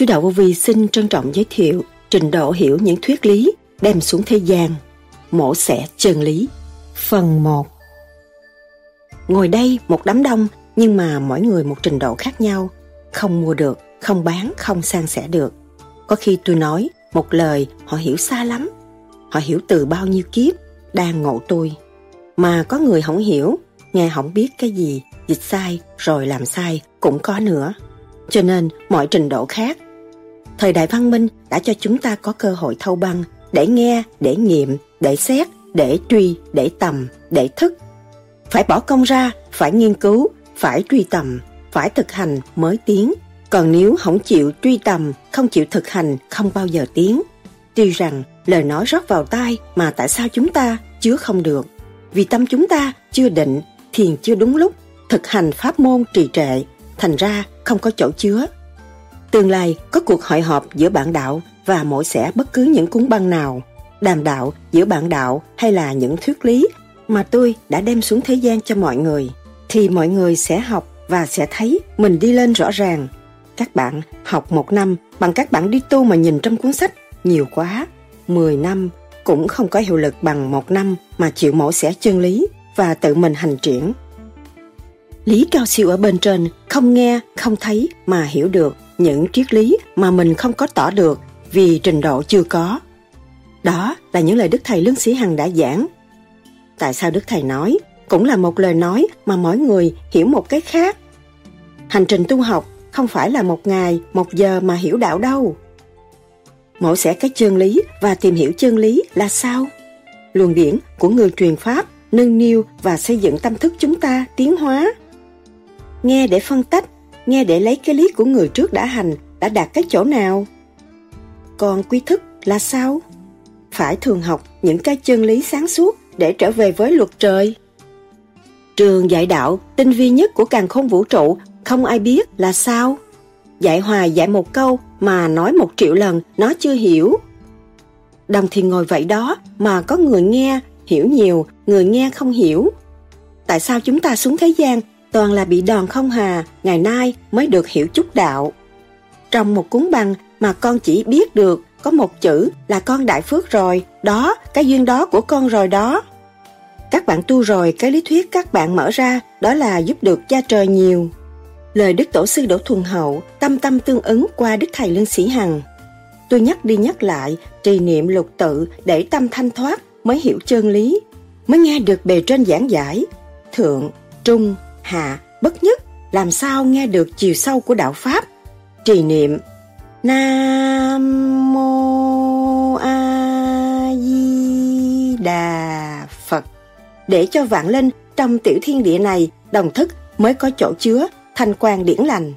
Sư Đạo Vô Vi xin trân trọng giới thiệu trình độ hiểu những thuyết lý đem xuống thế gian, mổ xẻ chân lý. Phần 1 Ngồi đây một đám đông nhưng mà mỗi người một trình độ khác nhau, không mua được, không bán, không san sẻ được. Có khi tôi nói một lời họ hiểu xa lắm, họ hiểu từ bao nhiêu kiếp đang ngộ tôi. Mà có người không hiểu, nghe không biết cái gì, dịch sai rồi làm sai cũng có nữa. Cho nên mọi trình độ khác. Thời đại văn minh đã cho chúng ta có cơ hội thâu băng để nghe, để nghiệm, để xét, để truy, để tầm, để thức. Phải bỏ công ra, phải nghiên cứu, phải truy tầm, phải thực hành mới tiến. Còn nếu không chịu truy tầm, không chịu thực hành, không bao giờ tiến. Tuy rằng lời nói rót vào tai mà tại sao chúng ta chứa không được? Vì tâm chúng ta chưa định, thiền chưa đúng lúc, thực hành pháp môn trì trệ, thành ra không có chỗ chứa. Tương lai có cuộc hội họp giữa bạn đạo và mỗi sẽ bất cứ những cuốn băng nào, đàm đạo giữa bạn đạo hay là những thuyết lý mà tôi đã đem xuống thế gian cho mọi người, thì mọi người sẽ học và sẽ thấy mình đi lên rõ ràng. Các bạn học một năm bằng các bạn đi tu mà nhìn trong cuốn sách nhiều quá. Mười năm cũng không có hiệu lực bằng một năm mà chịu mổ xẻ chân lý và tự mình hành triển. Lý cao siêu ở bên trên không nghe, không thấy mà hiểu được những triết lý mà mình không có tỏ được vì trình độ chưa có. Đó là những lời Đức Thầy Lương Sĩ Hằng đã giảng. Tại sao Đức Thầy nói cũng là một lời nói mà mỗi người hiểu một cái khác. Hành trình tu học không phải là một ngày, một giờ mà hiểu đạo đâu. Mổ xẻ cái chân lý và tìm hiểu chân lý là sao? Luồng điển của người truyền Pháp nâng niu và xây dựng tâm thức chúng ta tiến hóa. Nghe để phân tách, nghe để lấy cái lý của người trước đã hành, đã đạt cái chỗ nào. Còn quy thức là sao? Phải thường học những cái chân lý sáng suốt để trở về với luật trời. Trường dạy đạo tinh vi nhất của càng không vũ trụ không ai biết là sao. Dạy hoài dạy một câu mà nói một triệu lần nó chưa hiểu. Đồng thì ngồi vậy đó mà có người nghe hiểu nhiều, người nghe không hiểu. Tại sao chúng ta xuống thế gian toàn là bị đòn không hà, ngày nay mới được hiểu chút đạo. Trong một cuốn băng mà con chỉ biết được có một chữ là con đại phước rồi, đó, cái duyên đó của con rồi đó. Các bạn tu rồi, cái lý thuyết các bạn mở ra đó là giúp được cha trời nhiều. Lời Đức Tổ sư Đỗ Thuần Hậu tâm tâm tương ứng qua Đức Thầy Lương Sĩ Hằng. Tôi nhắc đi nhắc lại, trì niệm lục tự để tâm thanh thoát mới hiểu chân lý, mới nghe được bề trên giảng giải. Thượng, trung, hạ, bất nhất, làm sao nghe được chiều sâu của đạo Pháp. Trì niệm Nam Mô A Di Đà Phật để cho vạn linh trong tiểu thiên địa này đồng thức mới có chỗ chứa thanh quan điển lành.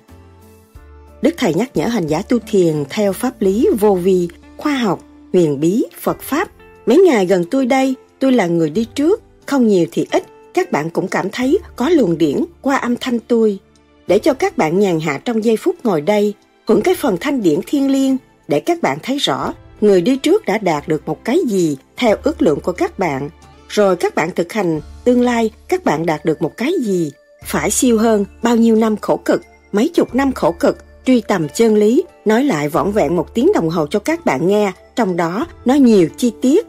Đức Thầy nhắc nhở hành giả tu thiền theo pháp lý vô vi, khoa học, huyền bí, Phật Pháp. Mấy ngày gần tôi đây, tôi là người đi trước, không nhiều thì ít, các bạn cũng cảm thấy có luồng điển qua âm thanh tôi. Để cho các bạn nhàn hạ trong giây phút ngồi đây, hưởng cái phần thanh điển thiên liêng để các bạn thấy rõ người đi trước đã đạt được một cái gì theo ước lượng của các bạn. Rồi các bạn thực hành, tương lai các bạn đạt được một cái gì phải siêu hơn bao nhiêu năm khổ cực, mấy chục năm khổ cực, truy tầm chân lý, nói lại vỏn vẹn một tiếng đồng hồ cho các bạn nghe, trong đó nó nhiều chi tiết.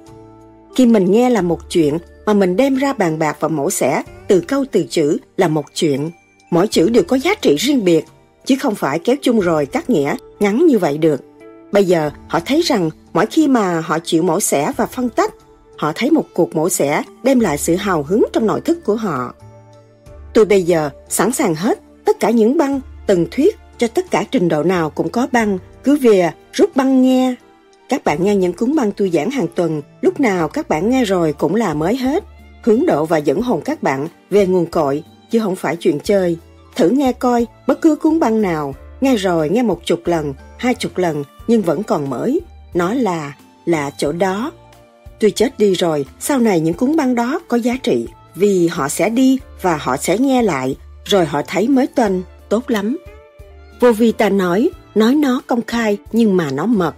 Khi mình nghe là một chuyện, mà mình đem ra bàn bạc và mổ xẻ từ câu từ chữ là một chuyện. Mỗi chữ đều có giá trị riêng biệt, chứ không phải kéo chung rồi cắt nghĩa ngắn như vậy được. Bây giờ họ thấy rằng mỗi khi mà họ chịu mổ xẻ và phân tách, họ thấy một cuộc mổ xẻ đem lại sự hào hứng trong nội thức của họ. Tôi bây giờ sẵn sàng hết tất cả những băng, từng thuyết cho tất cả trình độ nào cũng có băng, cứ về rút băng nghe. Các bạn nghe những cuốn băng tôi giảng hàng tuần, lúc nào các bạn nghe rồi cũng là mới hết. Hướng độ và dẫn hồn các bạn về nguồn cội, chứ không phải chuyện chơi. Thử nghe coi bất cứ cuốn băng nào, nghe rồi nghe một chục lần, hai chục lần nhưng vẫn còn mới. Nó là, là chỗ đó. Tôi chết đi rồi, sau này những cuốn băng đó có giá trị vì họ sẽ đi và họ sẽ nghe lại, rồi họ thấy mới tuần, tốt lắm. Vô vi ta nói, nói nó công khai nhưng mà nó mật.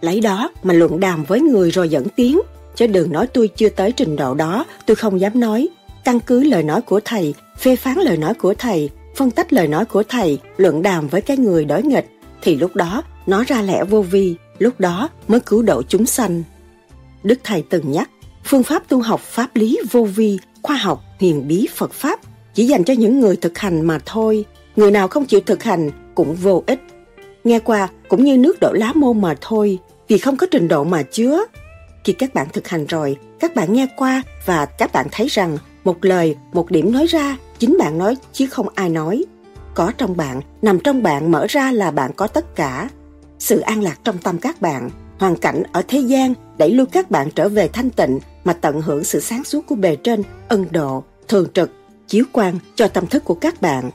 Lấy đó mà luận đàm với người rồi dẫn tiếng, chứ đừng nói tôi chưa tới trình độ đó, tôi không dám nói. Căn cứ lời nói của thầy, phê phán lời nói của thầy, phân tách lời nói của thầy, luận đàm với cái người đối nghịch, thì lúc đó nó ra lẽ vô vi, lúc đó mới cứu độ chúng sanh. Đức Thầy từng nhắc, phương pháp tu học pháp lý vô vi, khoa học, huyền bí Phật Pháp chỉ dành cho những người thực hành mà thôi. Người nào không chịu thực hành cũng vô ích. Nghe qua cũng như nước đổ lá mô mà thôi, vì không có trình độ mà chứa. Khi các bạn thực hành rồi, các bạn nghe qua và các bạn thấy rằng một lời, một điểm nói ra, chính bạn nói chứ không ai nói. Có trong bạn, nằm trong bạn mở ra là bạn có tất cả. Sự an lạc trong tâm các bạn, hoàn cảnh ở thế gian đẩy lui các bạn trở về thanh tịnh mà tận hưởng sự sáng suốt của bề trên, ân độ, thường trực, chiếu quang cho tâm thức của các bạn.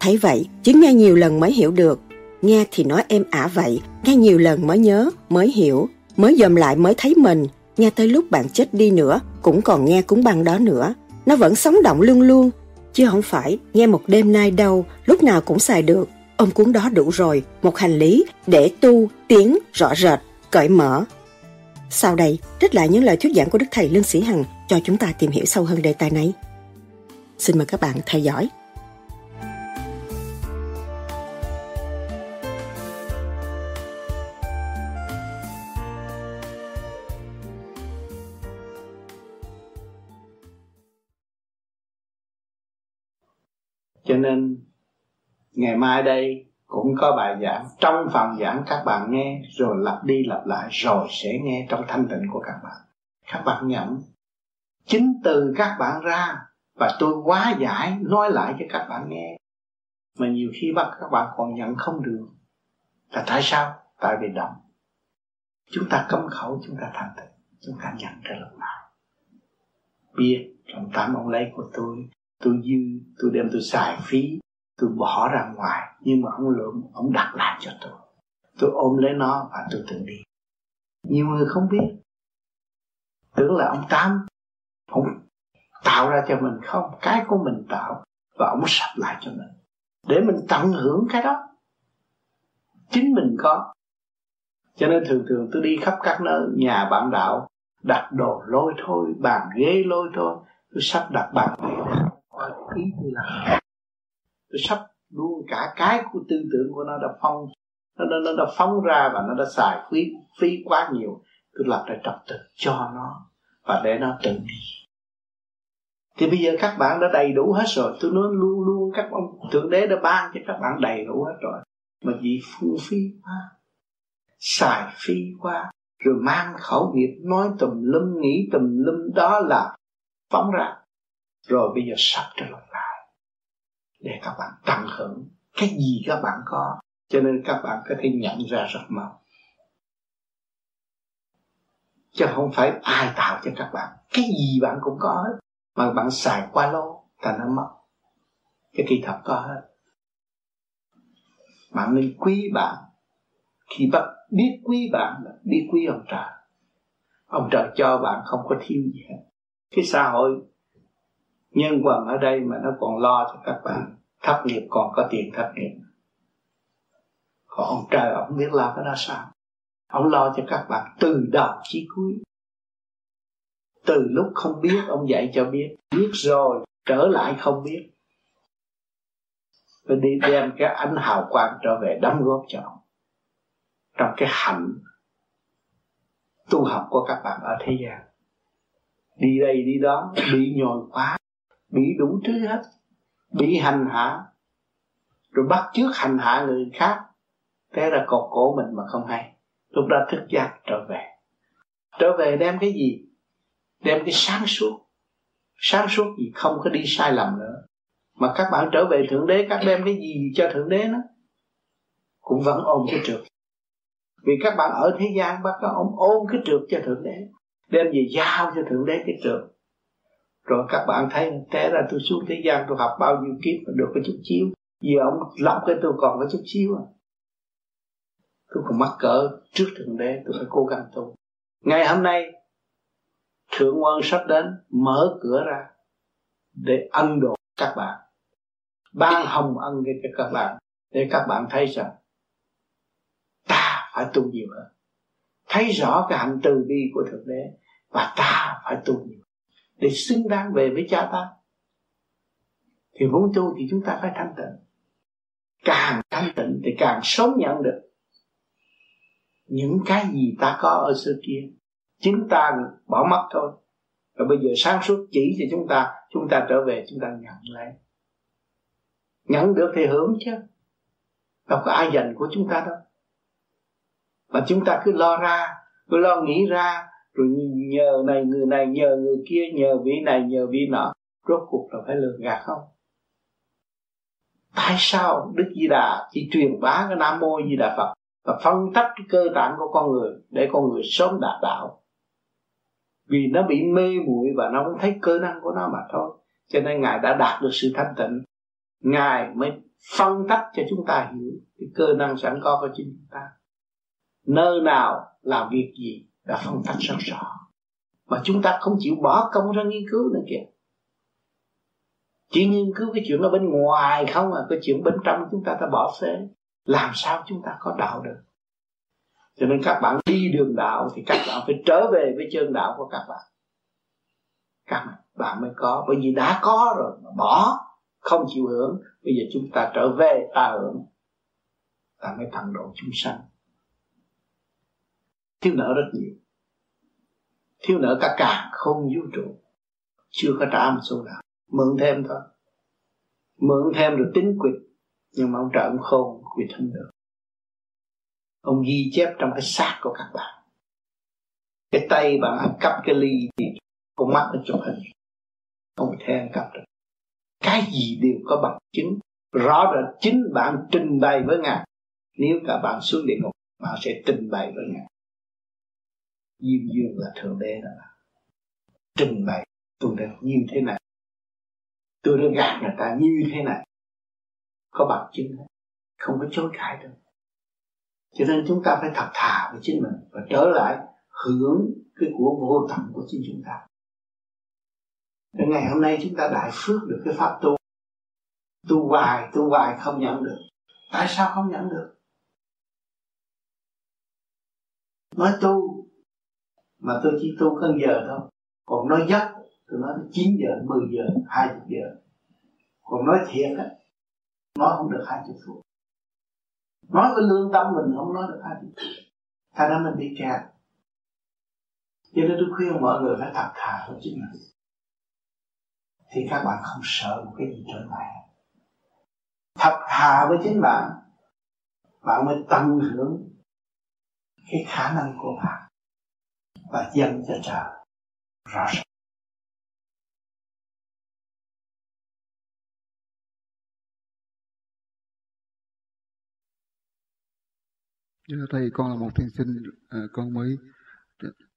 Thấy vậy, chỉ nghe nhiều lần mới hiểu được. Nghe thì nói êm ả vậy, nghe nhiều lần mới nhớ, mới hiểu, mới dòm lại mới thấy mình. Nghe tới lúc bạn chết đi nữa, cũng còn nghe cúng băng đó nữa. Nó vẫn sống động luôn luôn, chứ không phải nghe một đêm nay đâu, lúc nào cũng xài được. Ông cuốn đó đủ rồi, một hành lý để tu, tiến, rõ rệt, cởi mở. Sau đây, trích lại những lời thuyết giảng của Đức Thầy Lương Sĩ Hằng cho chúng ta tìm hiểu sâu hơn đề tài này. Xin mời các bạn theo dõi. Cho nên, ngày mai đây cũng có bài giảng. Trong phần giảng các bạn nghe, rồi lặp đi lặp lại, rồi sẽ nghe trong thanh tịnh của các bạn. Các bạn nhận chính từ các bạn ra và tôi quá giải nói lại cho các bạn nghe. Mà nhiều khi bắt các bạn còn nhận không được. Là tại sao? Tại vì động. Chúng ta cấm khẩu, chúng ta thành tịnh, chúng ta nhận ra lúc nào. Biết trong tám ông lấy của tôi tôi dư, tôi đem tôi xài phí, tôi bỏ ra ngoài, nhưng mà ông lượng ông đặt lại cho tôi. Tôi ôm lấy nó và tôi tự đi. Nhiều người không biết. Tưởng là ông tám, ông tạo ra cho mình không? Cái của mình tạo và ông sắp lại cho mình. Để mình tận hưởng cái đó. Chính mình có. Cho nên thường thường tôi đi khắp các nơi, nhà bạn đạo, đặt đồ lôi thôi, bàn ghế lôi thôi, tôi sắp đặt bàn ghế ý tôi làm tôi sắp luôn cả cái của tư tưởng của nó đã phong nó, nó, nó đã phóng ra và nó đã xài phí phí quá nhiều. Tôi lập ra trật tự cho nó và để nó tự đi. Thì bây giờ các bạn đã đầy đủ hết rồi. Tôi nói luôn luôn các ông thượng đế đã ban cho các bạn đầy đủ hết rồi. Mà vì phung phí quá xài phí quá rồi mang khẩu nghiệp nói tùm lum nghĩ tùm lum đó là phóng ra rồi bây giờ sắp trở lại để các bạn tận hưởng cái gì các bạn có. Cho nên các bạn có thể nhận ra rất mau. Chứ không phải ai tạo cho các bạn. Cái gì bạn cũng có hết. Mà bạn xài qua lô ta nó mất. Cái kỳ thật có hết. Bạn nên quý bạn. Khi bạn biết quý bạn là biết quý ông trời. Ông trời cho bạn không có thiếu gì hết. Cái xã hội nhân quần ở đây mà nó còn lo cho các bạn, thất nghiệp còn có tiền thất nghiệp. Còn ông trời, ông biết làm cái đó sao? Ông lo cho các bạn từ đầu chí cuối. Từ lúc không biết, ông dạy cho biết. Biết rồi, trở lại không biết. Rồi đi đem cái ánh hào quang trở về đóng góp cho ông. Trong cái hạnh tu học của các bạn ở thế gian. Đi đây, đi đó, bị nhồi quá bị đủ thứ hết. Bị hành hạ. Rồi bắt trước hành hạ người khác. Thế là cột cổ mình mà không hay. Lúc đó thức giác trở về. Trở về đem cái gì? Đem cái sáng suốt. Sáng suốt gì không có đi sai lầm nữa. Mà các bạn trở về thượng đế, các đem cái gì cho thượng đế nó cũng vẫn ôm cái trượt. Vì các bạn ở thế gian bác có ông ôm cái trượt cho thượng đế. Đem về giao cho thượng đế cái trượt rồi các bạn thấy té ra tôi xuống thế gian, tôi học bao nhiêu kiếp mà được cái chút chiếu giờ ông lọc cái tôi còn cái chút chiếu à. Tôi còn mắc cỡ trước thượng đế, tôi phải cố gắng tu. Ngày hôm nay, thượng quân sắp đến, mở cửa ra để ân độ các bạn. Ban hồng ân cho các bạn. Để các bạn thấy rằng, ta phải tu nhiều hơn. Thấy rõ cái hạnh từ bi của thượng đế và ta phải tu nhiều để xứng đáng về với cha ta. Thì vốn tu thì chúng ta phải thanh tịnh. Càng thanh tịnh thì càng sớm nhận được những cái gì ta có ở xưa kia. Chính ta bỏ mất thôi. Rồi bây giờ sáng suốt chỉ cho chúng ta chúng ta trở về, chúng ta nhận lấy. Nhận được thì hưởng chứ. Đâu có ai dành của chúng ta đâu. Mà chúng ta cứ lo ra, cứ lo nghĩ ra rồi nhờ này, người này nhờ người kia, nhờ vị này, nhờ vị nọ. Rốt cuộc là phải lừa gạt không? Tại sao đức di đà chỉ truyền bá cái nam mô di đà phật và phân tách cái cơ tạng của con người để con người sớm đạt đạo? Vì nó bị mê muội và nó không thấy cơ năng của nó mà thôi. Cho nên ngài đã đạt được sự thanh tịnh. Ngài mới phân tách cho chúng ta hiểu cái cơ năng sẵn có của chính chúng ta. Nơi nào làm việc gì đã phân tách sâu rõ mà chúng ta không chịu bỏ công ra nghiên cứu nữa kìa. Chỉ nghiên cứu cái chuyện ở bên ngoài không à cái chuyện bên trong chúng ta ta bỏ phế làm sao chúng ta có đạo được? Cho nên các bạn đi đường đạo thì các bạn phải trở về với chân đạo của các bạn. Các bạn mới có. Bởi vì đã có rồi mà bỏ, không chịu hưởng, bây giờ chúng ta trở về ta hưởng. Ta mới tận độ chúng sanh thiếu nợ rất nhiều. Thiếu nợ cả cả không vũ trụ. Chưa có trả một số nào. Mượn thêm thôi. Mượn thêm rồi tính quyệt nhưng mà ông trợ ông không quyệt không được. Ông ghi chép trong cái xác của các bạn. Cái tay bạn ăn cắp cái ly thì con mắt nó chụp hình. Không thể ăn cắp được. Cái gì đều có bằng chứng. Rõ rệt chính bạn trình bày với ngài. Nếu cả bạn xuống địa ngục, bạn sẽ trình bày với ngài diêm dương là thượng đế đó. Trình bày tôi đã như thế này. Tôi đã gạt người ta như thế này. Có bằng chứng không có chối cãi được. Cho nên chúng ta phải thật thà với chính mình và trở lại hưởng cái của vô tận của chính chúng ta. Đến ngày hôm nay chúng ta đại phước được cái pháp tu. Tu hoài, tu hoài không nhận được. Tại sao không nhận được? Nói tu mà tôi chỉ tu cân giờ thôi. Còn nói giấc Tôi nói 9 giờ, 10 giờ, 20 giờ. Còn nói thiệt á Nói không được 20 phút. Nói cái lương tâm mình không nói được 20 phút. Thành ra mình bị kẹt cho nên tôi khuyên mọi người phải thật thà với chính mình. Thì các bạn không sợ một cái gì trở lại thật thà với chính bạn bạn mới tận hưởng cái khả năng của bạn và dâng cho trời rõ ràng thầy con là một thiền sinh à, con mới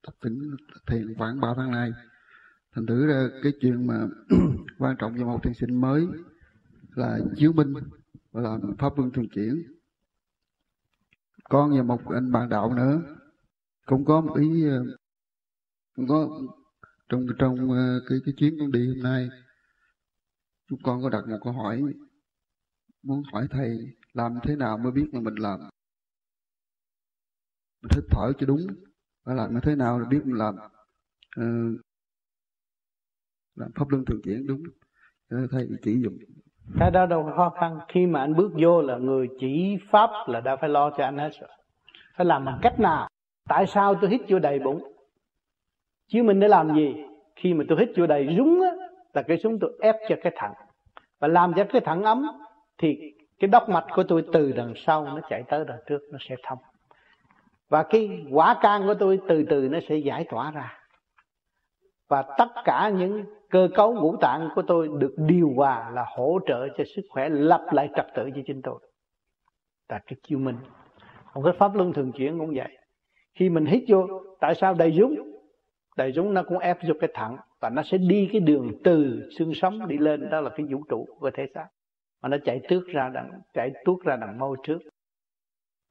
tập tỉnh thiền khoảng 3 tháng nay. Thành thử ra cái chuyện mà quan trọng cho một thiền sinh mới là chiếu binh và làm pháp luân thường chuyển. Con và một anh bạn đạo nữa cũng có một ý à, cũng có trong trong ờ, cái cái chuyến con đi hôm nay chúng con có đặt một câu hỏi muốn hỏi thầy làm thế nào mới biết là mình làm. Mình thích thở cho đúng phải làm như thế nào để biết mình làm. Uh, làm pháp luân thường chuyển đúng. Ờ, thầy chỉ dùng cái đó đâu có khó khăn. Khi mà anh bước vô là người chỉ pháp là đã phải lo cho anh hết rồi. Phải làm bằng cách nào? Tại sao tôi hít vô đầy bụng? Chứ mình để làm gì? Khi mà tôi hít vô đầy rúng á, là cái súng tôi ép cho cái thẳng. Và làm cho cái thẳng ấm, thì cái đốc mạch của tôi từ đằng sau nó chạy tới đằng trước, nó sẽ thông. Và cái quả can của tôi từ từ nó sẽ giải tỏa ra. Và tất cả những cơ cấu ngũ tạng của tôi được điều hòa là hỗ trợ cho sức khỏe lập lại trật tự cho chính tôi. Là cái chiêu minh. Còn cái pháp luân thường chuyển cũng vậy. Khi mình hít vô, tại sao đầy dúng đại chúng nó cũng ép vô cái thẳng và nó sẽ đi cái đường từ xương sống đi lên, đó là cái vũ trụ của thể xác. Mà nó chạy tước ra đằng chạy tuốt ra đằng môi trước.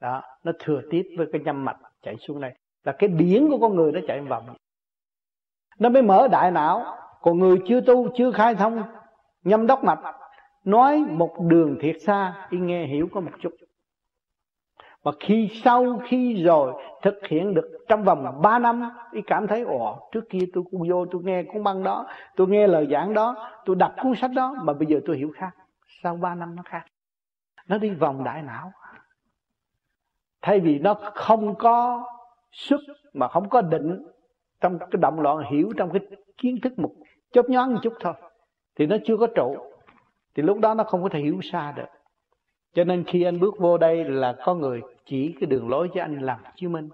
Đó, nó thừa tiếp với cái nhâm mạch chạy xuống đây. Là cái biển của con người nó chạy vòng nó mới mở đại não. Còn người chưa tu, chưa khai thông, nhâm đốc mạch, nói một đường thiệt xa, y nghe hiểu có một chút. Và khi sau khi rồi thực hiện được trong vòng 3 năm, y cảm thấy, ồ, trước kia tôi cũng vô, tôi nghe cuốn băng đó, tôi nghe lời giảng đó, tôi đọc cuốn sách đó, mà bây giờ tôi hiểu khác. Sau 3 năm nó khác. Nó đi vòng đại não. Thay vì nó không có sức mà không có định trong cái động loạn hiểu trong cái kiến thức một chớp nhoáng một chút thôi, thì nó chưa có trụ. Thì lúc đó nó không có thể hiểu xa được. Cho nên khi anh bước vô đây là có người chỉ cái đường lối cho anh làm chứng minh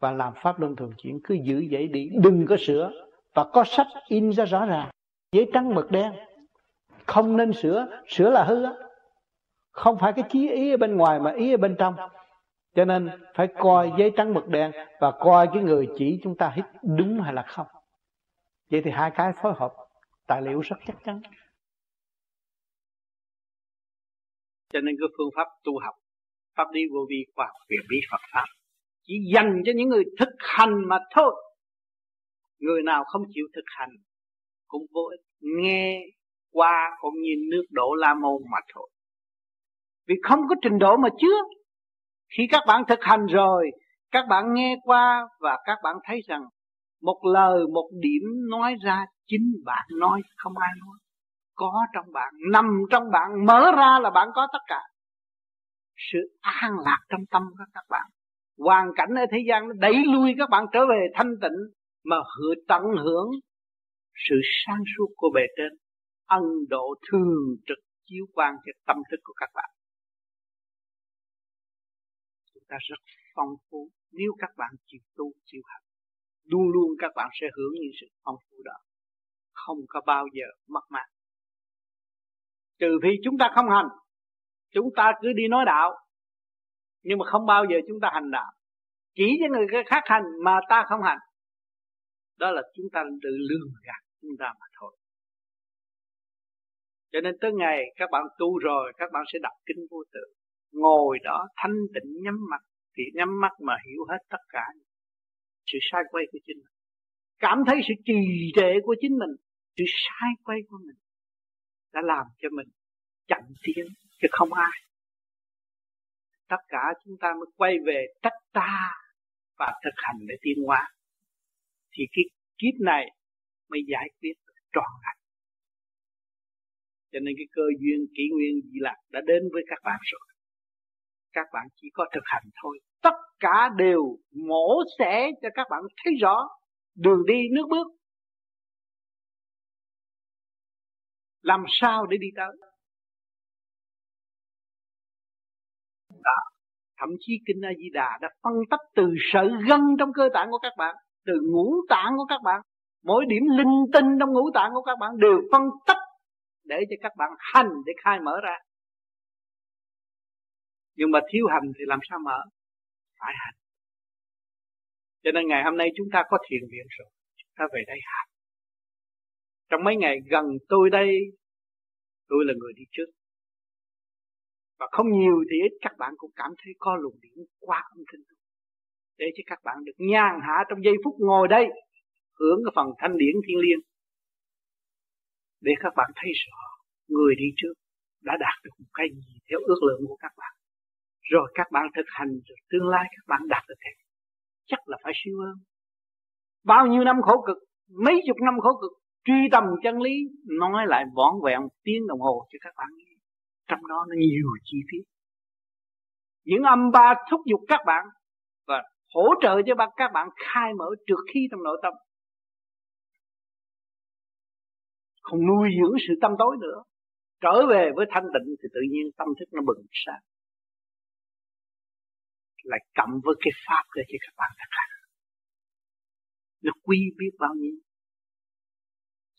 và làm pháp luân thường chuyển. Cứ giữ vậy đi, đừng có sửa. Và có sách in ra rõ ràng, giấy trắng mực đen. Không nên sửa sửa là hư á. Không phải cái chí ý ở bên ngoài mà ý ở bên trong. Cho nên phải coi giấy trắng mực đen và coi cái người chỉ chúng ta hít đúng hay là không. Vậy thì hai cái phối hợp, tài liệu rất chắc chắn. Cho nên cái phương pháp tu học, pháp lý vô vi khoa học quyền bí Phật pháp chỉ dành cho những người thực hành mà thôi. Người nào không chịu thực hành cũng vô ích. Nghe qua cũng như nước đổ la môn mà thôi. Vì không có trình độ mà chưa. Khi các bạn thực hành rồi, các bạn nghe qua và các bạn thấy rằng một lời, một điểm nói ra chính bạn nói, không ai nói. Có trong bạn, nằm trong bạn, mở ra là bạn có tất cả. Sự an lạc trong tâm của các bạn hoàn cảnh ở thế gian nó đẩy lui các bạn trở về thanh tịnh, mà hưởng tận hưởng sự sáng suốt của bề trên. Ân độ thường trực chiếu quan cho tâm thức của các bạn. Chúng ta rất phong phú. Nếu các bạn chịu tu, chịu hành, luôn luôn các bạn sẽ hưởng những sự phong phú đó. Không có bao giờ mất mát trừ phi chúng ta không hành. Chúng ta cứ đi nói đạo. Nhưng mà không bao giờ chúng ta hành đạo chỉ cho người khác hành mà ta không hành. Đó là chúng ta tự lường gạt chúng ta mà thôi. Cho nên tới ngày các bạn tu rồi, các bạn sẽ đọc kinh vô tự. Ngồi đó thanh tịnh nhắm mắt, thì nhắm mắt mà hiểu hết tất cả sự sai quay của chính mình. Cảm thấy sự trì trệ của chính mình, sự sai quay của mình đã làm cho mình chậm tiến, chứ không ai. Tất cả chúng ta mới quay về trách ta và thực hành để tiến hóa. Thì cái kiếp này mới giải quyết trọn vẹn cho nên cái cơ duyên, kỷ nguyên gì lạc đã đến với các bạn rồi. Các bạn chỉ có thực hành thôi. Tất cả đều mổ xẻ cho các bạn thấy rõ đường đi, nước bước. Làm sao để đi tới? Đó thậm chí kinh A Di Đà đã phân tách từ sợi gân trong cơ tạng của các bạn, từ ngũ tạng của các bạn. Mỗi điểm linh tinh trong ngũ tạng của các bạn đều phân tách để cho các bạn hành để khai mở ra. Nhưng mà thiếu hành thì làm sao mở? Phải hành. Cho nên ngày hôm nay chúng ta có thiền viện rồi, chúng ta về đây hành. Trong mấy ngày gần tôi đây, tôi là người đi trước và không nhiều thì ít. Các bạn cũng cảm thấy có luồng điển qua âm thanh. Để cho các bạn được nhàn hạ trong giây phút ngồi đây, hưởng cái phần thanh điển thiên liêng. Để các bạn thấy rõ, người đi trước đã đạt được một cái gì theo ước lượng của các bạn. Rồi các bạn thực hành rồi tương lai các bạn đạt được thế. Chắc là phải siêu hơn. Bao nhiêu năm khổ cực, mấy chục năm khổ cực, truy tầm chân lý, nói lại võn vẹn tiếng đồng hồ cho các bạn nghe trong đó nó nhiều chi tiết. Những âm ba thúc giục các bạn và hỗ trợ cho các bạn khai mở trước khi trong nội tâm. Không nuôi dưỡng sự tâm tối nữa. Trở về với thanh tịnh thì tự nhiên tâm thức nó bừng sáng. Lại cộng với cái pháp để cho các bạn thực hành. Nó quý biết bao nhiêu.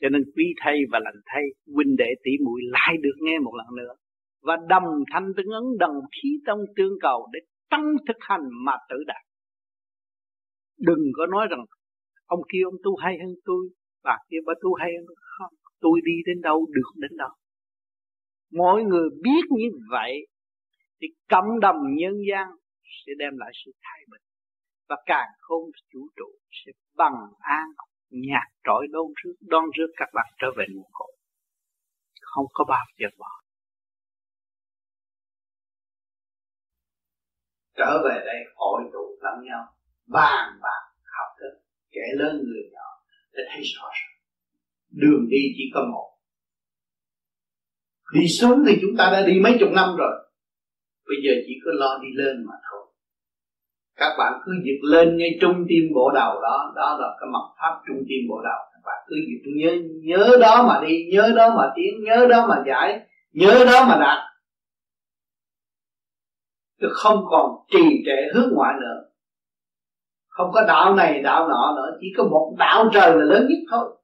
Cho nên quý thầy và lành thầy huynh đệ tỷ muội lại được nghe một lần nữa và đồng thanh tương ứng đồng khí trong tương cầu để tăng thực hành mà tự đạt. Đừng có nói rằng ông kia ông tu hay hơn tôi, bà kia bà tu hay hơn không, tôi đi đến đâu được đến đâu mỗi người biết như vậy thì cộng đồng nhân gian sẽ đem lại sự thái bình và càng không chủ trụ sẽ bằng an, nhạt trỗi đón rước đón rước các bạn trở về nguồn cội. Không có bao giờ bỏ. Trở về đây hội tụ lẫn nhau, bàn bạc, học thức kẻ lớn người nhỏ, để thấy rõ ràng. Đường đi chỉ có một. Đi xuống thì chúng ta đã đi mấy chục năm rồi. Bây giờ chỉ có lo đi lên mà thôi. Các bạn cứ dịch lên ngay trung tim bộ đầu đó đó là cái mật pháp trung tim bộ đầu. Các bạn cứ dịch, nhớ nhớ đó mà đi, nhớ đó mà tiến, nhớ đó mà giải, nhớ đó mà đạt chứ không còn trì trệ hướng ngoại nữa. Không có đạo này, đạo nọ nữa. Chỉ có một đạo trời là lớn nhất thôi.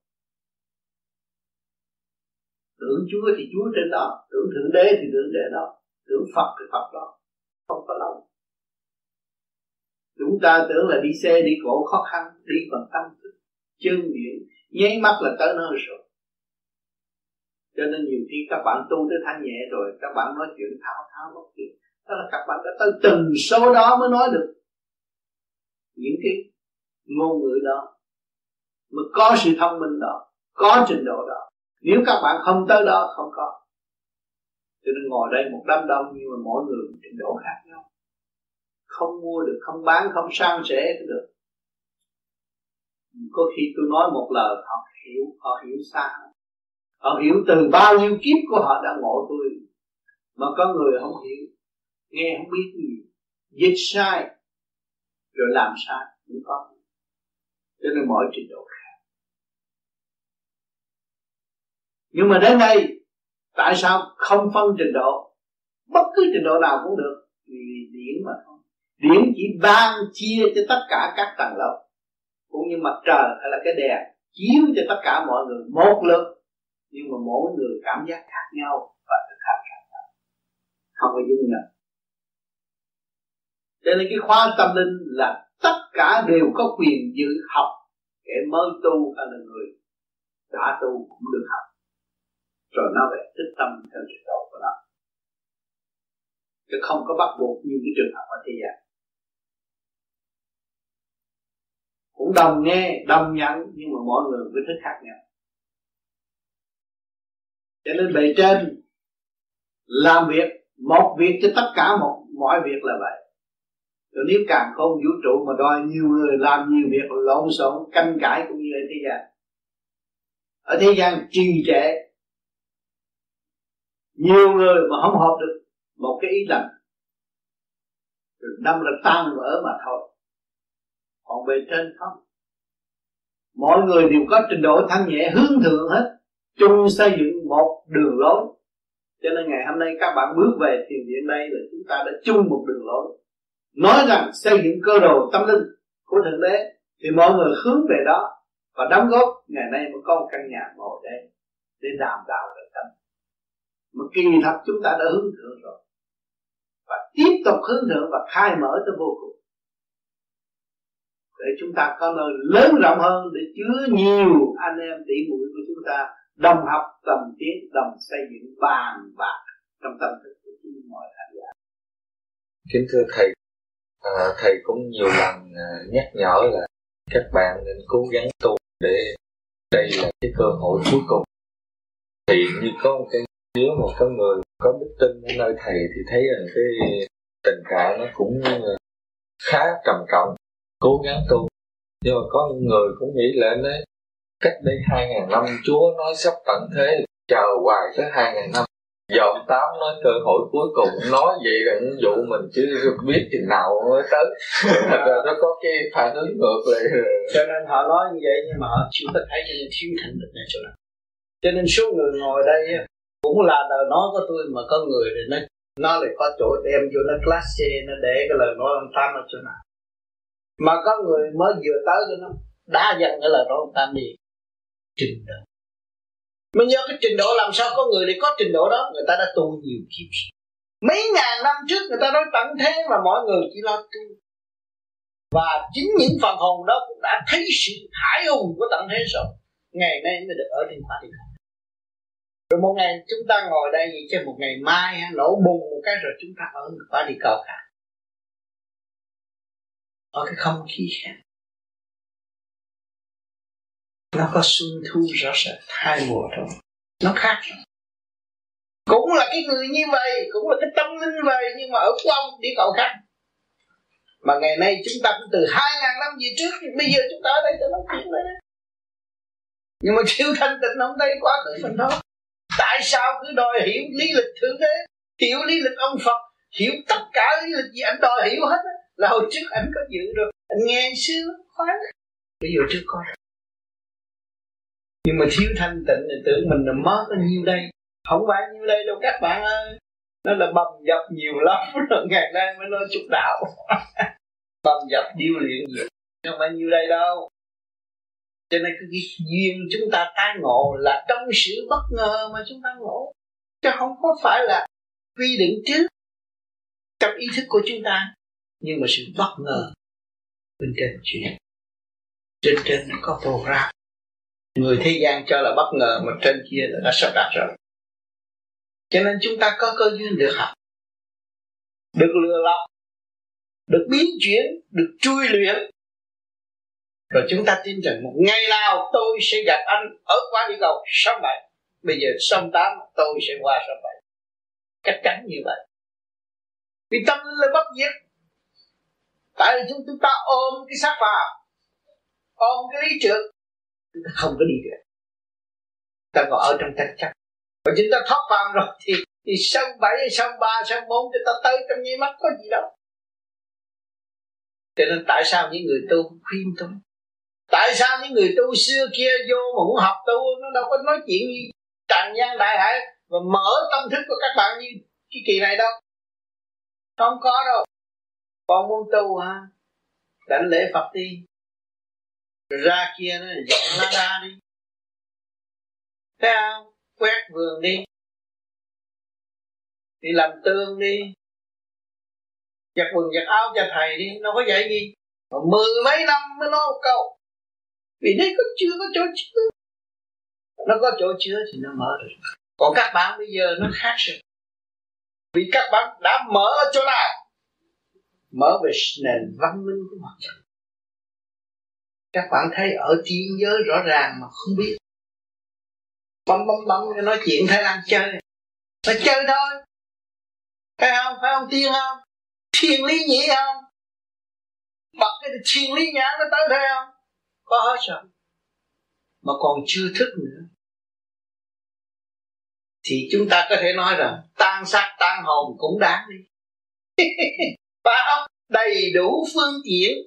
Tưởng chúa thì chúa trên đó. Tưởng thượng đế thì thượng đế đó. Tưởng phật thì phật đó. Không có lòng. Chúng ta tưởng là đi xe, đi cổ, khó khăn, đi bằng tâm thức, chân miệng, nháy mắt là tới nơi rồi. Cho nên nhiều khi các bạn tu tới thanh nhẹ rồi, các bạn nói chuyện thao thao bất tuyệt đó là các bạn đã tới từng số đó mới nói được những cái ngôn ngữ đó mới có sự thông minh đó, có trình độ đó. Nếu các bạn không tới đó, không có. Cho nên ngồi đây một đám đông, nhưng mà mỗi người một trình độ khác nhau. Không mua được, không bán, không sang sẻ được. Có khi tôi nói một lời, họ hiểu họ hiểu xa. Họ hiểu từ bao nhiêu kiếp của họ đã ngộ tôi, mà có người không hiểu nghe không biết gì. Dịch sai, rồi làm sai cũng có. Cho nên mỗi trình độ khác. Nhưng mà đến đây tại sao không phân trình độ? Bất cứ trình độ nào cũng được. Vì điển mà thôi điển chỉ ban chia cho tất cả các tầng lớp, cũng như mặt trời hay là cái đèn, chiếu cho tất cả mọi người một lượt nhưng mà mỗi người cảm giác khác nhau và thực hành khác nhau. Không có dung nhau cho nên cái khóa tâm linh là tất cả đều có quyền dự học. Kẻ mới tu hay là người đã tu cũng được học. Rồi nó về thích tâm theo trình độ của nó. Chứ không có bắt buộc như cái trường hợp ở thế gian. Cũng đồng nghe, đồng nhận nhưng mà mỗi người với thức khác nhau. Cho nên bề trên làm việc, một việc cho tất cả một, mọi việc là vậy rồi nếu càng không vũ trụ mà đòi nhiều người làm nhiều việc lộn xộn canh cãi cũng như ở thế gian. Ở thế gian trì trệ. Nhiều người mà không hợp được một cái ý lành. Rồi đâm là tan vỡ mà thôi. Còn bề trên không. Mọi người đều có trình độ thanh nhẹ, hướng thượng hết. Chung xây dựng một đường lối. Cho nên ngày hôm nay các bạn bước về thiền viện đây là chúng ta đã chung một đường lối nói rằng xây dựng cơ đồ tâm linh của thượng đế, thì mọi người hướng về đó và đóng góp ngày nay mới có một căn nhà ngồi đây để đàm đạo về tâm. Mà kỳ thật chúng ta đã hướng thượng rồi và tiếp tục hướng thượng và khai mở tới vô cùng. Để chúng ta có nơi lớn rộng hơn để chứa nhiều anh em tỷ muội của chúng ta đồng học, đồng tiến, đồng xây dựng bàn bạc trong tâm thức của chúng mọi khán giả. Kính thưa thầy à, thầy cũng nhiều lần à, nhắc nhở là các bạn nên cố gắng tu để đây là cái cơ hội cuối cùng. Thì như có một cái nếu một cái người có đức tin ở nơi thầy thì thấy rằng cái tình trạng nó cũng ờ, khá trầm trọng cố gắng tu. Nhưng mà có người cũng nghĩ lên đấy cách đây hai ngàn năm chúa nói sắp tận thế chờ hoài tới hai ngàn năm giờ tám nói cơ hội cuối cùng, nói vậy là dụ mình chứ biết chừng nào mới tới. Thật ra nó có cái phản ứng ngược lại. Cho nên họ nói như vậy nhưng mà họ chưa có thấy cho nên thiếu thành tựu này chỗ nào. Cho nên số người ngồi đây cũng là lời nói của tôi mà có người thì nó nó lại có chỗ đem cho nó class C, nó để cái lời nói ông tám ở chỗ nào. Mà có người mới vừa tới cho nó đá dần cái lời nói ông tám đi. Trình độ mà nhớ cái trình độ làm sao có người để có trình độ đó. Người ta đã tu nhiều kiếp mấy ngàn năm trước người ta nói tận thế mà mọi người chỉ lo tu. Và chính những phần hồn đó cũng đã thấy sự hải hùng của tận thế rồi. Ngày nay mới được ở trên quả địa rồi một ngày chúng ta ngồi đây vậy chứ một ngày mai nổ bùng một cái rồi chúng ta ở quả địa cầu cả. Ở cái không khí khác nó có xuân thu rõ rệt, hai mùa rồi nó khác. Cũng là cái người như vậy, cũng là cái tâm linh vậy, nhưng mà ở quang địa cầu khác. Mà ngày nay chúng ta cũng từ hai ngàn năm về trước bây giờ chúng ta ở đây cho nó chuyện đấy nhưng mà siêu thanh tịnh không thấy quá khứ mình đó. Tại sao cứ đòi hiểu lý lịch thượng đế, hiểu lý lịch ông phật, hiểu tất cả lý lịch gì anh đòi hiểu hết là hồi trước anh có dự rồi anh nghe xưa, khoái bây giờ chưa có. rồi nhưng mà thiếu thanh tịnh thì tưởng mình là mất bao nhiêu đây? Không phải nhiêu đây đâu các bạn ơi. Nó là bầm dập nhiều lắm, rồi ngày nay mới nói chút đạo. Bầm dập điêu luyện nhiều không phải nhiêu đây đâu. Cho nên cái duyên chúng ta tai ngộ là trong sự bất ngờ mà chúng ta ngộ. Chứ không có phải là quy định trước trong ý thức của chúng ta. Nhưng mà sự bất ngờ bên trên chuyện. Trên trên nó có program người thế gian cho là bất ngờ, mà trên kia là đã sắp đặt rồi. Cho nên chúng ta có cơ duyên được học, được lừa lọc, được biến chuyển, được chui luyện. Rồi chúng ta tin rằng một ngày nào tôi sẽ gặp anh ở qua địa cầu sông bảy bây giờ sông tám, tôi sẽ qua sông bảy chắc chắn như vậy. Vì tâm linh là bất diệt. Tại vì chúng ta ôm cái xác phàm, ôm cái lý trượt ta không có đi được. Ta còn ở trong tranh chấp. Và chúng ta thoát phàm rồi thì thì sân bảy, sân ba, sân bốn chúng ta tới trong nháy mắt có gì đâu. Cho nên tại sao những người tu khuyên tu tại sao những người tu xưa kia vô mà muốn học tu, nó đâu có nói chuyện gì? Tràn gian đại hải và mở tâm thức của các bạn như cái kỳ này đâu. Không có đâu. Con muốn tu hả? Đánh lễ phật đi ra kia nó dọn lá đa đi. Thấy không? Quét vườn đi. Đi làm tương đi. Giặt quần, giặt áo cho thầy đi, nó có dạy gì? Mà mười mấy năm mới nói một câu. Vì đấy có chưa có chỗ chứa. Nó có chỗ chứa thì nó mở được. Còn các bạn bây giờ nó khác rồi. Vì các bạn đã mở ở chỗ nào? Mở về nền văn minh của mặt trời các bạn thấy ở thiên giới rõ ràng mà không biết. Bấm bấm bấm nói chuyện thấy đang chơi. Nó chơi thôi. Phải không? Phải không tiên không? Thiên lý nhĩ không? Bật cái thiên lý nhãn nó tới thấy không? Có hết rồi. Mà còn chưa thức nữa. Thì chúng ta có thể nói rằng tan xác tan hồn cũng đáng đi. Phải không? Đầy đủ phương tiện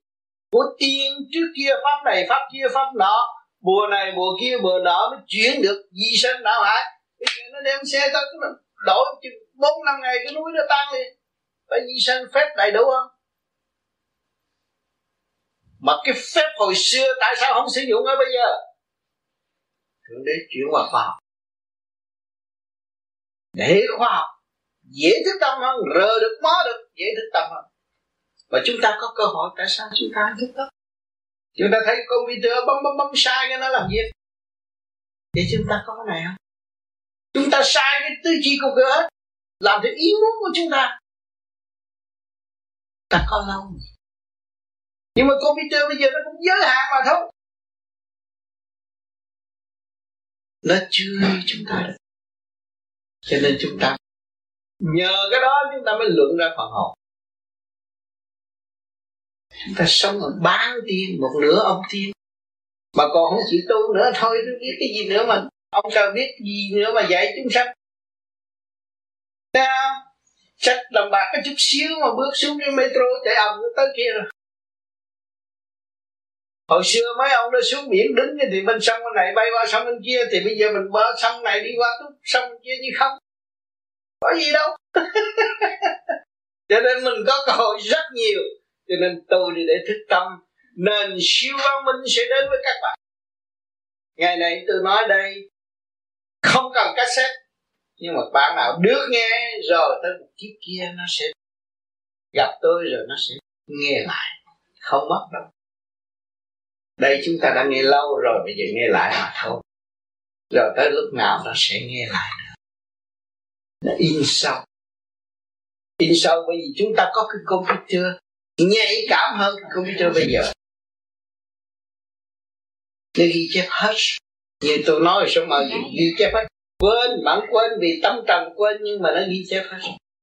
của tiên trước kia pháp này, pháp kia pháp nọ. Mùa này, mùa kia, mùa nọ mới chuyển được di sinh đạo hải bây giờ nó đem xe tới nó đổi bốn, năm ngày cái núi nó tan đi. Phải di sinh phép đầy đủ không? Mà cái phép hồi xưa tại sao không sử dụng ở bây giờ? Thượng đế chuyển qua khoa học. Để khoa học dễ thức tâm hơn, rờ được, mó được, dễ thức tâm hơn và chúng ta có cơ hội tại sao chúng ta thức tâm chúng ta thấy computer bấm bấm bấm sai cái nó làm gì? Để chúng ta có cái này không? Chúng ta sai cái tư duy của cửa làm theo ý muốn của chúng ta. Ta có lâu nhưng mà computer bây giờ nó cũng giới hạn mà thôi. Nó chưa chúng ta được. Cho nên chúng ta nhờ cái đó chúng ta mới luận ra phần hồn chúng ta sống ở ba tiên, một nửa ông tiên. Mà còn không chịu tu nữa, thôi tôi biết cái gì nữa mà ông sao biết gì nữa mà dạy chúng sanh. Thấy không? Sách đồng bạc cái chút xíu mà bước xuống cái metro chạy ầm tới kia rồi. Hồi xưa mấy ông nó xuống biển đứng thì bên sông bên này bay qua sông bên kia, Thì bây giờ mình bơ sông này đi qua túc sông bên kia như không. Có gì đâu. Cho nên mình có cơ hội rất nhiều. Cho nên tôi đi để thức tâm. Nền siêu văn minh sẽ đến với các bạn. Ngày này tôi nói đây, Không cần cassette, Nhưng mà bạn nào được nghe Rồi tới một kiếp kia nó sẽ Gặp tôi rồi nó sẽ nghe lại. Không mất đâu. Đây chúng ta đã nghe lâu rồi, bây giờ nghe lại mà thôi. Rồi tới lúc nào nó sẽ nghe lại nữa. Nó in sâu. In sâu bởi vì chúng ta có cái computer nhạy cảm hơn cái computer bây giờ. Nó ghi chép hết. Như tôi nói số mà ghi chép hết. Quên bạn quên vì tâm trần quên nhưng mà nó ghi chép hết.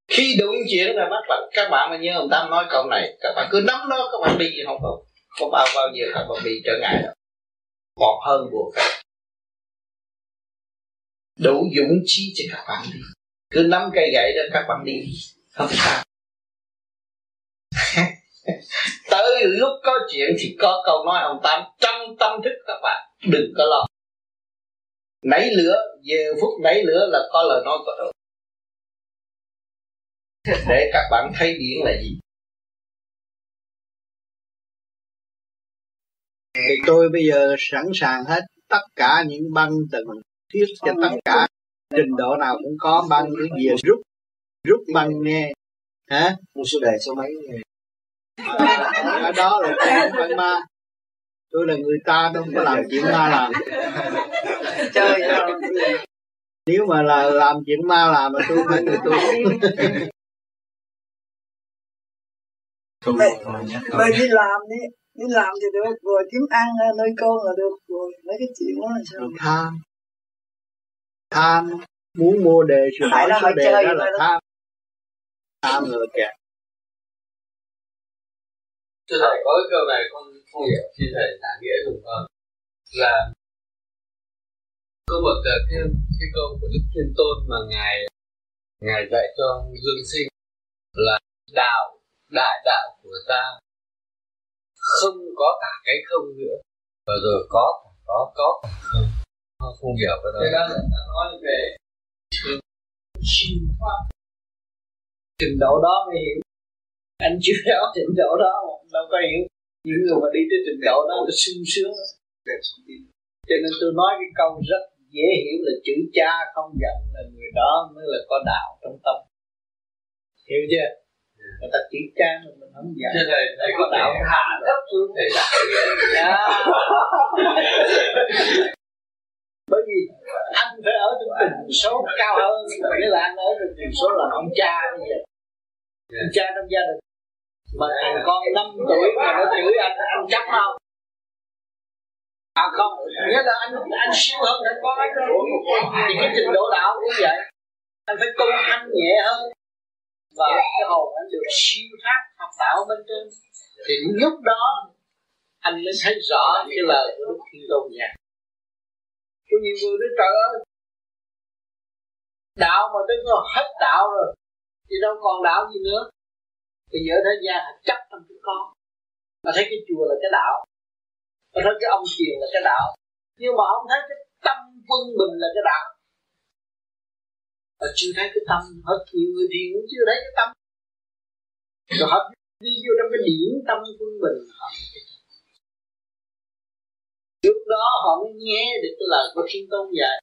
Khi đụng chuyện là bắt bạn các bạn mà nhớ ông tam nói câu này. Các bạn cứ nắm nó các bạn đi không có có bao bao giờ các bạn bị trở ngại đâu. Còn hơn buộc. Đủ dũng chi cho các bạn đi. Cứ nắm cây gậy đó các bạn đi. Không sao tới lúc có chuyện thì có câu nói ông tám trong tâm thức các bạn đừng có lo. Nảy lửa giờ phút nảy lửa là có lời nói của tôi để các bạn thấy điển là gì. Thì tôi bây giờ sẵn sàng hết tất cả những băng tầng thiết cho tất cả. Trình độ nào cũng có băng cái gì rút rút băng nghe. Hả? Một số đề số mấy ở đó là tôi không phải ma. Tôi là người ta đâu có làm chuyện ma làm. Chơi nếu mà là làm chuyện ma làm mà tôi phải người tôi. Bây đi làm đi. Đi làm thì được rồi kiếm ăn nơi con là được rồi mấy cái chuyện đó là sao? Tham. Tham. Muốn mua đề hỏi đó số đề đó là tham. Tham rồi kìa Thưa thầy có cái câu này con không hiểu xin thầy giải nghĩa dùng con là có một cái, cái, cái câu của Đức Thiên Tôn mà ngài ngài dạy cho Dương Sinh là đạo đại đạo của ta không có cả cái không nữa. Và rồi có cả có có cả không. Con không hiểu cái đó. Thế đó là ta nói về siêu thoát trình độ đó mới hiểu anh chưa rõ trình độ đó mà đâu có hiểu. Những người mà đi tới trình độ đó là sung sướng cho nên tôi nói cái câu rất dễ hiểu là chữ cha không giận là người đó mới là có đạo trong tâm. Hiểu chưa? Người ta chữ cha mà mình không giận. Thưa thầy, thầy có đạo hạ thấp xuống. Thầy giải Dạ. bởi vì anh phải ở trong tình số cao hơn nghĩa là anh ở trong tình số là ông cha bây giờ Dạ. yeah. cha trong gia đình. Mà thằng con 5 tuổi mà nó chửi anh anh chấp không? À không. Nghĩa là anh anh siêu hơn thằng con anh thì cái trình độ đạo cũng vậy. Anh phải tu thanh nhẹ hơn. Và cái hồn anh được siêu thoát học đạo bên trên. Thì lúc đó, anh mới thấy rõ cái lời của Đức Thiên Tôn nhà có nhiều người nói, trời ơi, đạo mà tới hết đạo rồi thì đâu còn đạo gì nữa. Thì giờ thế gian họ chấp trong chúng con. Mà thấy cái chùa là cái đạo. Mà thấy cái ông thiền là cái đạo. Nhưng mà không thấy cái tâm quân bình là cái đạo. Và chưa thấy cái tâm, hết nhiều người thiền cũng chưa thấy cái tâm. Rồi họ đi vô trong cái điển tâm quân bình họ lúc đó họ mới nghe được cái lời của thiên tôn dạy.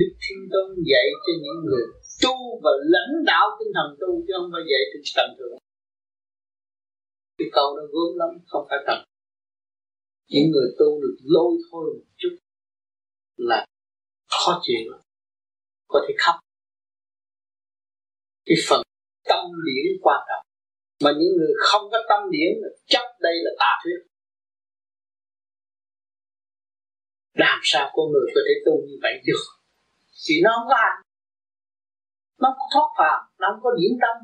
Đức thiên tôn dạy cho những người tu và lãnh đạo tinh thần tu chứ không phải dạy trên tầm thường. Cái câu nó gớm lắm, không phải tầm những người tu được lôi thôi một chút là khó chịu lắm. Có thể khóc. Cái phần tâm điển quan trọng. Mà những người không có tâm điển chắc đây là tà thuyết. Làm sao con người có thể tu như vậy được? Vì nó không có hành nó không có thoát phàm nó không có điển tâm.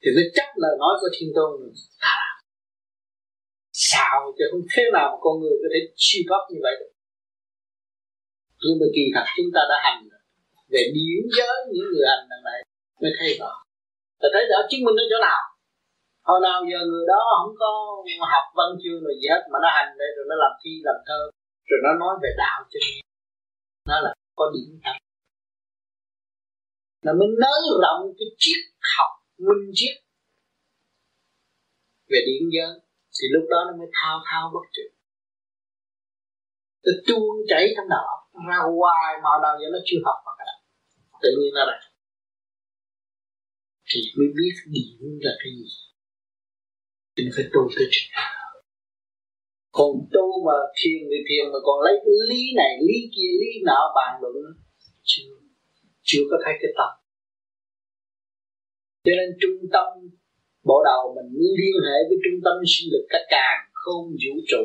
Thì nó chấp lời nói của thiên tôn rồi à, sao chứ không thế nào mà con người có thể suy thoát như vậy được? Nhưng mà kỳ thật chúng ta đã hành về điển giới những người hành đằng này mới thấy rõ. Và thấy rõ chứng minh ở chỗ nào? Hồi nào giờ người đó không có học văn chương rồi gì hết mà nó hành đây rồi nó làm thi làm thơ rồi nó nói về đạo cho nó là có điển tâm nó mới nới rộng cái triết học minh triết. Về điện giới thì lúc đó nó mới thao thao bất tuyệt. Nó tuôn chảy trong đầu ra hoài mà đâu nào giờ nó chưa học mà cả. Tự nhiên nó ra thì mới biết điện là cái gì. Thì phải tu tới trình Còn tu mà thiền thì thiền mà còn lấy cái lý này, lý kia, lý nọ bàn luận chưa, chưa có thấy cái tâm. Cho nên trung tâm bộ đầu mình liên hệ với trung tâm sinh lực cả càng không vũ trụ,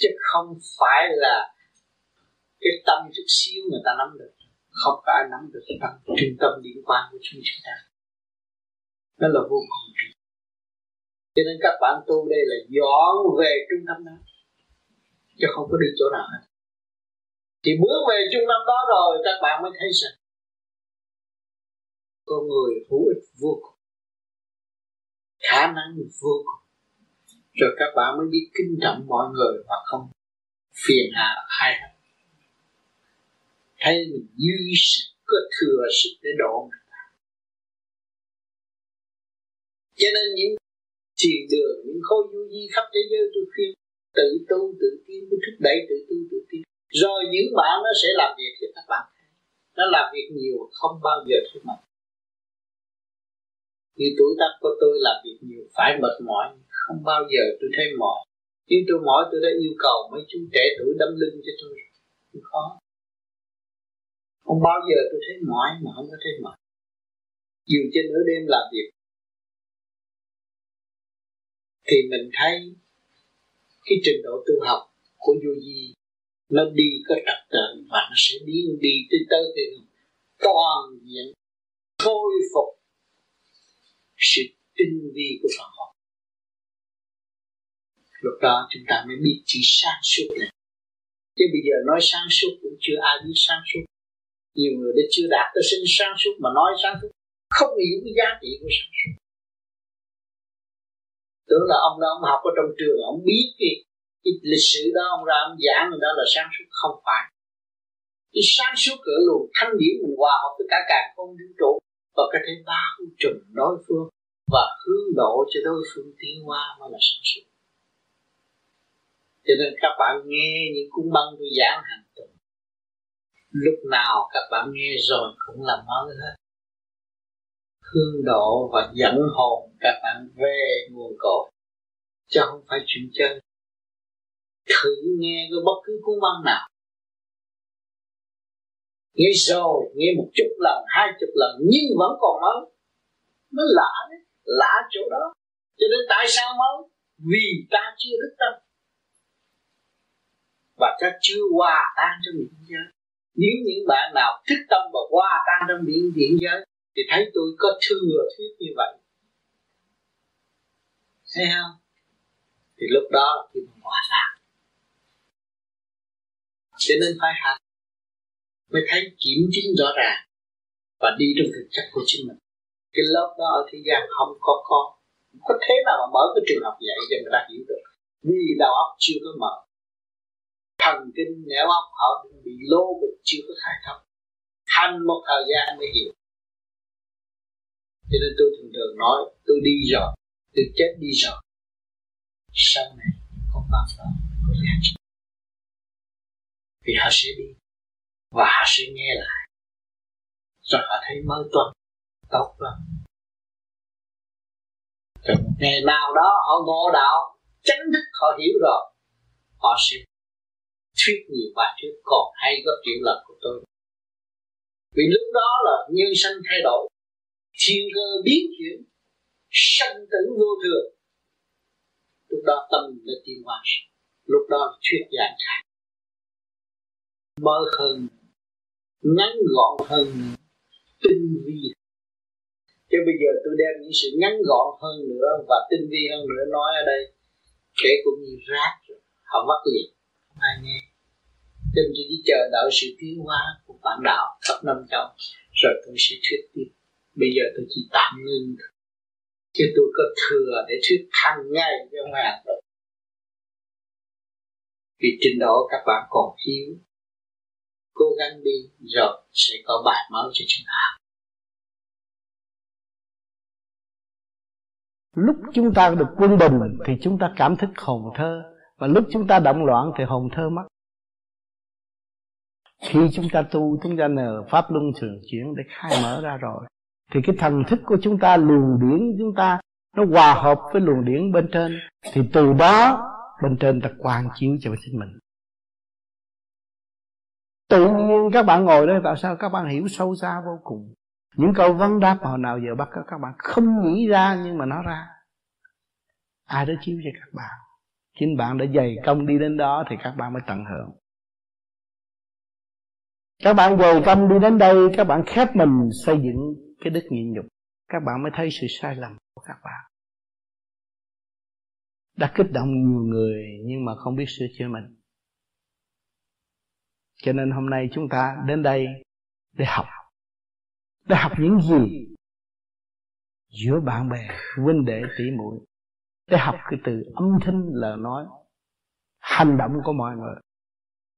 chứ không phải là cái tâm chút xíu người ta nắm được. Không có ai nắm được cái tâm trung tâm liên quan của chúng ta. Nó là vô cùng cho nên các bạn tu đây là dọn về trung tâm đó, chứ không có đi chỗ nào hết. Thì bước về trung tâm đó rồi các bạn mới thấy rằng con người hữu ích vô cùng, khả năng vô cùng. Rồi các bạn mới biết kính trọng mọi người và không phiền hà ai hết. Thấy mình dư sức, có thừa sức để độ người ta. Cho nên những thiền đường, những khối du di khắp thế giới tôi khuyên, tự tu, tự tiến mới thúc đẩy, tự tu, tự tiến rồi những bạn nó sẽ làm việc cho các bạn. Nó làm việc nhiều không bao giờ thấy mệt như tuổi tác của tôi làm việc nhiều, phải mệt mỏi, không bao giờ tôi thấy mỏi. Nhưng tôi mỏi, tôi đã yêu cầu mấy chú trẻ tuổi đâm lưng cho tôi. Không khó. Không bao giờ tôi thấy mỏi mà không có thấy mệt. Dù trên nửa đêm làm việc, thì mình thấy cái trình độ tu học của vô di nó đi có trật tự và nó sẽ đi đi tới tới thì toàn diện, khôi phục sự tinh vi của phần hồn lúc đó chúng ta mới biết chỉ sáng suốt này. Chứ bây giờ nói sáng suốt cũng chưa ai biết sáng suốt. Nhiều người đã chưa đạt tới sinh sáng suốt mà nói sáng suốt. Không hiểu cái giá trị của sáng suốt. Tưởng là ông đó ông học ở trong trường ông biết cái, cái lịch sử đó ông ra ông giảng người đó là sáng suốt. Không phải. Cái sáng suốt cửa luồng thanh điển mình hòa hợp với cả càng không vũ trụ và có thể bao trùm đối phương và hướng độ cho đối phương tiến hóa mới là sáng suốt cho nên các bạn nghe những cuốn băng tôi giảng hàng tuần lúc nào các bạn nghe rồi cũng là mới hết. Hương độ và dẫn hồn các bạn về nguồn cội, chứ không phải chuyện chơi thử nghe cái bất cứ cuốn băng nào nghe rồi nghe một chục lần hai chục lần nhưng vẫn còn mới. Nó lạ đấy lạ chỗ đó. Cho nên tại sao mới? Vì ta chưa thức tâm. Và ta chưa hòa tan trong biển giới. Nếu những bạn nào thức tâm và hòa tan trong biển, biển giới thì thấy tôi có thừa thuyết như vậy. Thấy không? Thì lúc đó là khi mình hòa tan. Cho nên phải học mới thấy kiểm chứng rõ ràng và đi trong thực chất của chính mình. Cái lớp đó ở thế gian không có con. Có thế nào mà mở cái trường học dạy cho người ta hiểu được. Vì đầu óc chưa có mở. Thần kinh nẻo óc họ bị lô bịch, chưa có khai thông. Hành một thời gian mới hiểu. Cho nên tôi thường thường nói, tôi đi rồi, tôi chết đi rồi. Sau này con bao đó có giá trị. Vì họ sẽ đi và họ sẽ nghe lại. Rồi họ thấy mới tuần tốt lắm. Rồi ngày nào đó họ ngộ đạo chánh thức họ hiểu rồi. Họ sẽ thuyết nhiều bài thuyết còn hay gấp triệu lần của tôi. Vì lúc đó là nhân sanh thay đổi. Thiên cơ biến chuyển. Sanh tử vô thường. Lúc đó tâm đã tiên hóa. Lúc đó thuyết giảng khác mơ hơn, ngắn gọn hơn tinh vi. Chứ bây giờ tôi đem những sự ngắn gọn hơn nữa và tinh vi hơn nữa nói ở đây, kể cũng như rác họ mất liền, không ai nghe. Nên tôi chỉ chờ đợi sự tiến hóa của bản đạo khắp năm châu, rồi tôi sẽ thuyết tiếp bây giờ tôi chỉ tạm ngưng chứ tôi có thừa để thuyết hàng ngày cho ngàn rồi vì trình độ các bạn còn thiếu cố gắng đi, rồi sẽ có bài mới cho chúng ta. Lúc chúng ta được quân bình thì chúng ta cảm thức hồn thơ, và lúc chúng ta động loạn thì hồn thơ mất. Khi chúng ta tu, chúng ta nhờ pháp luân thường chuyển để khai mở ra rồi, thì cái thần thức của chúng ta, luồng điển chúng ta, nó hòa hợp với luồng điển bên trên. Thì từ đó, bên trên ta quang chiếu cho chính mình tự nhiên các bạn ngồi đây tại sao các bạn hiểu sâu xa vô cùng. Những câu vấn đáp hồi nào giờ bắt các bạn không nghĩ ra nhưng mà nó ra. Ai đó chiếu cho các bạn. Chính bạn đã dày công đi đến đó thì các bạn mới tận hưởng. Các bạn dày công đi đến đây, các bạn khép mình xây dựng cái đức nhịn nhục. Các bạn mới thấy sự sai lầm của các bạn. Đã kích động nhiều người nhưng mà không biết sửa chữa mình cho nên hôm nay chúng ta đến đây để học. Để học những gì giữa bạn bè, huynh đệ, tỷ muội. Để học cái từ âm thanh, lời nói, hành động của mọi người.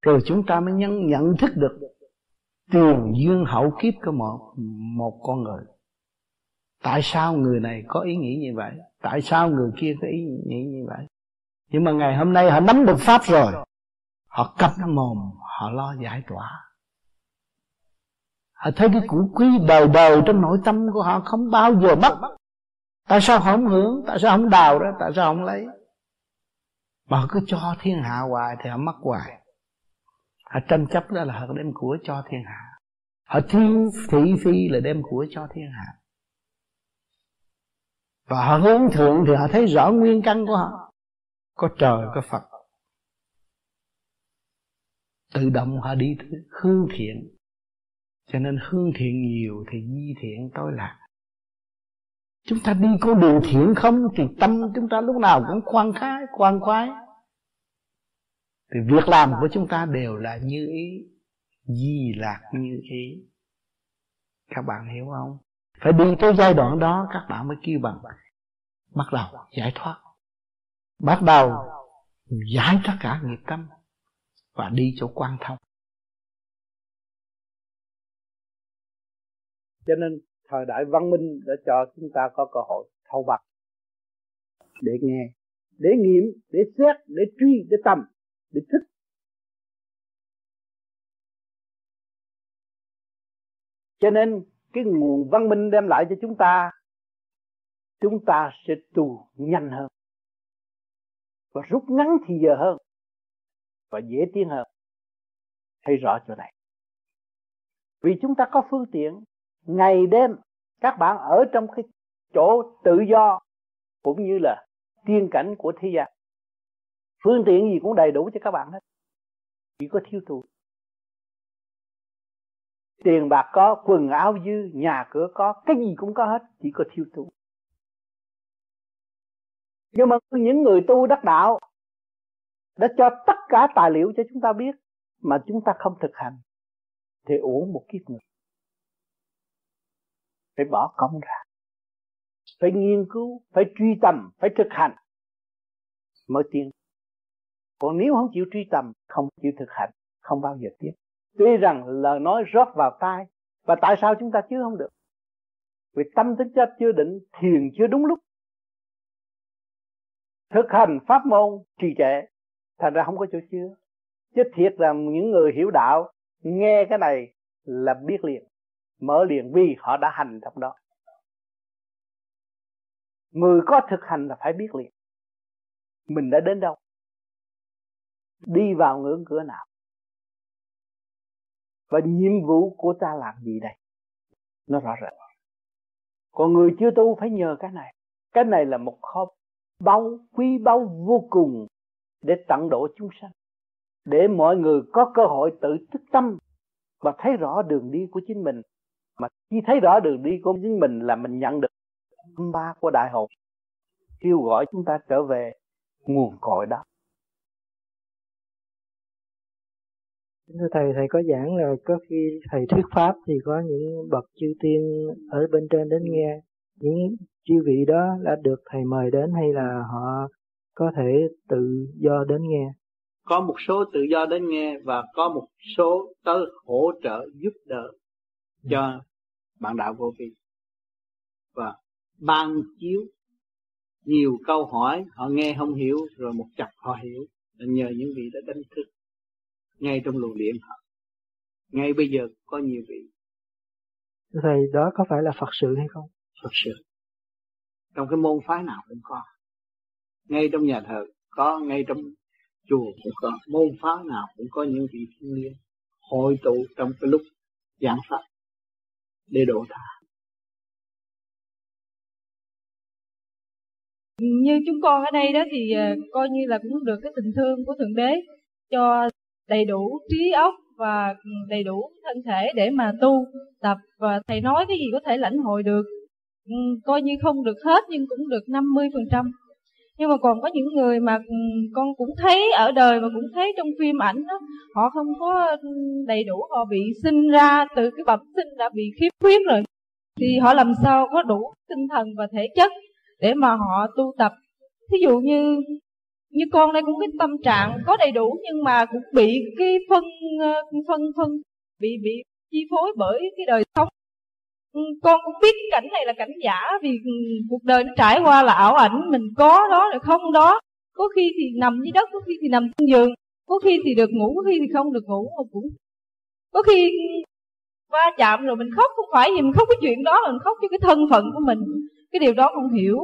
Rồi chúng ta mới nhận nhận thức được tiền duyên hậu, kiếp của một một con người. Tại sao người này có ý nghĩ như vậy? Tại sao người kia có ý nghĩ như vậy? Nhưng mà ngày hôm nay họ nắm được pháp rồi họ cặp mồm, họ lo giải tỏa. Họ thấy cái củ quý đời đời trong nội tâm của họ không bao giờ mất tại sao họ không hưởng? Tại sao không đào ra? Tại sao không lấy? Mà họ cứ cho thiên hạ hoài thì họ mất hoài. Họ tranh chấp đó là họ đem của cho thiên hạ. Họ thiên thị phi là đem của cho thiên hạ. Và họ hướng thượng thì họ thấy rõ nguyên căn của họ. Có trời, có phật tự động họ đi hương thiện. Cho nên hương thiện nhiều thì di thiện tối lạc. Chúng ta đi con đường thiện không thì tâm chúng ta lúc nào cũng khoan khái khoan khoái. Thì việc làm của chúng ta đều là như ý, di lạc như ý. Các bạn hiểu không? Phải đi tới giai đoạn đó, các bạn mới kêu bằng bắt đầu giải thoát. Bắt đầu giải tất cả nghiệp tâm và đi chỗ quan thông. Cho nên thời đại văn minh đã cho chúng ta có cơ hội thâu bạc để nghe để nghiệm để xét để truy để tầm, để thích. Cho nên cái nguồn văn minh đem lại cho chúng ta chúng ta sẽ tu nhanh hơn và rút ngắn thì giờ hơn và dễ tiến hơn. Thấy rõ chỗ này. Vì chúng ta có phương tiện, ngày đêm, các bạn ở trong cái chỗ tự do, cũng như là tiên cảnh của thế gian. Phương tiện gì cũng đầy đủ cho các bạn hết. Chỉ có thiếu tu tiền bạc có, quần áo dư, nhà cửa có, cái gì cũng có hết, chỉ có thiếu tu nhưng mà những người tu đắc đạo đã cho tất cả tài liệu cho chúng ta biết mà chúng ta không thực hành, thì uổng một kiếp người phải bỏ công ra. Phải nghiên cứu, phải truy tầm, phải thực hành mới tiến. Còn nếu không chịu truy tầm, không chịu thực hành, không bao giờ tiếp tuy rằng lời nói rót vào tai, và tại sao chúng ta chứa không được? Vì tâm tính chất chưa định, thiền chưa đúng lúc. Thực hành pháp môn trì trệ thành ra không có chỗ chứa. Chứ thiệt là những người hiểu đạo nghe cái này là biết liền, mở liền vì họ đã hành trong đó. Người có thực hành là phải biết liền, mình đã đến đâu, đi vào ngưỡng cửa nào, và nhiệm vụ của ta làm gì đây? Nó rõ ràng. Còn người chưa tu phải nhờ cái này. Cái này là một kho báu, quý báu vô cùng để tận độ chúng sanh để mọi người có cơ hội tự thức tâm và thấy rõ đường đi của chính mình mà khi thấy rõ đường đi của chính mình là mình nhận được âm ba của đại hội kêu gọi chúng ta trở về nguồn cội đó Thưa thầy, thầy có giảng là có khi thầy thuyết pháp thì có những bậc chư tiên ở bên trên đến nghe. Những chư vị đó đã được thầy mời đến hay là họ có thể tự do đến nghe? Có một số tự do đến nghe và có một số tới hỗ trợ giúp đỡ cho bạn đạo vô vi. Và ban chiếu nhiều câu hỏi họ nghe không hiểu rồi một chập họ hiểu. Là nhờ những vị đã đánh thức ngay trong luồng điện họ. Ngay bây giờ có nhiều vị. Thầy đó có phải là phật sự hay không? Phật sự. Trong cái môn phái nào cũng có ngay trong nhà thờ có, ngay trong chùa cũng có, môn phái nào cũng có những vị thiên liêng hội tụ trong cái lúc giảng pháp để độ tha. Như chúng con ở đây đó thì ờ, coi như là cũng được cái tình thương của thượng đế cho đầy đủ trí óc và ừ, đầy đủ thân thể để mà tu tập và thầy nói cái gì có thể lãnh hội được. Ừ, coi như không được hết nhưng cũng được 50% nhưng mà còn có những người mà ừ, con cũng thấy ở đời và cũng thấy trong phim ảnh đó, họ không có đầy đủ, họ bị sinh ra từ cái bẩm sinh đã bị khiếm khuyết rồi. Thì họ làm sao có đủ tinh thần và thể chất để mà họ tu tập? Thí dụ như như con đây cũng cái tâm trạng có đầy đủ nhưng mà cũng bị cái phân ờ, phân phân, bị bị chi phối bởi cái đời sống Ừ, con cũng biết cảnh này là cảnh giả vì cuộc đời nó trải qua là ảo ảnh, mình có đó rồi không đó. Có khi thì nằm dưới đất, có khi thì nằm trên giường, có khi thì được ngủ, có khi thì không được ngủ, mà cũng có khi va chạm rồi mình khóc, không phải vì mình khóc cái chuyện đó, mà mình khóc cho cái thân phận của mình. Cái điều đó không hiểu.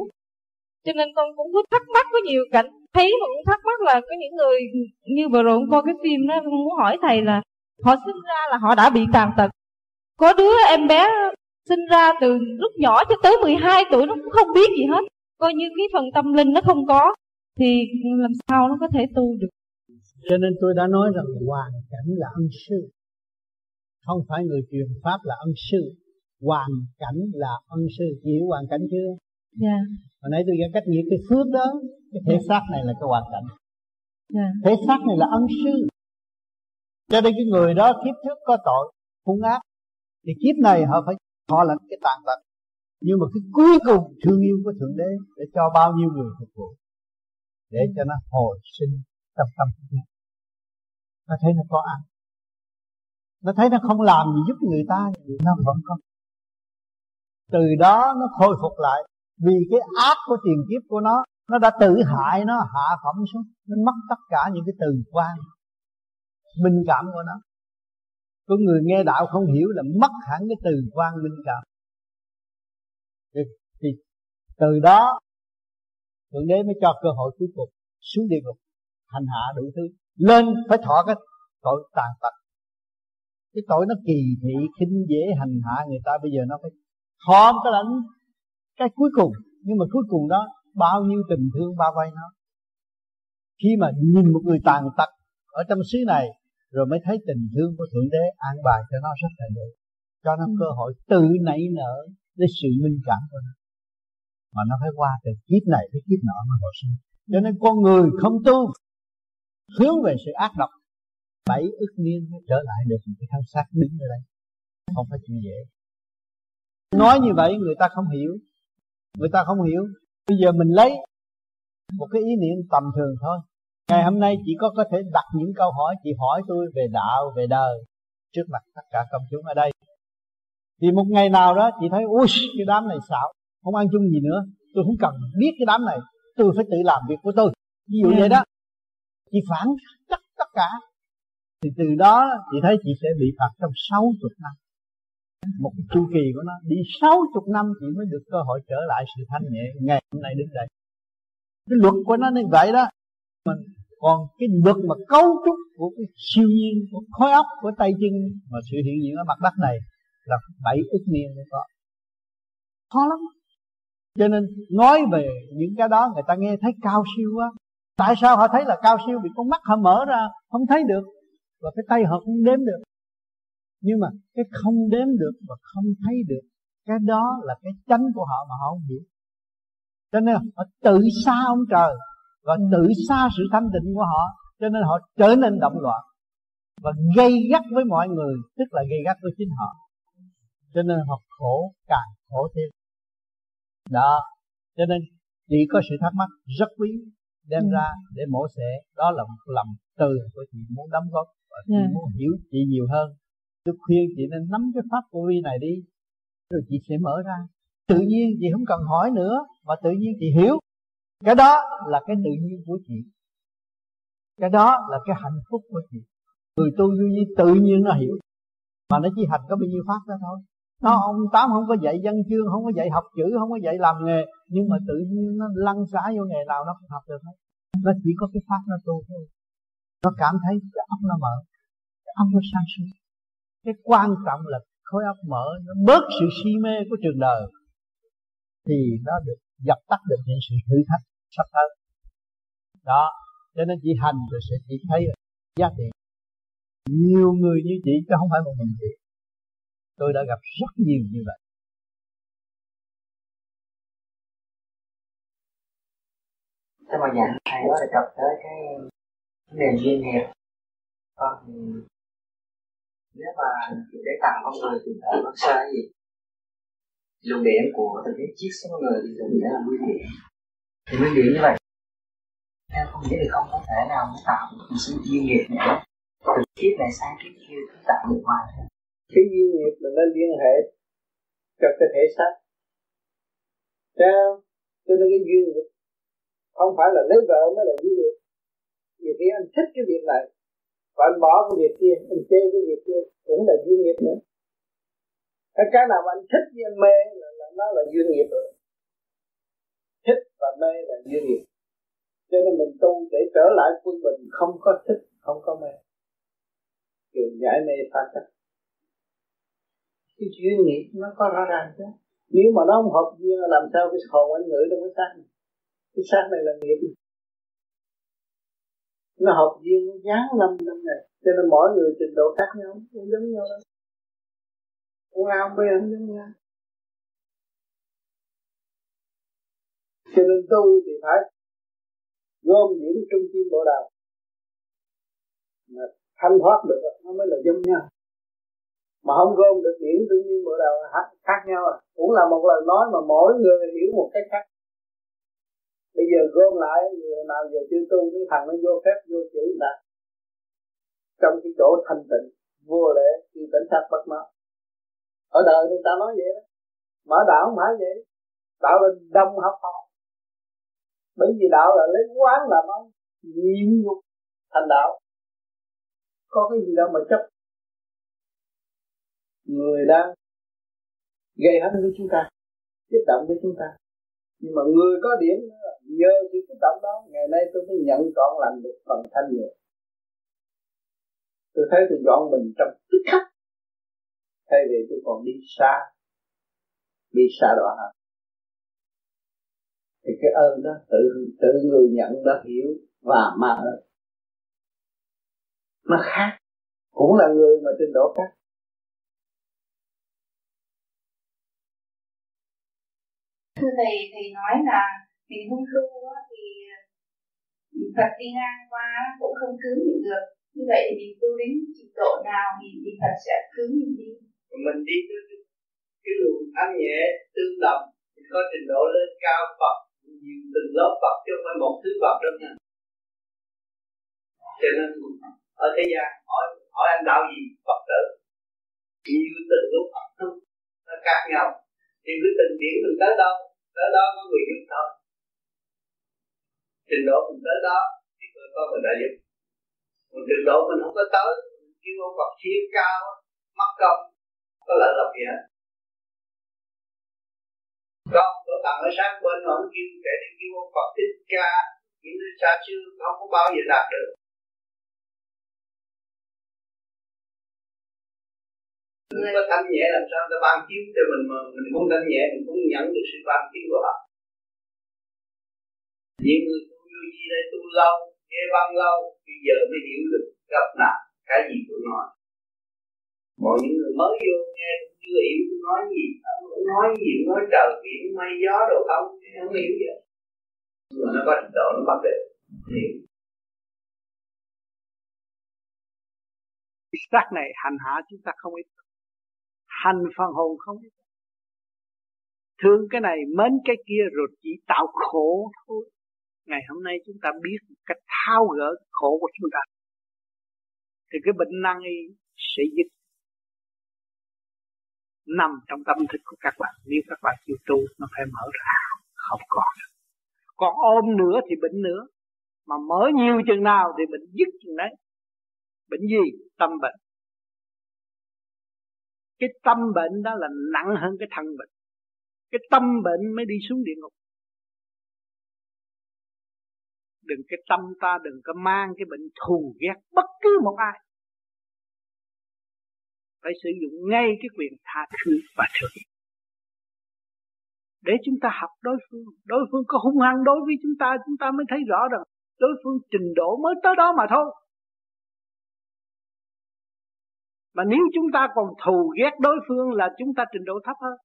Cho nên con cũng cứ thắc mắc có nhiều cảnh, thấy mà cũng thắc mắc là có những người như vừa rồi coi cái phim đó, con muốn hỏi thầy là họ sinh ra là họ đã bị tàn tật. Có đứa em bé sinh ra từ lúc nhỏ cho tới 12 tuổi nó cũng không biết gì hết. Coi như cái phần tâm linh nó không có thì làm sao nó có thể tu được? Cho nên tôi đã nói rằng hoàn cảnh là ân sư. Không phải người truyền pháp là ân sư. Hoàn cảnh là ân sư. Hiểu hoàn cảnh chưa? Dạ. Yeah. hồi nãy tôi đã cách nghĩa cái phước đó cái thể xác này là cái hoàn cảnh. Yeah. thể xác này là ân sư. Cho nên cái người đó kiếp trước có tội hung ác thì kiếp này họ phải họ là cái tàn tật. Nhưng mà cái cuối cùng thương yêu của thượng đế để cho bao nhiêu người phục vụ? Để cho nó hồi sinh trong tâm thức nó thấy nó có ăn. Nó thấy nó không làm gì giúp người ta, nó vẫn có. Từ đó nó khôi phục lại. Vì cái ác của tiền kiếp của nó nó đã tự hại nó, hạ phẩm xuống. Nó mất tất cả những cái từ quan, minh cảm của nó có người nghe đạo không hiểu là mất hẳn cái từ quan minh cảm. Thì, thì từ đó thượng đế mới cho cơ hội cuối cùng xuống địa ngục hành hạ đủ thứ. Lên phải thọ cái tội tàn tật. Cái tội nó kỳ thị khinh dễ hành hạ người ta bây giờ nó phải thọ cái lãnh cái cuối cùng. Nhưng mà cuối cùng đó bao nhiêu tình thương bao vây nó. Khi mà nhìn một người tàn tật ở trong xứ này rồi mới thấy tình thương của thượng đế an bài cho nó rất là đủ cho nó cơ hội tự nảy nở để sự minh cảm của nó. Mà nó phải qua từ kiếp này tới kiếp nọ mới hồi sinh. Cho nên con người không tu hướng về sự ác độc bảy ức niên mới trở lại được một cái thân xác đứng ở đây. Không phải chuyện dễ. Nói như vậy người ta không hiểu. Người ta không hiểu. Bây giờ mình lấy một cái ý niệm tầm thường thôi ngày hôm nay chỉ có có thể đặt những câu hỏi chị hỏi tôi về đạo về đời trước mặt tất cả công chúng ở đây. Thì một ngày nào đó chị thấy ui cái đám này xạo không ăn chung gì nữa tôi không cần biết cái đám này tôi phải tự làm việc của tôi. Ví dụ vậy đó. Chị phản tất tất cả. Thì từ đó chị thấy chị sẽ bị phạt trong 60 năm. Một cái chu kỳ của nó đi 60 năm chị mới được cơ hội trở lại sự thanh nhẹ ngày hôm nay đến đây. Cái luật của nó như vậy đó mình. Còn cái luật mà cấu trúc của cái siêu nhiên, của khối óc, của tay chân mà sự hiện diện ở mặt đất này là bảy ức niên mới có. Khó lắm. Cho nên nói về những cái đó người ta nghe thấy cao siêu quá. Tại sao họ thấy là cao siêu? Vì con mắt họ mở ra, không thấy được. Và cái tay họ không đếm được. Nhưng mà cái không đếm được và không thấy được, cái đó là cái chánh của họ mà họ không hiểu. Cho nên họ tự xa ông trời và tự xa sự thanh tịnh của họ cho nên họ trở nên động loạn. Và gây gắt với mọi người tức là gây gắt với chính họ. Cho nên họ khổ càng khổ thêm. Đó. Cho nên chỉ có sự thắc mắc rất quý đem ừ. ra để mổ xẻ. Đó là một lòng từ của chị muốn đóng góp và chị. Dạ. muốn hiểu chị nhiều hơn. Tôi khuyên chị nên nắm cái pháp vô vi này đi rồi chị sẽ mở ra. Tự nhiên chị không cần hỏi nữa mà tự nhiên chị hiểu cái đó là cái tự nhiên của chị. Cái đó là cái hạnh phúc của chị. Người tu vô vi tự nhiên nó hiểu. Mà nó chỉ hành có bao nhiêu pháp đó thôi. Nó ông tám không có dạy văn chương, không có dạy học chữ, không có dạy làm nghề. Nhưng mà tự nhiên nó lăn xả vô nghề nào nó cũng học được hết. Nó chỉ có cái pháp nó tu thôi. Nó cảm thấy cái óc nó mở. Cái óc nó sáng suốt. Cái quan trọng là khối óc mở, nó bớt sự si mê của trường đời. Thì nó được dập tắt được những sự thử thách sắp tới. Đó, cho nên chị hành rồi sẽ chị thấy giá trị nhiều người như chị, chứ không phải một mình chị. Tôi đã gặp rất nhiều như vậy. Thế mà dạng thầy có đề cập tới cái nền duyên nghiệp. Còn nếu mà để tặng con người thì thầy con sai gì? Dùng điện của từ cái chiếc số người thì dùng để là nguyên điểm thì nguyên điện như vậy. Theo không nghĩa thì không có thể nào nó tạo một sự duyên nghiệp nữa từ kiếp này sang kiếp kia cứ tạo được hoài cái duyên nghiệp là nó liên hệ cho cái thể xác. Theo cho nên cái duyên nghiệp không phải là lấy vợ mới là duyên nghiệp. Vì khi anh thích cái việc này và anh bỏ cái việc kia anh chê cái việc kia cũng là duyên nghiệp nữa. Cái cái nào mà anh thích với anh mê là, là nó là duyên nghiệp rồi thích và mê là duyên nghiệp cho nên mình tu để trở lại quân bình không có thích không có mê. Kiểu giải mê phá cách. Cái duyên nghiệp nó có rõ ràng chứ? Nếu mà nó không hợp duyên làm sao cái hồn anh ngửi trong cái xác này. Cái xác này là nghiệp. Nó hợp duyên nó dán lâm trong này. Cho nên mỗi người trình độ khác nhau không giống nhau đâu con ao bê không giống nhau cho nên tu thì phải gom điểm trung tâm bộ đạo mà thanh thoát được, nó mới là giống nhau. Mà không gom được điểm trung tâm bộ đầu khác nhau à. Cũng là một lời nói mà mỗi người hiểu một cách khác. Bây giờ gom lại, người nào giờ chưa tu, cái thằng nó vô phép, vô chữ là trong cái chỗ thanh tịnh, vô lễ, thì tỉnh sát bất mất ở đời người ta nói vậy đó. Mở đạo không phải vậy. Đạo là đông học học bởi vì đạo là lấy quán làm ông nhịn nhục thành đạo. Có cái gì đâu mà chấp. Người đang gây hấn với chúng ta, kích động với chúng ta. Nhưng mà người có điểm nhờ sự kích động đó, ngày nay tôi mới nhận trọn lành được phần thanh nhẹ. Tôi thấy tôi dọn mình trong tức khắc. Thay vì tôi còn đi xa đi xa đoạn hả? Thì cái ơn đó tự tự người nhận đó hiểu và mà ơn nó khác cũng là người mà trình độ khác. Thưa thầy thầy nói là mình hung tu thì Phật đi ngang qua cũng không cứu mình được. Như vậy thì mình tu đến trình độ nào thì, thì Phật sẽ cứu mình đi. Mình đi tới cái luồng thanh nhẹ tương đồng có trình độ lên cao Phật nhiều từng lớp Phật, chứ không phải một thứ Phật đâu nha. Cho nên, ở thế gian, hỏi hỏi anh đạo gì, Phật tử. Nhiều từng lúc Phật tu nó khác nhau. Thì cứ từng điểm mình tới đâu tới đó có người giúp thôi. Trình độ mình tới đó, thì có người đã giúp. Một trình độ mình không có tới, kêu ông Phật thiên cao, mất công, có lợi lộc gì hết con của bạn ở sát bên mà ông kêu kể đi kêu ông Phật thích ca. Những thứ xa chưa không có bao giờ đạt được. Người có thanh nhẹ làm sao? Ta ban chiếu cho mình mà mình không thanh nhẹ, mình cũng nhận được sự ban chiếu của họ. Những người tu vô gì đây tu lâu, nghe văn lâu, bây giờ mới hiểu được gặp nạn, cái gì tôi nói mọi những người mới vô nghe, chưa hiểu tôi nói gì. Nói gì nói trời biển, mây gió đồ không không hiểu gì. Mà nó có trình độ nó bắt được hiểu. Xác này hành hạ chúng ta không ít. Hành phần hồn không ít. Thương cái này, mến cái kia rồi chỉ tạo khổ thôi. Ngày hôm nay chúng ta biết cách thao gỡ khổ của chúng ta. Thì cái bệnh năng y sẽ dứt nằm trong tâm thức của các bạn. Nếu các bạn chịu tu, nó phải mở ra. Không còn. Còn ôm nữa thì bệnh nữa. Mà mở nhiều chừng nào thì bệnh dứt chừng đấy. Bệnh gì? Tâm bệnh. Cái tâm bệnh đó là nặng hơn cái thân bệnh. Cái tâm bệnh mới đi xuống địa ngục. Đừng cái tâm ta, đừng có mang cái bệnh thù ghét bất cứ một ai phải sử dụng ngay cái quyền tha thứ và thương để chúng ta học đối phương đối phương có hung hăng đối với chúng ta chúng ta mới thấy rõ rằng đối phương trình độ mới tới đó mà thôi. Mà nếu chúng ta còn thù ghét đối phương là chúng ta trình độ thấp hơn.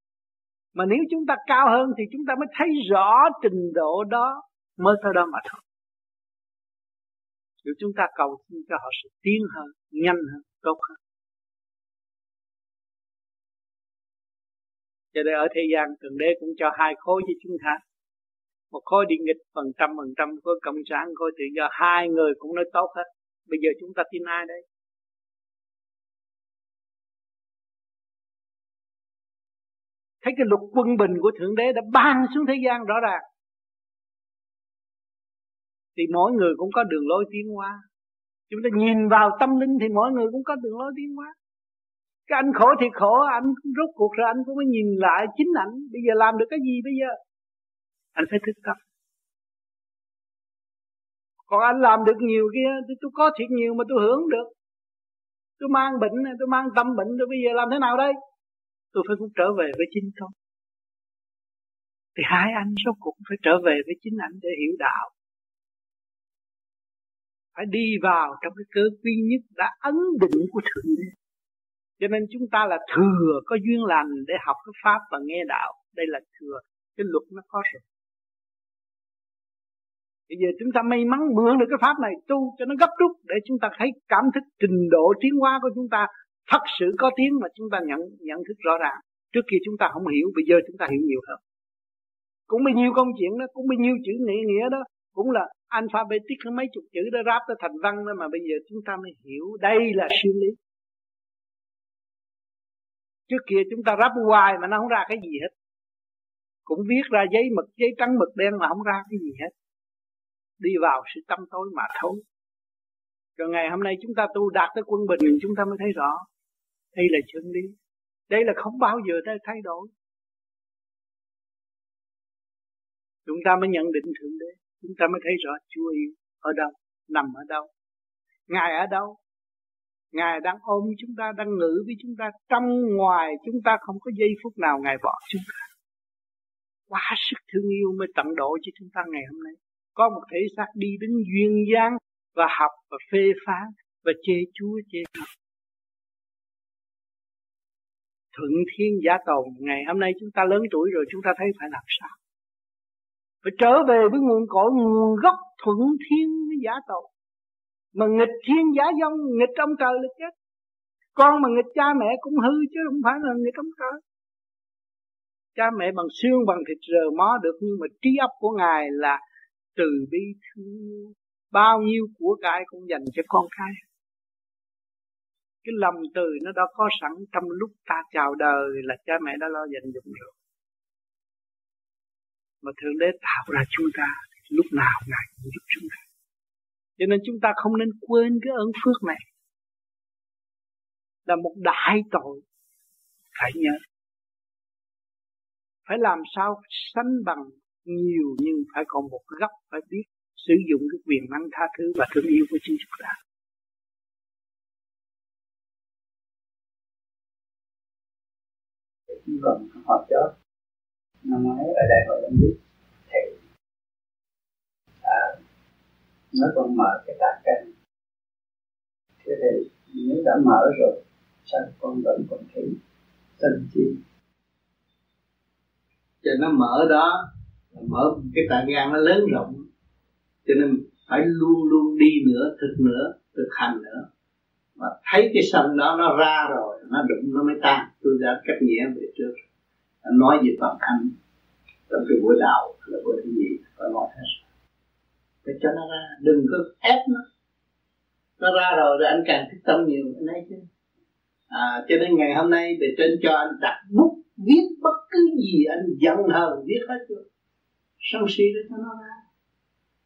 Mà nếu chúng ta cao hơn thì chúng ta mới thấy rõ trình độ đó mới tới đó mà thôi. Nếu chúng ta cầu xin cho họ sự tiến hơn, nhanh hơn, tốt hơn. Cho nên ở thế gian thượng đế cũng cho hai khối với chúng ta. Một khối đi nghịch phần trăm phần trăm khối cộng sản khối tự do. Hai người cũng nói tốt hết. Bây giờ chúng ta tin ai đây? Thấy cái luật quân bình của thượng đế đã ban xuống thế gian rõ ràng. Thì mỗi người cũng có đường lối tiến hóa. Chúng ta nhìn vào tâm linh thì mỗi người cũng có đường lối tiến hóa cái anh khổ thì khổ, anh rốt cuộc rồi, anh cũng mới nhìn lại chính ảnh. Bây giờ làm được cái gì bây giờ? Anh phải thức tâm. Còn anh làm được nhiều kia thì tôi có thiệt nhiều mà tôi hưởng được. Tôi mang bệnh tôi mang tâm bệnh, tôi bây giờ làm thế nào đây? Tôi phải cũng trở về với chính tôi. Thì hai anh số cũng phải trở về với chính anh để hiểu đạo. Phải đi vào trong cái cơ duy nhất đã ấn định của thượng đế cho nên chúng ta là thừa có duyên lành để học cái pháp và nghe đạo đây là thừa cái luật nó có rồi Bây giờ chúng ta may mắn mượn được cái pháp này tu cho nó gấp rút để chúng ta thấy cảm thức trình độ tiến hóa của chúng ta thật sự có tiếng mà chúng ta nhận nhận thức rõ ràng. Trước kia chúng ta không hiểu, bây giờ chúng ta hiểu nhiều hơn. Cũng bao nhiêu công chuyện đó, cũng bao nhiêu chữ nghĩa nghĩa đó, cũng là alphabetic mấy chục chữ đó ráp tới thành văn đó mà bây giờ chúng ta mới hiểu đây là siêu lý. Trước kia chúng ta ráp hoài mà nó không ra cái gì hết. Cũng viết ra giấy mực, giấy trắng mực đen mà không ra cái gì hết. Đi vào sự tâm tối mà thôi. Rồi ngày hôm nay chúng ta tu đạt tới quân bình chúng ta mới thấy rõ. Đây là chân lý. Đây là không bao giờ thay thay đổi. Chúng ta mới nhận định thượng đế. Chúng ta mới thấy rõ chúa yêu ở đâu nằm ở đâu. Ngài ở đâu ngài đang ôm chúng ta, đang ngự với chúng ta, trong, ngoài chúng ta không có giây phút nào ngài bỏ chúng ta. Quá sức thương yêu mới tận độ cho chúng ta ngày hôm nay. Có một thể xác đi đến duyên dáng và học và phê phán và chê chúa, chê Phật. Thượng thiên giả tồn, Ngày hôm nay chúng ta lớn tuổi rồi chúng ta thấy phải làm sao? Phải trở về với nguồn cội, nguồn gốc thuận thiên với giả tồn. Mà nghịch thiên giả dông Nghịch ông trời là chết. Con mà nghịch cha mẹ cũng hư chứ không phải là nghịch ông trời. Cha mẹ bằng xương, bằng thịt rờ mó được, Nhưng mà trí óc của Ngài là từ bi thương bao nhiêu của cải cũng dành cho con cái. Cái lòng từ nó đã có sẵn trong lúc ta chào đời là cha mẹ đã lo dành dụng rồi. Mà thượng đế tạo ra chúng ta lúc nào ngài cũng giúp chúng ta cho nên chúng ta không nên quên cái ơn phước này. Là một đại tội, phải nhớ. Phải làm sao sánh bằng nhiều nhưng phải còn một góc phải biết sử dụng cái quyền năng tha thứ và thương yêu của chính chúng ta. Vâng họ chớp năm ngoái ở đại hội đồng biết thầy à, nó còn mở cái tạc cảnh thế thì nếu đã mở rồi sao con vẫn còn thấy sân chi cho nó mở đó mở cái tạ gan nó lớn rộng. Cho nên phải luôn luôn đi nữa thực nữa thực hành nữa. Mà thấy cái sân đó nó ra rồi nó đụng nó mới tan. Tôi đã cách nghĩa về trước. Nói về toàn thanh trong cái buổi đạo là buổi gì phải nói hết phải cho nó ra. Đừng có ép nó. Nó ra rồi rồi anh càng thích tâm nhiều. Anh ấy chứ. À, cho nên ngày hôm nay bề trên cho anh đặt bút viết bất cứ gì anh giận hờn viết hết chưa? Sân si để cho nó ra.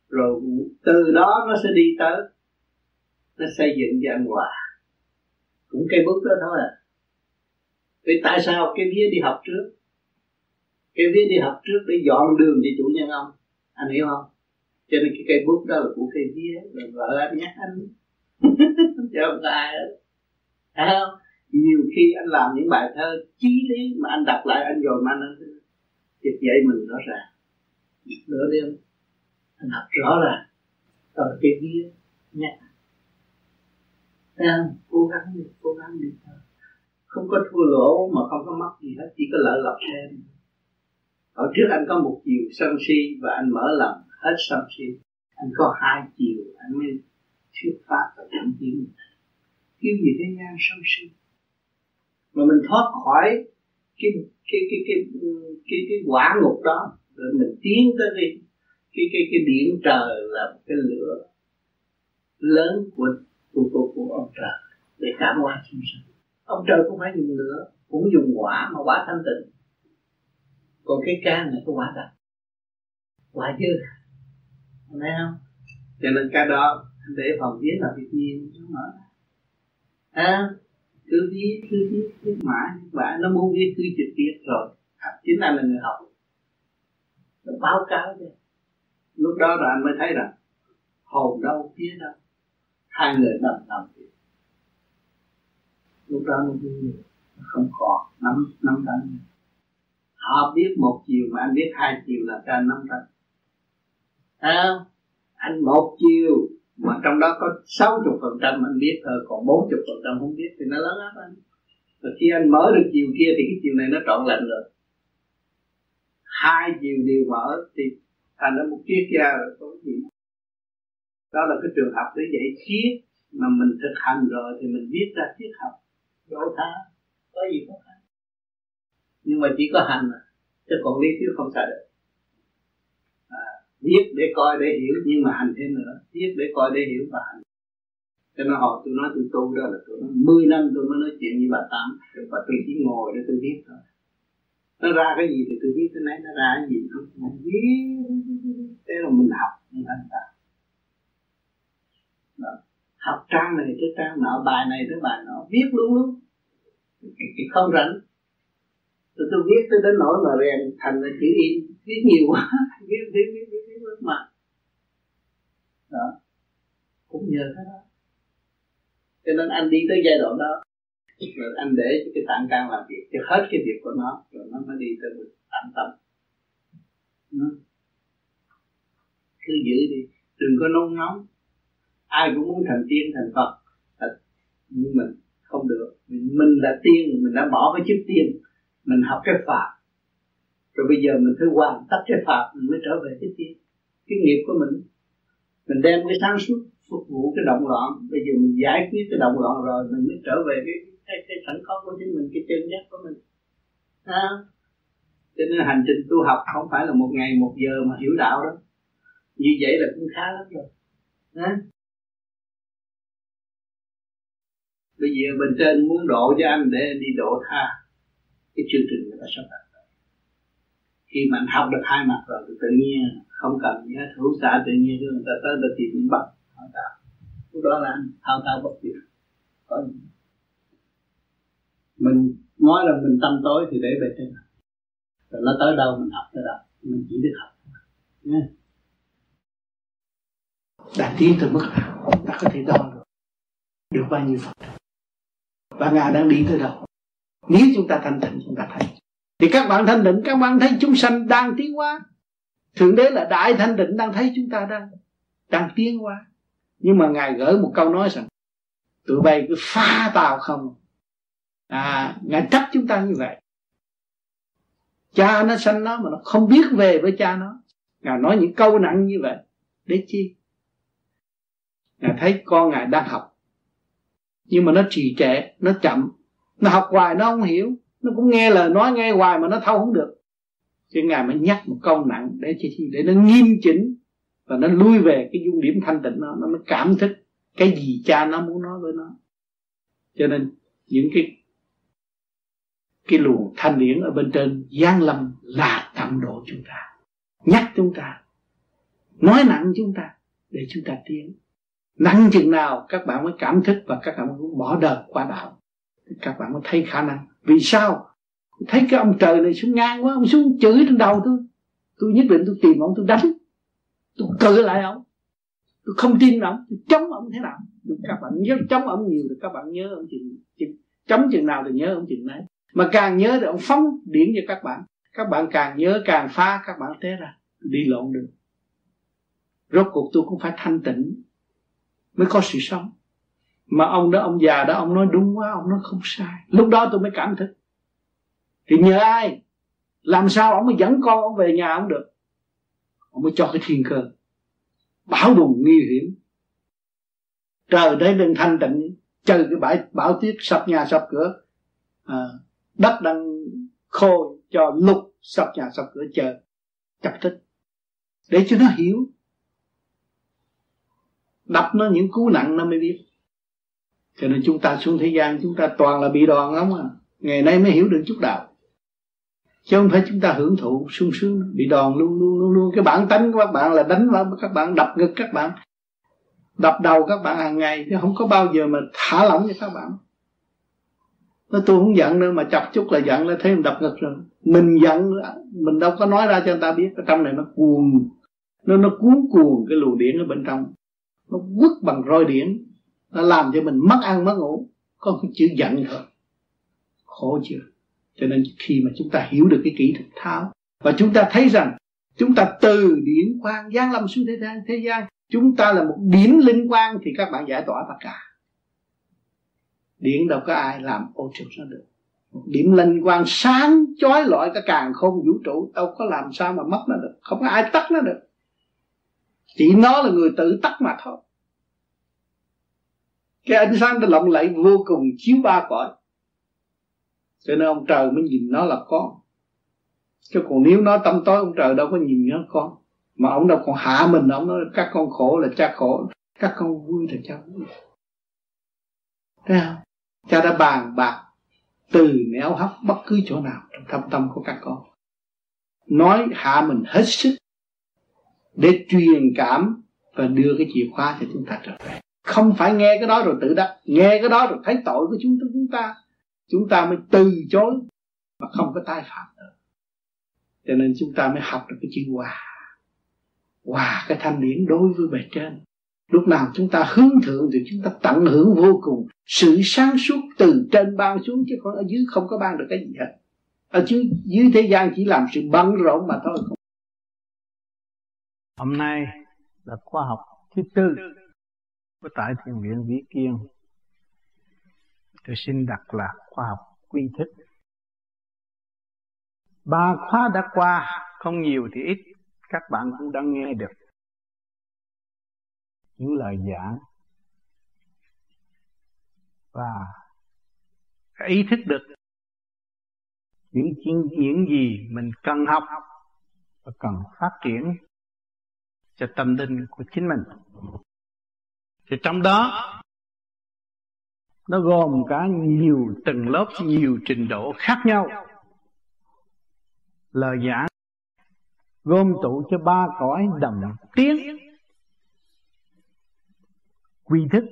Rồi từ đó nó sẽ đi tới. Nó xây dựng cho anh hòa. Cũng cây bút đó thôi à. Vì tại sao cái vía đi học trước? Cái vía đi học trước để dọn đường cho chủ nhân ông? Anh hiểu không? Cho nên cái cây bút đó là của cây vía, là vợ anh nhắc anh. Chứ không có ai hết thấy không? Nhiều khi anh làm những bài thơ chí lý mà anh đặt lại, anh rồi mà anh dịch dạy mình rõ ràng. Nửa đêm, anh học rõ ràng. Còn cái kia nhắc. Em cố gắng đi, cố gắng đi. Thôi không có thua lỗ mà không có mất gì hết, chỉ có lợi lộc thêm. Ở trước anh có một chiều sân si và anh mở lòng hết sân si anh có hai chiều anh mới thuyết pháp và thẳng tiến kiếm gì thế gian sân si? Mà mình thoát khỏi cái cái cái cái cái cái quả ngục đó rồi mình tiến tới đi. Cái cái cái điện trời là một cái lửa lớn của của của, của ông trời để cảm hóa chúng sinh ông trời cũng phải dùng lửa cũng dùng quả mà quả thanh tịnh. Còn cái can này có quả đặc quả dư thấy không? Cho nên cái đó để phòng viết là việc nhiều nó mở à, cứ viết cứ viết viết mãi và nó muốn viết cứ trực tiếp rồi. À, chính anh là người học. Nó báo cáo cho lúc đó là anh mới thấy rằng hồn đâu phía đâu. Hai người đồng đồng lúc đó nó vui không còn nắm nắm tay họ biết một chiều mà anh biết hai chiều là cho anh nắm tay anh một chiều, mà trong đó có 60 phần trăm anh biết thôi, còn 40 phần trăm không biết thì nó lớn áp anh. Và khi anh mở được chiều kia thì cái chiều này nó trọn lành rồi. Hai chiều đều mở thì thành ra một triết gia rồi có gì. Đó là cái trường hợp để dạy triết mà mình thực hành rồi thì mình viết ra triết học. Đổ tha, có gì không khăn? Nhưng mà chỉ có hành mà, chứ còn lý thuyết không xài được biết viết để coi để hiểu, nhưng mà hành thêm nữa. Viết để coi để hiểu và hành. Cho nên họ tôi nói tôi tu đó là tôi nói 10 năm tôi mới nói chuyện với bà tám và tôi chỉ ngồi để tôi viết thôi. Nó ra cái gì thì tôi viết cái nấy nó ra cái gì tôi biết. Thế là mình học mình thành tạo học trang này tới trang nọ, bài này tới bài nọ, viết luôn luôn. Không rảnh. Tôi tôi viết tới đến nỗi mà rèn thành là chữ in. Viết nhiều quá, viết viết viết đó. Cũng nhờ cái đó. Cho nên anh đi tới giai đoạn đó, rồi anh để cho cái tạng can làm việc, cho hết cái việc của nó, rồi nó mới đi tới được tạm tâm. Nó cứ giữ đi, đừng có nôn nóng. Ai cũng muốn thành tiên, thành phật nhưng mình không được. Mình là tiên, mình đã bỏ cái chức tiên, mình học cái pháp rồi bây giờ mình phải hoàn tất cái pháp mình mới trở về cái tiên. Cái nghiệp của mình mình đem cái sáng suốt phục vụ cái động loạn. Bây giờ mình giải quyết cái động loạn rồi mình mới trở về cái cái, cái sẵn có của chính mình cái chân giác của mình. À. cho nên hành trình tu học không phải là một ngày một giờ mà hiểu đạo đó. Như vậy là cũng khá lắm rồi. À. bây giờ bên trên muốn độ cho anh để anh đi độ tha. Cái chương trình người ta sắp đặt khi mà anh học được hai mặt rồi, thì tự nhiên không cần nhớ thủ xã, tự nhiên người ta tới được tìm những bằng hỏi tạo. Lúc đó là anh thao thao bất tuyệt. Có mình nói là mình tâm tối thì để về trên. Rồi nó tới đâu mình học tới đâu mình chỉ biết học. Nha đạt tiến từ mức nào, ta có thể đo được. Được bao nhiêu phần và ngài đang đi tới đâu? Nếu chúng ta thanh tịnh, chúng ta thấy thì các bạn thanh định, các bạn thấy chúng sanh đang tiến hóa. Thượng đế là đại thanh định, đang thấy chúng ta đang đang tiến hóa. Nhưng mà ngài gửi một câu nói rằng, tụi bay cứ pha tào không. À ngài trách chúng ta như vậy. Cha nó sanh nó mà nó không biết về với cha nó. Ngài nói những câu nặng như vậy, để chi? Ngài thấy con ngài đang học. Nhưng mà nó trì trệ, nó chậm. Nó học hoài, nó không hiểu nó cũng nghe lời nói, nghe hoài mà nó thâu không được. Thì ngài mới nhắc một câu nặng để để nó nghiêm chỉnh và nó lui về cái dung điểm thanh tịnh nó nó mới cảm thức cái gì cha nó muốn nói với nó. Cho nên những cái cái luồng thanh điển ở bên trên giáng lâm là tận độ chúng ta. Nhắc chúng ta, nói nặng chúng ta để chúng ta tiến. Nặng chừng nào các bạn mới cảm thức và các bạn mới bỏ đời qua đạo. Các bạn mới thấy khả năng vì sao? Thấy cái ông trời này xuống ngang quá ông xuống chửi trên đầu tôi. Tôi nhất định tôi tìm ông tôi đánh. Tôi cự lại ông. Tôi không tin ông tôi chống ông thế nào. Được các bạn nhớ chống ông nhiều thì các bạn nhớ ông chừng, chừng chống chừng nào thì nhớ ông chừng đấy. Mà càng nhớ thì ông phóng điển cho các bạn. Các bạn càng nhớ càng phá các bạn té ra. Đi lộn được. Rốt cuộc tôi cũng phải thanh tịnh mới có sự sống mà ông đó ông già đó ông nói đúng quá ông nói không sai. Lúc đó tôi mới cảm thức thì nhờ ai? Làm sao ông mới dẫn con ông về nhà ông được? Ông mới cho cái thiên cơ. Bảo đùng nguy hiểm. Trời đấy đừng thanh tịnh trừ cái bãi bão tuyết sập nhà sập cửa. À, đất đang khô cho lục sập nhà sập cửa chờ chập tích. Để cho nó hiểu. Đập nó những cú nặng nó mới biết cho nên chúng ta xuống thế gian, chúng ta toàn là bị đòn lắm à. Ngày nay mới hiểu được chút đạo. Chứ không phải chúng ta hưởng thụ, sung sướng, bị đòn luôn luôn luôn luôn. Cái bản tánh của các bạn là đánh vào các bạn, đập ngực các bạn, đập đầu các bạn hàng ngày. Chứ không có bao giờ mà thả lỏng cho các bạn. Nó tôi không giận nữa, mà chọc chút là giận là thấy mình đập ngực rồi. Mình giận, mình đâu có nói ra cho người ta biết. Ở trong này nó cuồng. Nó nó cuốn cuồng cái luồng điển ở bên trong. Nó quất bằng roi điển nó làm cho mình mất ăn, mất ngủ. Có cái chữ giận thôi khổ chưa? Cho nên khi mà chúng ta hiểu được cái kỹ thuật tháo, và chúng ta thấy rằng chúng ta từ điển quang giang lâm xuống thế gian thế gian, chúng ta là một điểm linh quang, thì các bạn giải tỏa tất cả. Điển đâu có ai làm ô trực nó được. Một điểm linh quang sáng chói lọi cả càng không vũ trụ, đâu có làm sao mà mất nó được. Không có ai tắt nó được. Chỉ nó là người tự tắt mà thôi cái ánh sáng nó lộng lẫy vô cùng, chiếu ba cõi. Cho nên ông trời mới nhìn nó là con. Chứ còn nếu nó tâm tối, ông trời đâu có nhìn nó con. Mà ông đâu còn hạ mình, ông nói, các con khổ là cha khổ, các con vui là cha vui. Thấy không? Cha đã bàn bạc từ néo hấp bất cứ chỗ nào trong thâm tâm của các con. Nói hạ mình hết sức để truyền cảm và đưa cái chìa khóa cho chúng ta trở về không phải nghe cái đó rồi tự đắc nghe cái đó rồi thấy tội của chúng ta chúng ta chúng ta mới từ chối mà không có tái phạm nữa. Cho nên chúng ta mới học được cái chữ hòa. Hòa cái thanh điển đối với bề trên. Lúc nào chúng ta hướng thượng thì chúng ta tận hưởng vô cùng sự sáng suốt từ trên ban xuống chứ còn ở dưới không có ban được cái gì hết. Ở dưới, dưới thế gian chỉ làm sự bận rộn mà thôi. Hôm nay là khoa học thứ tư của tại thiền viện Vĩ Kiên tôi xin đặt là khoa học quy thức. Ba khóa đã qua, không nhiều thì ít, các bạn cũng đã nghe được. Những lời giảng và ý thức được những những gì mình cần học và cần phát triển cho tâm linh của chính mình thì trong đó, nó gồm cả nhiều tầng lớp, nhiều trình độ khác nhau. Lời giảng gom tụ cho ba cõi đồng tiếng, quy thức.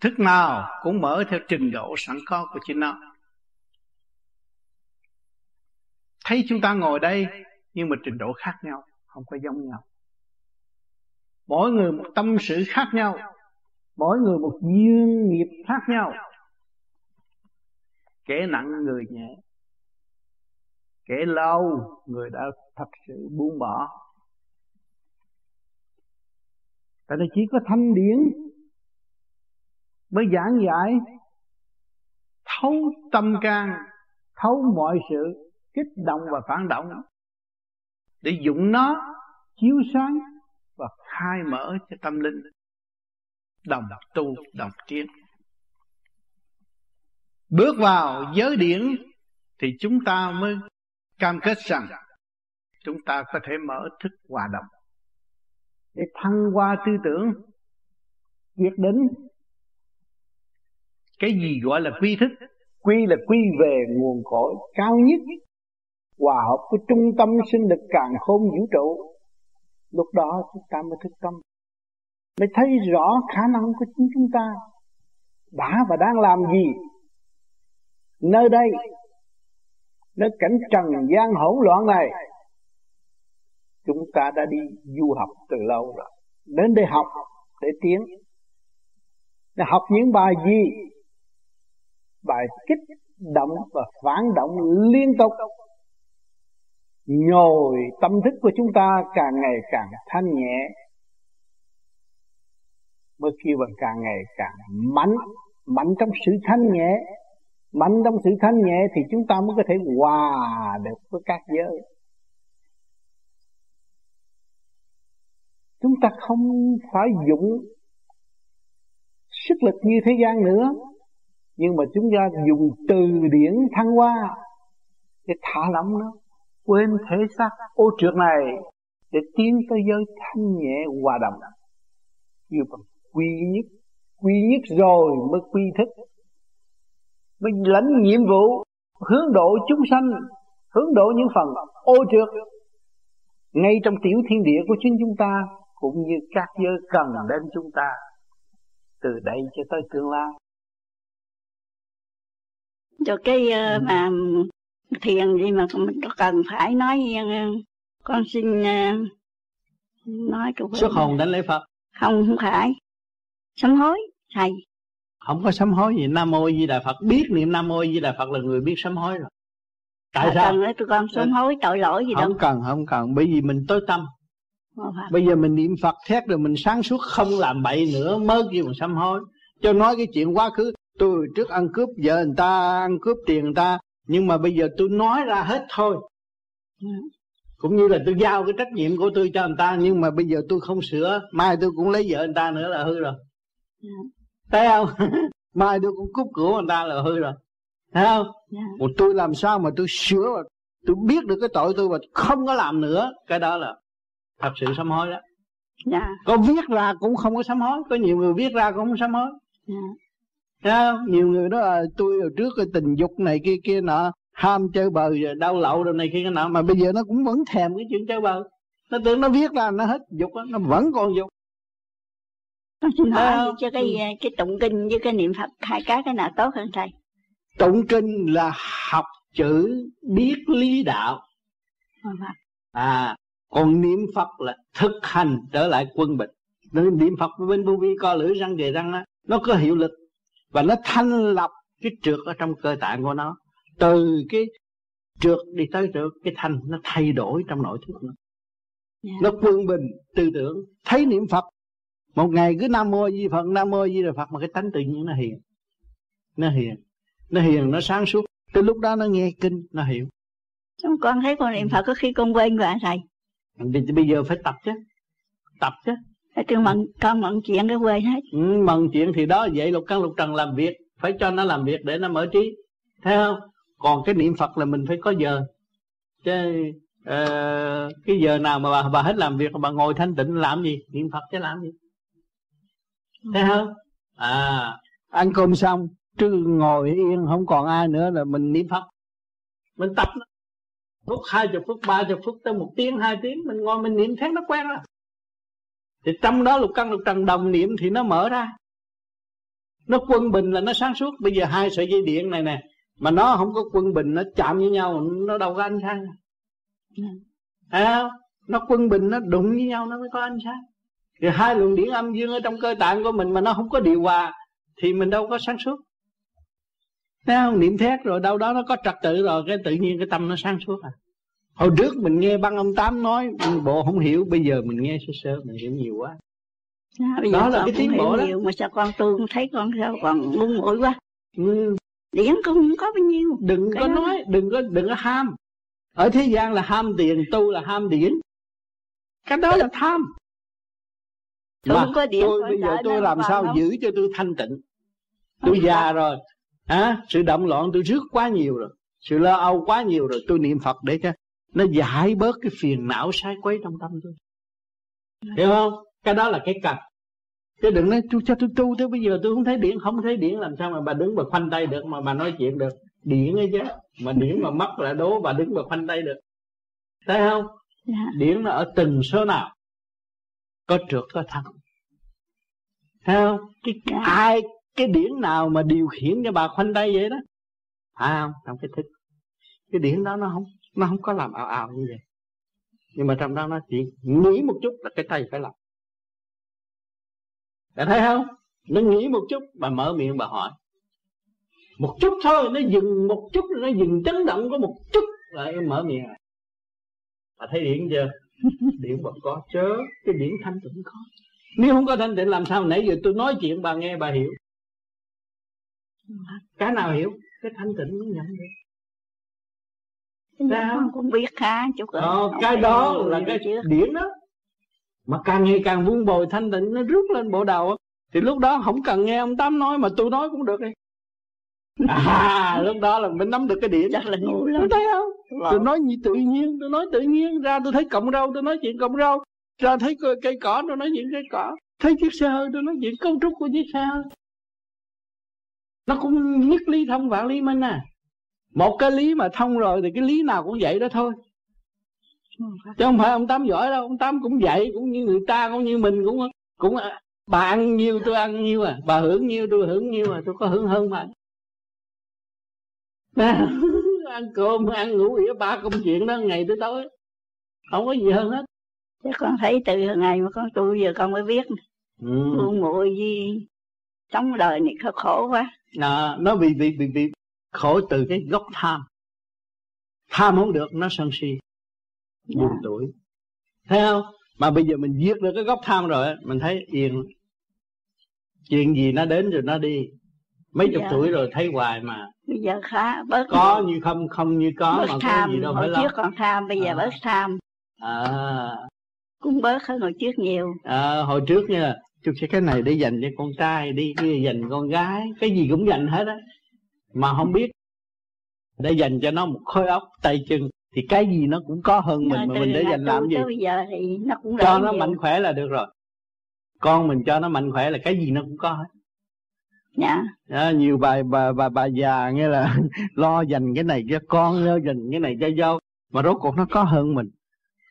Thức nào cũng mở theo trình độ sẵn có của chính nó. Thấy chúng ta ngồi đây nhưng mà trình độ khác nhau, không có giống nhau mỗi người một tâm sự khác nhau. Mỗi người một duyên nghiệp khác nhau. Kẻ nặng người nhẹ. Kẻ lâu, người đã thật sự buông bỏ. Tại nên chỉ có thanh điển mới giảng giải, thấu tâm can, thấu mọi sự, kích động và phản động. Để dụng nó, chiếu sáng và khai mở cho tâm linh. Đồng tu, đồng tiến bước vào giới điển thì chúng ta mới cam kết rằng chúng ta có thể mở thức hòa đồng. Để thăng qua tư tưởng, quyết định cái gì gọi là quy thức. Quy là quy về nguồn cội cao nhất, hòa hợp với trung tâm sinh lực càng khôn vũ trụ lúc đó chúng ta mới thức tâm. Mới thấy rõ khả năng của chính chúng ta. Đã và đang làm gì? Nơi đây, nơi cảnh trần gian hỗn loạn này, chúng ta đã đi du học từ lâu rồi. Đến đây học, để tiến. Để học những bài gì? Bài kích động và phản động liên tục nhồi tâm thức của chúng ta càng ngày càng thanh nhẹ mới kêu bằng càng ngày càng mạnh mạnh trong sự thanh nhẹ. Mạnh trong sự thanh nhẹ thì chúng ta mới có thể hòa được với các giới. Chúng ta không phải dụng sức lực như thế gian nữa, nhưng mà chúng ta dùng từ điển thăng hoa để thả lỏng nó quên thể xác ô trượt này để tiến tới giới thanh nhẹ hòa đồng. Như bằng quy nhất quy nhất rồi mới quy thức mới lãnh nhiệm vụ hướng độ chúng sanh hướng độ những phần ô trượt. Ngay trong tiểu thiên địa của chính chúng ta cũng như các giới cần đến chúng ta từ đây cho tới tương lai. Cho cái uh, mà thiền gì mà mình có cần phải nói con xin uh, nói câu xuất hồn đến lễ phật. Không không phải. Sám hối thầy. Không có sám hối gì. Nam mô di đà phật. Biết niệm nam mô di đà phật là người biết sám hối rồi. Tại à, sao? cần tụi con sám hối tội lỗi gì không đâu. Không cần không cần. Bởi vì mình tối tâm. Bây giờ mình niệm phật thét rồi mình sáng suốt không làm bậy nữa mới kêu mình sám hối. Cho nói cái chuyện quá khứ tôi trước ăn cướp vợ người ta ăn cướp tiền người ta nhưng mà bây giờ tôi nói ra hết thôi cũng như là tôi giao cái trách nhiệm của tôi cho người ta nhưng mà bây giờ tôi không sửa mai tôi cũng lấy vợ người ta nữa là hư rồi thấy không mai tôi cũng cúp cửa người ta là hư rồi thấy không yeah. Một tôi làm sao mà tôi sửa mà tôi biết được cái tội tôi và không có làm nữa cái đó là thật sự sám hối đó yeah. Dạ. có viết ra cũng không có sám hối có nhiều người viết ra cũng không sám hối yeah. Thấy nhiều người đó là tôi ở trước cái tình dục này kia kia nọ ham chơi bờ đau lậu đồ này kia cái nọ mà bây giờ nó cũng vẫn thèm cái chuyện chơi bờ nó tưởng nó viết ra nó hết dục đó, nó vẫn còn dục. Con xin hỏi cho cái cái tụng kinh với cái niệm phật hai cái cái nào tốt hơn thầy? Tụng kinh là học chữ biết lý đạo. À còn niệm phật là thực hành trở lại quân bình. Nên niệm phật bên vô vi co lưỡi răng đề răng đó, nó có hiệu lực và nó thanh lọc cái trượt ở trong cơ tạng của nó. Từ cái trượt đi tới trượt cái thanh nó thay đổi trong nội thức nó. Yeah. Dạ. nó quân bình tư tưởng thấy niệm phật. Một ngày cứ nam mô di phật nam mô di đà phật mà cái tánh tự nhiên nó hiền. Nó hiền. Nó hiền nó sáng suốt. Từ lúc đó nó nghe kinh nó hiểu. Chúng con thấy con niệm phật có khi con quên rồi thầy. Thì bây giờ phải tập chứ. Tập chứ tôi mận con mận chuyện cái quên hết. Ừ, mận chuyện thì đó vậy lục căn lục trần làm việc phải cho nó làm việc để nó mở trí. Thấy không? Còn cái niệm phật là mình phải có giờ. Chứ uh, cái giờ nào mà bà, bà hết làm việc bà ngồi thanh tịnh làm gì? Niệm phật chứ làm gì? Thấy không? À ăn cơm xong chứ ngồi yên không còn ai nữa là mình niệm phật. Mình tập phút hai chục phút ba chục phút tới một tiếng hai tiếng mình ngồi mình niệm thấy nó quen rồi thì trong đó lục căn lục trần đồng niệm thì nó mở ra. Nó quân bình là nó sáng suốt. Bây giờ hai sợi dây điện này nè mà nó không có quân bình nó chạm với nhau nó đâu có ánh sáng. À, nó quân bình nó đụng với nhau nó mới có ánh sáng. Thì hai luồng điển âm dương ở trong cơ tạng của mình mà nó không có điều hòa thì mình đâu có sáng suốt. Thấy không? Niệm thét rồi đâu đó nó có trật tự rồi Cái tự nhiên cái tâm nó sáng suốt à. Hồi trước mình nghe băng ông Tám nói Bộ không hiểu Bây giờ mình nghe sơ sơ Mình hiểu nhiều quá. À, bây đó là cái tiến bộ đó. nhiều, mà sao con tu thấy con sao còn ngu muội quá. Ừ. điển con không có bao nhiêu. Đừng cái có đó. nói đừng có đừng có ham. Ở thế gian là ham tiền tu là ham điển. Cái đó là tham. Mà có điện tôi bây giờ tôi làm sao không? giữ cho tôi thanh tịnh? Tôi già rồi à, sự động loạn tôi rước quá nhiều rồi. Sự lo âu quá nhiều rồi tôi niệm phật để cho nó giải bớt cái phiền não sai quấy trong tâm tôi. Hiểu không? Cái đó là cái cần. Chứ đừng nói tôi cho tôi tu tới bây giờ tôi không thấy điện không thấy điện làm sao mà bà đứng bà khoanh tay được mà bà nói chuyện được? Điện ấy chứ mà điện mà mất là đố bà đứng bà khoanh tay được. Thấy không? Dạ. điện nó ở từng số nào có trượt có thăng. Thấy không? Cái dạ. ai cái điển nào mà điều khiển cho bà khoanh tay vậy đó? Phải không? Trong cái thức. Cái điển đó nó không nó không có làm ảo ảo như vậy. Nhưng mà trong đó nó chỉ nghĩ một chút là cái tay phải làm. Đã thấy không? Nó nghĩ một chút bà mở miệng bà hỏi. Một chút thôi nó dừng một chút nó dừng chấn động có một chút là em mở miệng lại bà thấy điện chưa? Điện vẫn có chớ cái điện thanh tịnh có. Nếu không có thanh tịnh làm sao nãy giờ tôi nói chuyện bà nghe bà hiểu. Cái nào hiểu? Cái thanh tịnh mới nhận được sao? cũng biết khá chút rồi ờ, cái đó là cái điển đó. Mà càng ngày càng vun bồi thanh tịnh nó rút lên bộ đầu thì lúc đó không cần nghe ông tám nói mà tôi nói cũng được đi. À lúc đó là mình nắm được cái điểm chắc là ngu lắm. Thấy không? Tôi nói như tự nhiên tôi nói tự nhiên ra tôi thấy cọng rau tôi nói chuyện cọng rau ra thấy cây, cỏ tôi nói chuyện cây cỏ. Thấy chiếc xe hơi tôi nói chuyện cấu trúc của chiếc xe hơi. Nó cũng nhất lý thông vạn lý minh à một cái lý mà thông rồi thì cái lý nào cũng vậy đó thôi. Chứ không phải ông tám giỏi đâu ông tám cũng vậy cũng như người ta cũng như mình cũng cũng bà ăn nhiêu tôi ăn nhiêu à bà hưởng nhiêu tôi hưởng nhiêu à tôi có hưởng hơn bà. Ăn cơm ăn ngủ ỉa ba công chuyện đó ngày tới tối không có gì hơn hết. Chứ con thấy từ ngày mà con tu giờ con mới biết. Ừ. muội gì sống đời này khổ quá. À, nó bị bị bị bị khổ từ cái gốc tham. Tham không được nó sân si. Buồn dạ. tuổi. Thấy không? Mà bây giờ mình giết được cái gốc tham rồi mình thấy yên. Chuyện gì nó đến rồi nó đi. Mấy chục dạ. tuổi rồi thấy hoài mà. Bây giờ khá. Bớt có như không không như có bớt mà tham. có gì đâu phải trước còn tham bây giờ à. bớt tham. À. Cũng bớt hơn hồi trước nhiều. À, hồi trước nha tôi sẽ cái này để dành cho con trai đi cái dành con gái cái gì cũng dành hết á mà không biết. Để dành cho nó một khối óc tay chân. Thì cái gì nó cũng có hơn mình mà mình để dành làm gì? bây giờ thì nó cũng cho nó nhiều. mạnh khỏe là được rồi. Con mình cho nó mạnh khỏe là cái gì nó cũng có hết. Dạ. À, nhiều bà bà bà bà già nghe là lo dành cái này cho con lo dành cái này cho dâu. Mà rốt cuộc nó có hơn mình.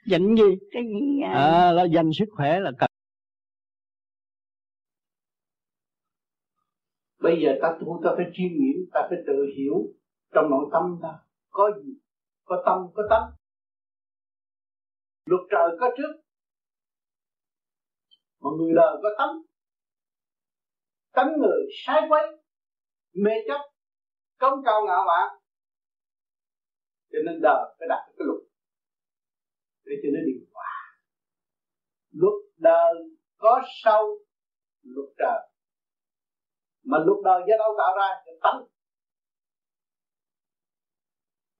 Dành gì? Cái gì à, à lo dành sức khỏe là cần bây giờ ta tu, ta phải chiêm nghiệm, ta phải tự hiểu trong nội tâm ta. Có gì? Có tâm, có tánh. Luật trời có trước, mà người đời có tánh. Tánh người sai quấy, mê chấp, công cao ngạo mạn. Cho nên đời phải đặt cái luật. Để cho nó điều hòa. Luật đời có sâu luật trời mà lúc đời do đâu tạo ra cái tánh.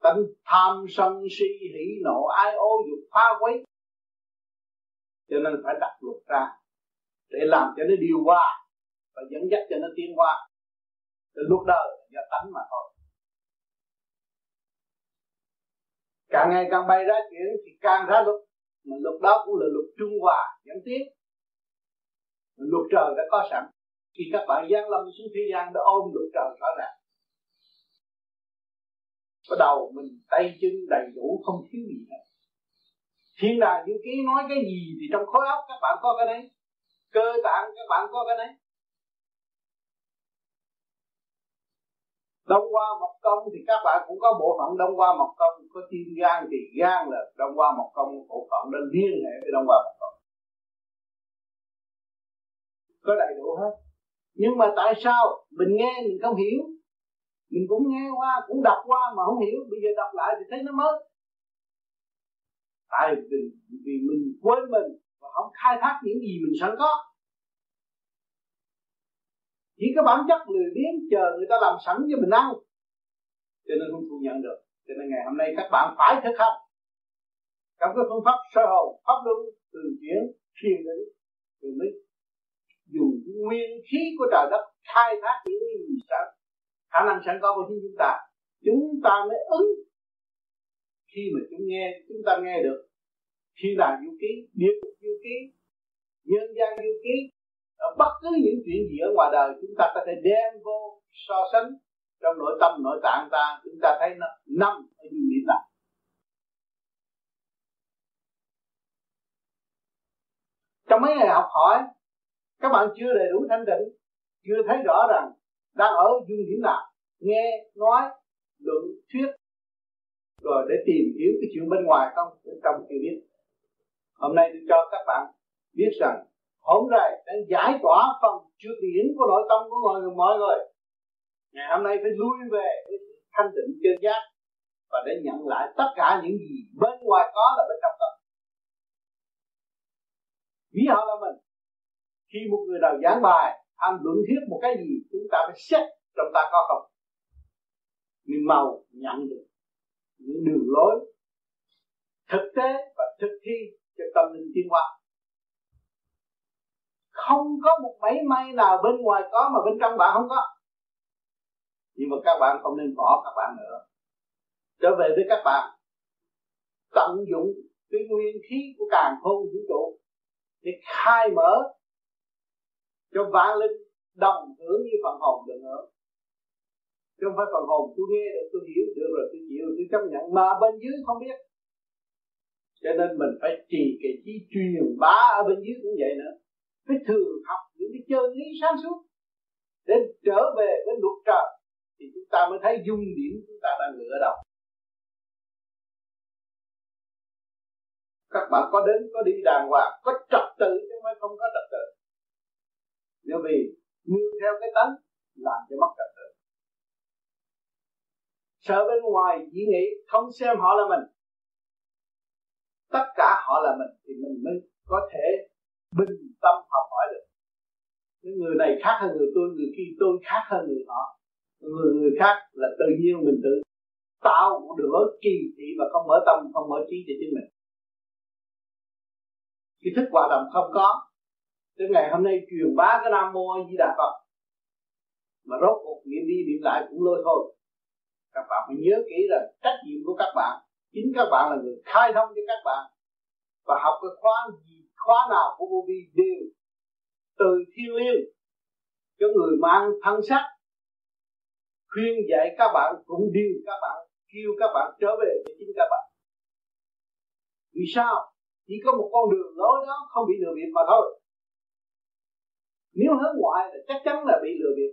Tánh tham sân si hỉ nộ ai ô dục phá quấy. Cho nên phải đặt luật ra để làm cho nó điều hòa và dẫn dắt cho nó tiến qua cái lúc đời là do tánh mà thôi. Càng ngày càng bay ra chuyện thì càng ra luật. Mà luật đó cũng là luật trung hòa, dẫn tiến. Luật trời đã có sẵn khi các bạn giáng lâm xuống thế gian đã ôm được trời rõ ràng bắt đầu mình tay chân đầy đủ, không thiếu gì hết. Thiên đàng diệu ký nói cái gì thì trong khối óc các bạn có cái đấy. Cơ tạng các bạn có cái đấy. Đông qua mộc công thì các bạn cũng có bộ phận đông qua mộc công. Có tim gan thì gan là đông qua mộc công bộ phận đó liên hệ với đông qua mộc công. Có đầy đủ hết nhưng mà tại sao mình nghe mình không hiểu? Mình cũng nghe qua cũng đọc qua mà không hiểu. Bây giờ đọc lại thì thấy nó mới. Tại vì, vì mình quên mình và không khai thác những gì mình sẵn có. Chỉ có bản chất lười biếng chờ người ta làm sẵn cho mình ăn. Cho nên không thu nhận được. Cho nên ngày hôm nay các bạn phải thực hành. Trong cái phương pháp sơ hồn pháp luân từ chuyển thiền định rồi mới dùng nguyên khí của trời đất khai thác những gì sẵn khả năng sẵn có của chính chúng ta chúng ta mới ứng. Khi mà chúng nghe, chúng ta nghe được, khi là du ký địa vũ du ký nhân gian du ký ở bất cứ những chuyện gì ở ngoài đời, chúng ta có thể đem vô so sánh. Trong nội tâm, nội tạng ta, chúng ta thấy nó nằm ở dung điểm nào trong mấy ngày học hỏi các bạn chưa đầy đủ thanh tịnh, chưa thấy rõ rằng đang ở dung điểm nào. Nghe, nói, luận, thuyết. Rồi để tìm hiểu cái chuyện bên ngoài không, bên trong chưa biết. Hôm nay tôi cho các bạn biết rằng, hôm nay đang giải tỏa phần chưa điển của nội tâm của mọi người mọi người. Ngày hôm nay phải lui về với thanh tịnh chân giác và để nhận lại tất cả những gì bên ngoài có là bên trong có ví họ là mình khi một người nào giảng bài, tham luận thuyết một cái gì, chúng ta phải xét trong ta có không. Mình màu nhận được những đường lối thực tế và thực thi cho tâm linh tiến hóa. Không có một máy may nào bên ngoài có mà bên trong bạn không có. Nhưng mà các bạn không nên bỏ các bạn nữa. Trở về với các bạn. Tận dụng cái nguyên khí của càng khôn vũ trụ để khai mở cho vạn linh đồng hưởng như phần hồn được hưởng, chứ không phải phần hồn tôi nghe được tôi hiểu được rồi tôi chịu tôi chấp nhận. Mà bên dưới không biết. Cho nên mình phải trì cái chi truyền bá ở bên dưới cũng vậy nữa. Phải thường học những cái chân lý sáng suốt. Để trở về với luật trời thì chúng ta mới thấy dung điểm chúng ta đang ở đâu các bạn có đến có đi đàng hoàng có trật tự chứ không phải không có trật tự nếu vì nương theo cái tánh làm cho mất trật tự sợ bên ngoài chỉ nghĩ không xem họ là mình. Tất cả họ là mình thì mình mới có thể bình tâm học hỏi được. Cái người này khác hơn người tôi, người kia tôi khác hơn người họ. Người người khác là tự nhiên mình tự tạo một đường lối kỳ thị và không mở tâm, không mở trí cho chính mình. Cái thức hoạt động không có tới ngày hôm nay truyền bá cái nam mô a di đà phật. Mà rốt cuộc niệm đi niệm lại cũng lôi thôi. Các bạn phải nhớ kỹ là trách nhiệm của các bạn. Chính các bạn là người khai thông cho các bạn. Và học cái khóa gì, khóa nào của vô vi đều từ thiên liêng cho người mang thân sắc khuyên dạy các bạn cũng điều các bạn, kêu các bạn trở về với chính các bạn. Vì sao? Chỉ có một con đường lối đó không bị lừa bịp mà thôi nếu hướng ngoại là chắc chắn là bị lừa bịp.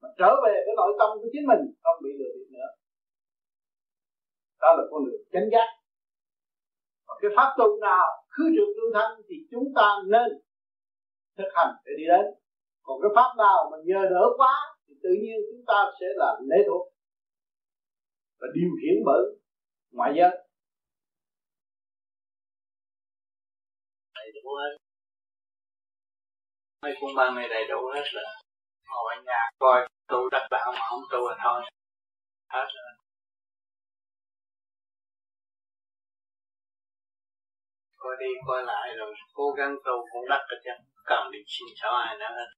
Mà trở về cái nội tâm của chính mình, không bị lừa bịp nữa. Đó là con đường chánh giác. Và cái pháp tu nào khứ được lưu thanh thì chúng ta nên thực hành để đi đến. Còn cái pháp nào mà nhờ đỡ quá thì tự nhiên chúng ta sẽ là lễ thuộc và điều khiển bởi ngoại giới mấy cuốn băng này đầy đủ hết rồi. Ngồi ở nhà coi, tu đắc đạo mà không tu là thôi. Hết rồi. Coi đi, coi lại rồi, cố gắng tu cũng đắc rồi chứ cần đi xin cháu ai nữa. Hết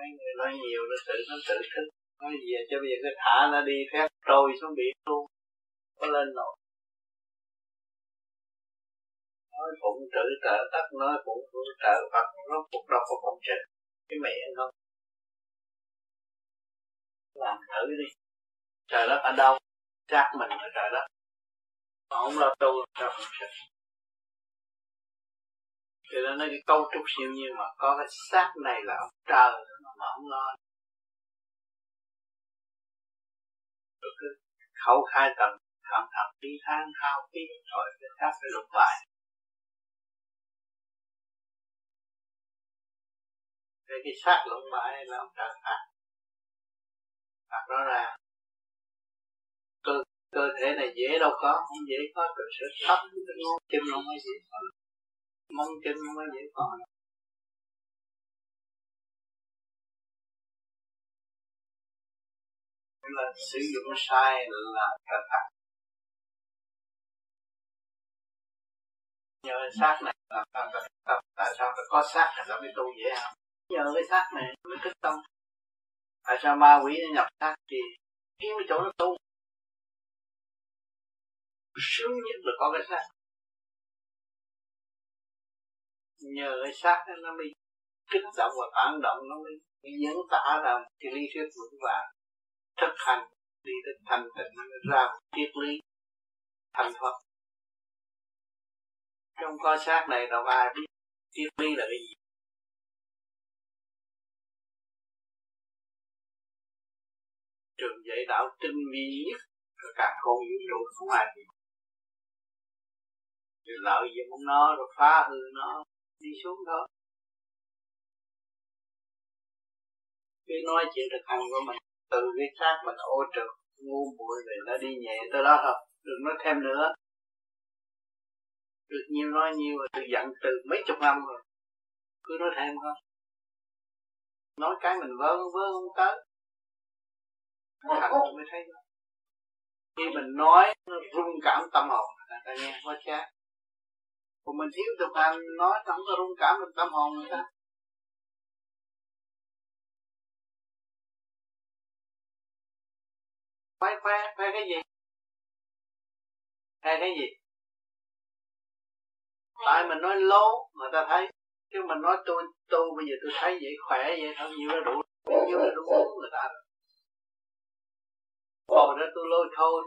mấy người nói nhiều, nó tự nó tự thức. Nói gì cho bây giờ cứ thả nó đi, phép trôi xuống biển luôn. Có lên nổi nói phụng trữ trợ tất nói phụng trữ trợ Phật, nó phục đâu có phụng trừ cái mẹ nó làm thử đi. Trời đất ở đâu? Xác mình ở trời đất. Mà không lo tu sao phụng sự. Cho nên nói cái cấu trúc siêu nhiên mà có cái xác này là ông trời mà không lo. Rồi cứ khẩu khai tầm thầm thầm đi than thao tiếng rồi cái xác phải lục lại. Thế cái xác lộn bại là ông trời phạt. Phạt rõ ràng cơ, cơ thể này dễ đâu có Không dễ có từ sự thấp cái ngón chân nó mới dễ có. Mong chân nó mới dễ có. Là sử dụng sai là trời phạt. Nhờ xác này là tại sao phải có xác là nó mới tu dễ không nhờ cái xác này mới thức tâm tại sao ma quỷ nó nhập xác thì kiếm cái chỗ nó tu? Sướng nhất là có cái xác. Nhờ cái xác nó mới kích động và phản động, nó mới diễn tả ra cái lý thuyết vững vàng, thực hành. Đi đến thành tịnh, nó ra một triết lý thành thoát trong có xác này đâu ai biết triết lý là cái gì. Trường dạy đạo tinh vi nhất, rồi càng khôn vũ trụ không ai biết rồi lợi dụng nó rồi phá hư nó, đi xuống đó. Cứ nói chuyện thực hành của mình, từ cái xác mình ô trực ngu muội về nó đi nhẹ tới đó thôi, đừng nói thêm nữa. Được nhiều nói nhiều rồi từ giận từ mấy chục năm rồi, cứ nói thêm thôi. Nói cái mình vớ vớ không tới thành mới thấy. Khi mình nói, nó rung cảm tâm hồn. Người ta nghe quá chát còn mình thiếu thực hành, nói không có rung cảm mình tâm hồn người ta. Khoe khoe khoe cái gì? Khoe cái gì? Tại mình nói lố, người ta thấy. Chứ mình nói tôi tu bây giờ tôi thấy vậy, khỏe vậy thôi, nhiều nó đủ, nhiều nó đủ, người ta rồi hồi đó tôi lôi thôi.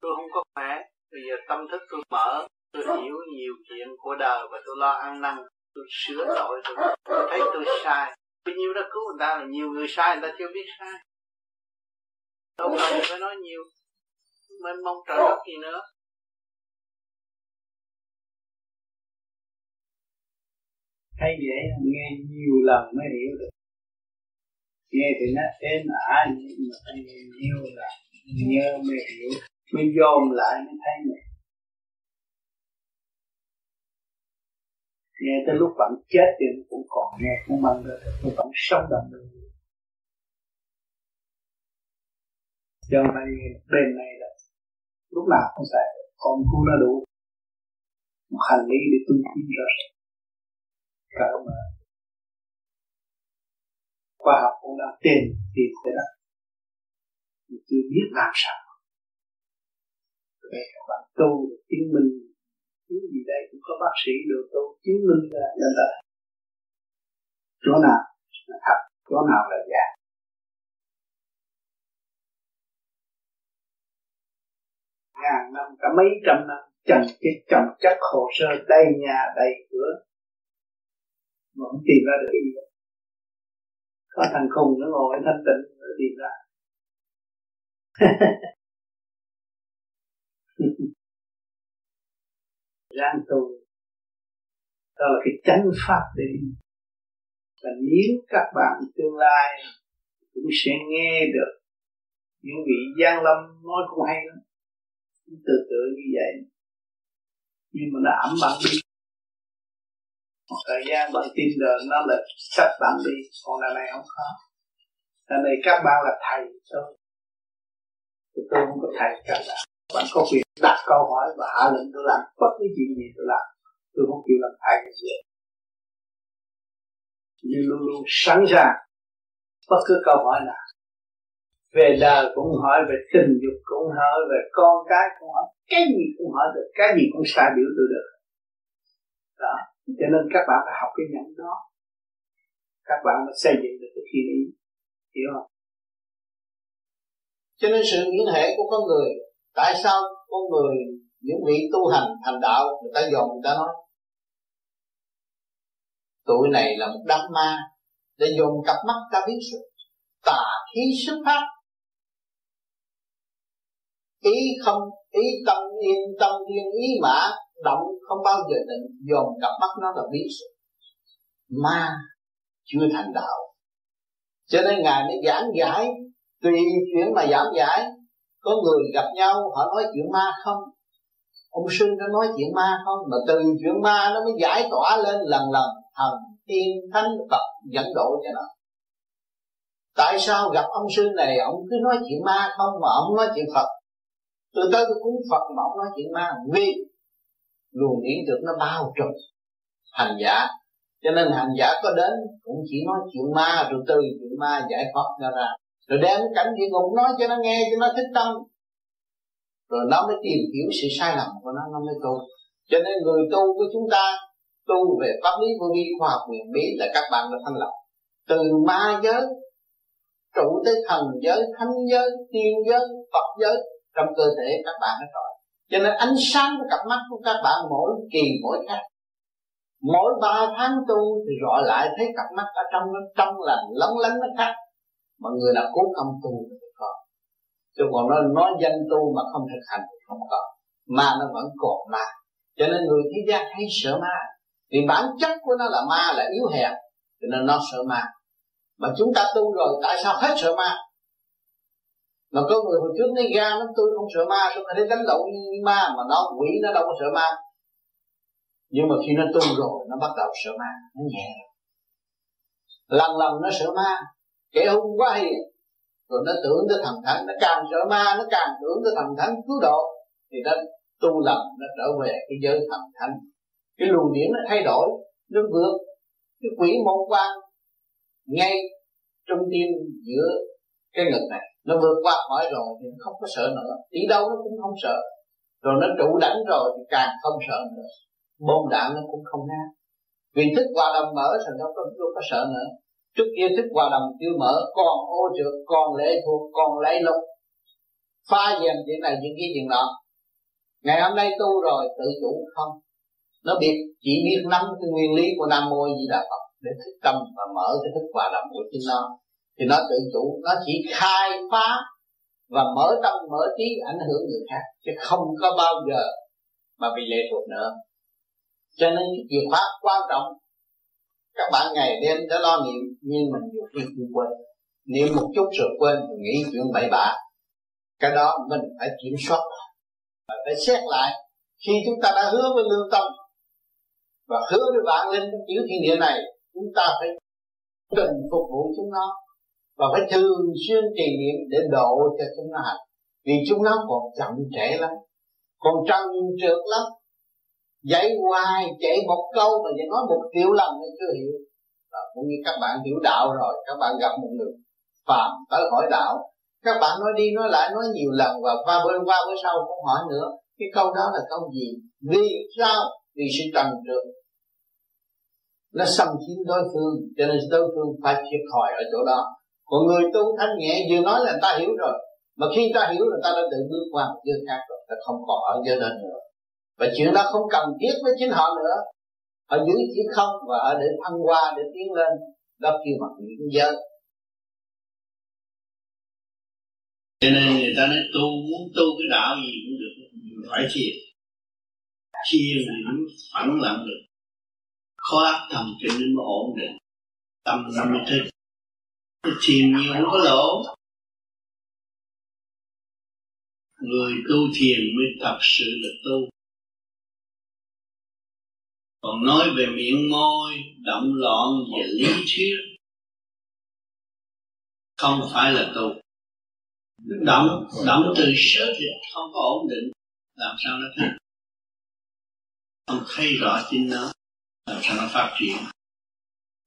Tôi không có khỏe. Bây giờ tâm thức tôi mở. Tôi hiểu nhiều chuyện của đời và tôi lo ăn năn. Tôi sửa tội tôi, tôi thấy tôi sai. Bao nhiêu đã cứu người ta là nhiều người sai người ta chưa biết sai. Đâu cần phải nói nhiều. Mênh mong trời đất gì nữa. Hay dễ nghe nhiều lần mới hiểu được nghe thì nó êm ả, nhưng mà phải nghe nhiều là nhớ mới hiểu. Mới dồn lại mới thấy này nghe tới lúc bạn chết thì cũng còn nghe, cũng bằng được, cũng vẫn sống động được. Cho nên bên này là lúc nào cũng sẽ còn cũng nó đủ. Một hành lý để tu tiến rồi. Cảm mà khoa học cũng đã tìm tìm thế đó mình chưa biết làm sao. Để các bạn tu chứng minh cái gì đây cũng có bác sĩ được tu chứng minh là nhân ta chỗ nào là thật, chỗ nào là giả. Ngàn năm, cả mấy trăm năm, chồng cái chồng chất hồ sơ đầy nhà đầy cửa. Mà không tìm ra được cái gì có thằng khùng nó ngồi thanh tịnh nó tìm ra. Ráng tu đó là cái chánh pháp đi và nếu các bạn tương lai cũng sẽ nghe được những vị giang lâm nói cũng hay lắm. Từ từ như vậy. Nhưng mà nó ẩm bằng đi một thời gian bạn tin được nó là sách bạn đi còn là này không có. Là này các bạn là thầy tôi. Tôi không có thầy các bạn bạn có quyền đặt câu hỏi và hạ lệnh tôi làm bất cứ chuyện gì tôi làm. Tôi không chịu làm thầy cái gì. Nhưng luôn luôn sẵn sàng. Bất cứ câu hỏi nào. Về đời cũng hỏi, về tình dục cũng hỏi, về con cái cũng hỏi. Cái gì cũng hỏi được, cái gì cũng xả biểu tôi được. Đó cho nên các bạn phải học cái nhận đó. Các bạn mới xây dựng được cái thiên ý. Hiểu không? Cho nên sự liên hệ của con người, tại sao con người, những vị tu hành thành đạo, người ta dòm, người ta nói, tụi này là một đám ma, để dùng cặp mắt ta biết sự, tà khí xuất phát. Ý không, ý tâm yên tâm, yên ý mã động không bao giờ định dồn cặp mắt nó là biết ma chưa thành đạo. Cho nên ngài mới giảng giải, tùy chuyện mà giảng giải. Có người gặp nhau, họ nói chuyện ma không? Ông sinh nó nói chuyện ma không? Mà từ chuyện ma nó mới giải tỏa lên lần lần, thần, tiên, thánh, phật dẫn độ cho nó. Tại sao gặp ông sư này, ông cứ nói chuyện ma không mà ông nói chuyện phật? Từ tới tôi cúng phật mà ông nói chuyện ma. Vì luồng ý được nó bao trùm. Hành giả, cho nên hành giả có đến cũng chỉ nói chuyện ma, rồi từ chuyện ma giải thoát ra ra. Rồi đem cảnh địa ngục nói cho nó nghe, cho nó thích tâm. Rồi nó mới tìm hiểu sự sai lầm của nó nó mới tu. Cho nên người tu của chúng ta, tu về pháp lý vô vi, khoa học quyền bí là các bạn đã thanh lập từ ma giới, trụ tới thần giới, thánh giới, tiên giới, phật giới, trong cơ thể các bạn đã rồi cho nên ánh sáng của cặp mắt của các bạn mỗi kỳ, mỗi khác mỗi ba tháng tu thì rõ lại thấy cặp mắt ở trong nó trong lành, lóng lánh nó khác. Mà người nào cố công tu thì có. Chứ còn nó nói danh tu mà không thực hành thì không có. Ma nó vẫn còn ma. Cho nên người thế gian hay sợ ma. Vì bản chất của nó là ma là yếu hèn, cho nên nó sợ ma. Mà chúng ta tu rồi, tại sao hết sợ ma? Mà có người hồi trước nói gan nó tôi không sợ ma, tôi thấy đánh lộn như ma mà nó quỷ, nó đâu có sợ ma. Nhưng mà khi nó tu rồi, nó bắt đầu sợ ma, nó nhẹ lần lần nó sợ ma, kẻ hung quá hiền rồi nó tưởng tới thần thánh, nó càng sợ ma, nó càng tưởng tới thần thánh cứu độ, thì nó tu lầm, nó trở về cái giới thần thánh. Cái luồng điển nó thay đổi, nó vượt cái quỷ môn quan ngay trung tim giữa cái ngực này nó vượt qua khỏi rồi thì nó không có sợ nữa. Đi đâu nó cũng không sợ. Rồi nó trụ đánh rồi thì càng không sợ nữa. Bom đạn nó cũng không nát vì thức hòa đồng mở rồi nó có đâu có sợ nữa. Trước kia thức hòa đồng chưa mở, còn ô trượt, còn lệ thuộc, còn lấy lục pha dèm chuyện này chuyện kia chuyện nọ. Ngày hôm nay tu rồi, tự chủ không? Nó biết, chỉ biết nắm cái nguyên lý của nam mô di đà phật để thức tâm và mở cái thức hòa đồng của chính nó thì nó tự chủ, nó chỉ khai phá và mở tâm, mở trí, ảnh hưởng người khác, chứ không có bao giờ mà bị lệ thuộc nữa. Cho nên cái chìa khóa quan trọng, các bạn ngày đêm đã lo niệm, nhưng mình nhiều khi cũng quên. Niệm một chút rồi quên, rồi nghĩ chuyện bậy bạ. Cái đó mình phải kiểm soát và phải xét lại. Khi chúng ta đã hứa với lương tâm và hứa với bạn linh trong tiểu thiên địa này, chúng ta phải cần phục vụ chúng nó và phải thường xuyên trì niệm để độ cho chúng nó hành. Vì chúng nó còn chậm trễ lắm còn trần trượt lắm. Dạy hoài chạy một câu mà dạy nói một triệu lần mới chưa hiểu. À, cũng như các bạn hiểu đạo rồi các bạn gặp một người phàm tới hỏi đạo. Các bạn nói đi nói lại nói nhiều lần và qua bữa qua bữa sau cũng hỏi nữa. Cái câu đó là câu gì? Vì sao? Vì sự trần trượt. Nó xâm chiếm đối phương cho nên đối phương phải thiệt thòi ở chỗ đó còn người tu thanh nhẹ, vừa nói là ta hiểu rồi. Mà khi ta hiểu là ta đã tự bước qua một giới khác rồi ta không còn ở giới đó nữa. Và chuyện đó không cần thiết với chính họ nữa. Họ giữ chỉ không và ở để thăng hoa để tiến lên. Đó kêu bằng những giới cho nên người ta nói tu muốn tu cái đạo gì cũng được phải thiền thiền thì nó phẳng lặng được. Khó áp thầm cho nên mới ổn định. Tâm nó mới thích thiền nhiều không có lỗ. Người tu thiền mới thật sự là tu. Còn nói về miệng môi, động loạn về lý thuyết, không phải là tu. Động động từ sớ thịt không có ổn định. Làm sao nó thành không thấy rõ chính nó, làm sao nó phát triển?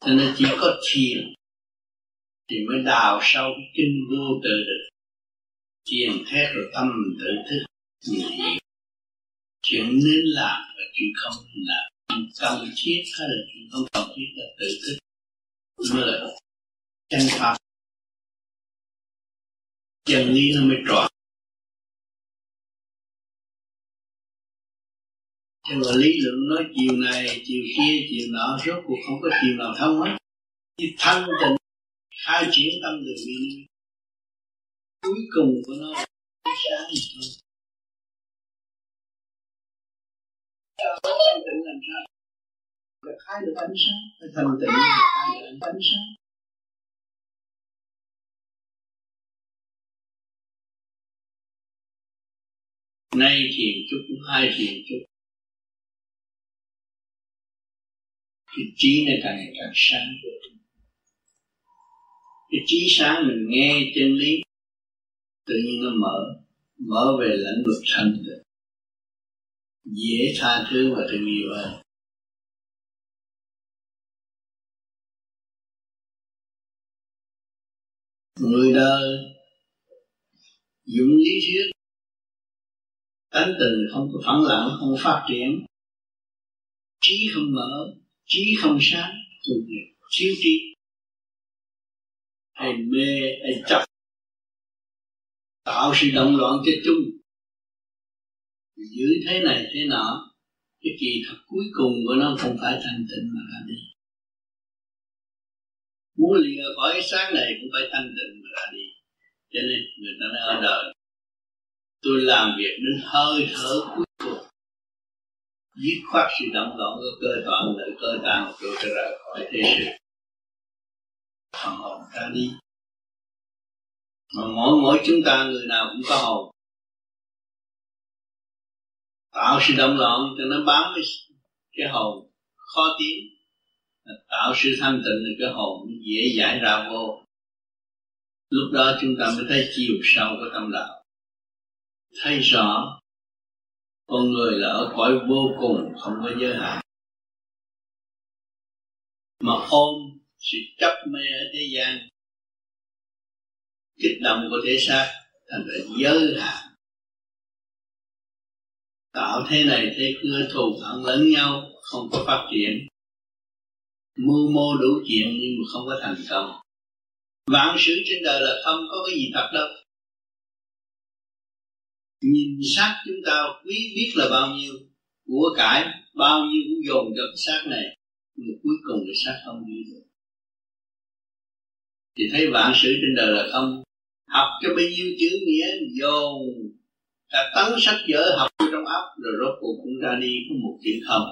Cho nên chỉ có thiền thì mới đào sâu cái kinh vô tự được. Thiền thét rồi tâm tự thức như chuyện nên làm và chuyện không nên làm. Cần thiết hay là chuyện không cần thiết, là tự thức. Mới là chân pháp. Chân lý nó mới tròn. Cho mà lý luận nói chiều này, chiều kia, chiều nọ, rốt cuộc không có chiều nào thông hết. Chỉ thanh tịnh khai triển tâm từ bi cuối cùng của nó là sáng thôi. Thanh tịnh làm sao? Phải khai được ánh sáng. Phải thanh tịnh khai được ánh sáng. Nay thiền chút hai thiền chút thì trí này càng ngày càng sáng. được cái trí sáng mình nghe chân lý, tự nhiên nó mở mở về lãnh vực thanh tịnh. Dễ tha thứ và thương yêu hơn. Người đời dụng lý thuyết, tánh tình không có phẳng lặng, không phát triển. Trí không mở, trí không sáng tu nghiệp thiếu trí hay mê hay chấp tạo sự động loạn cho chung giữ thế này, thế nọ, cái kỳ thật cuối cùng của nó không phải thanh tịnh mà ra đi. Muốn lìa khỏi cái sáng này cũng phải thanh tịnh mà ra đi. Cho nên người ta nói ở đời, tôi làm việc đến hơi thở cuối cùng. Dứt khoát sự động loạn của cơ toàn lợi cơ tạng tôi sẽ rời khỏi thế sự phần hồn ta đi. Mà mỗi mỗi chúng ta người nào cũng có hồn. Tạo sự động loạn cho nó bám với cái hồn. Khó tiến. Tạo sự thanh tịnh thì cái hồn dễ giải ra vô. Lúc đó chúng ta mới thấy chiều sâu của tâm đạo. Thấy rõ, con người là ở cõi vô cùng, không có giới hạn. Mà ôm sự chấp mê ở thế gian. Kích động của thể xác, thành ra giới hạn. Tạo thế này, thế kia, thù hận lẫn nhau, không có phát triển. Mưu mô đủ chuyện nhưng mà không có thành công. Vạn sự trên đời là không có cái gì thật đâu. Nhìn xác chúng ta quý biết là bao nhiêu, của cải, bao nhiêu cũng dồn cho cái xác này nhưng cuối cùng cái xác không đi được thì thấy vạn sự trên đời là không. Học cho bao nhiêu chữ nghĩa, dồn. Cả tấn sách vở học trong óc, rồi rốt cuộc cũng ra đi có một chữ không.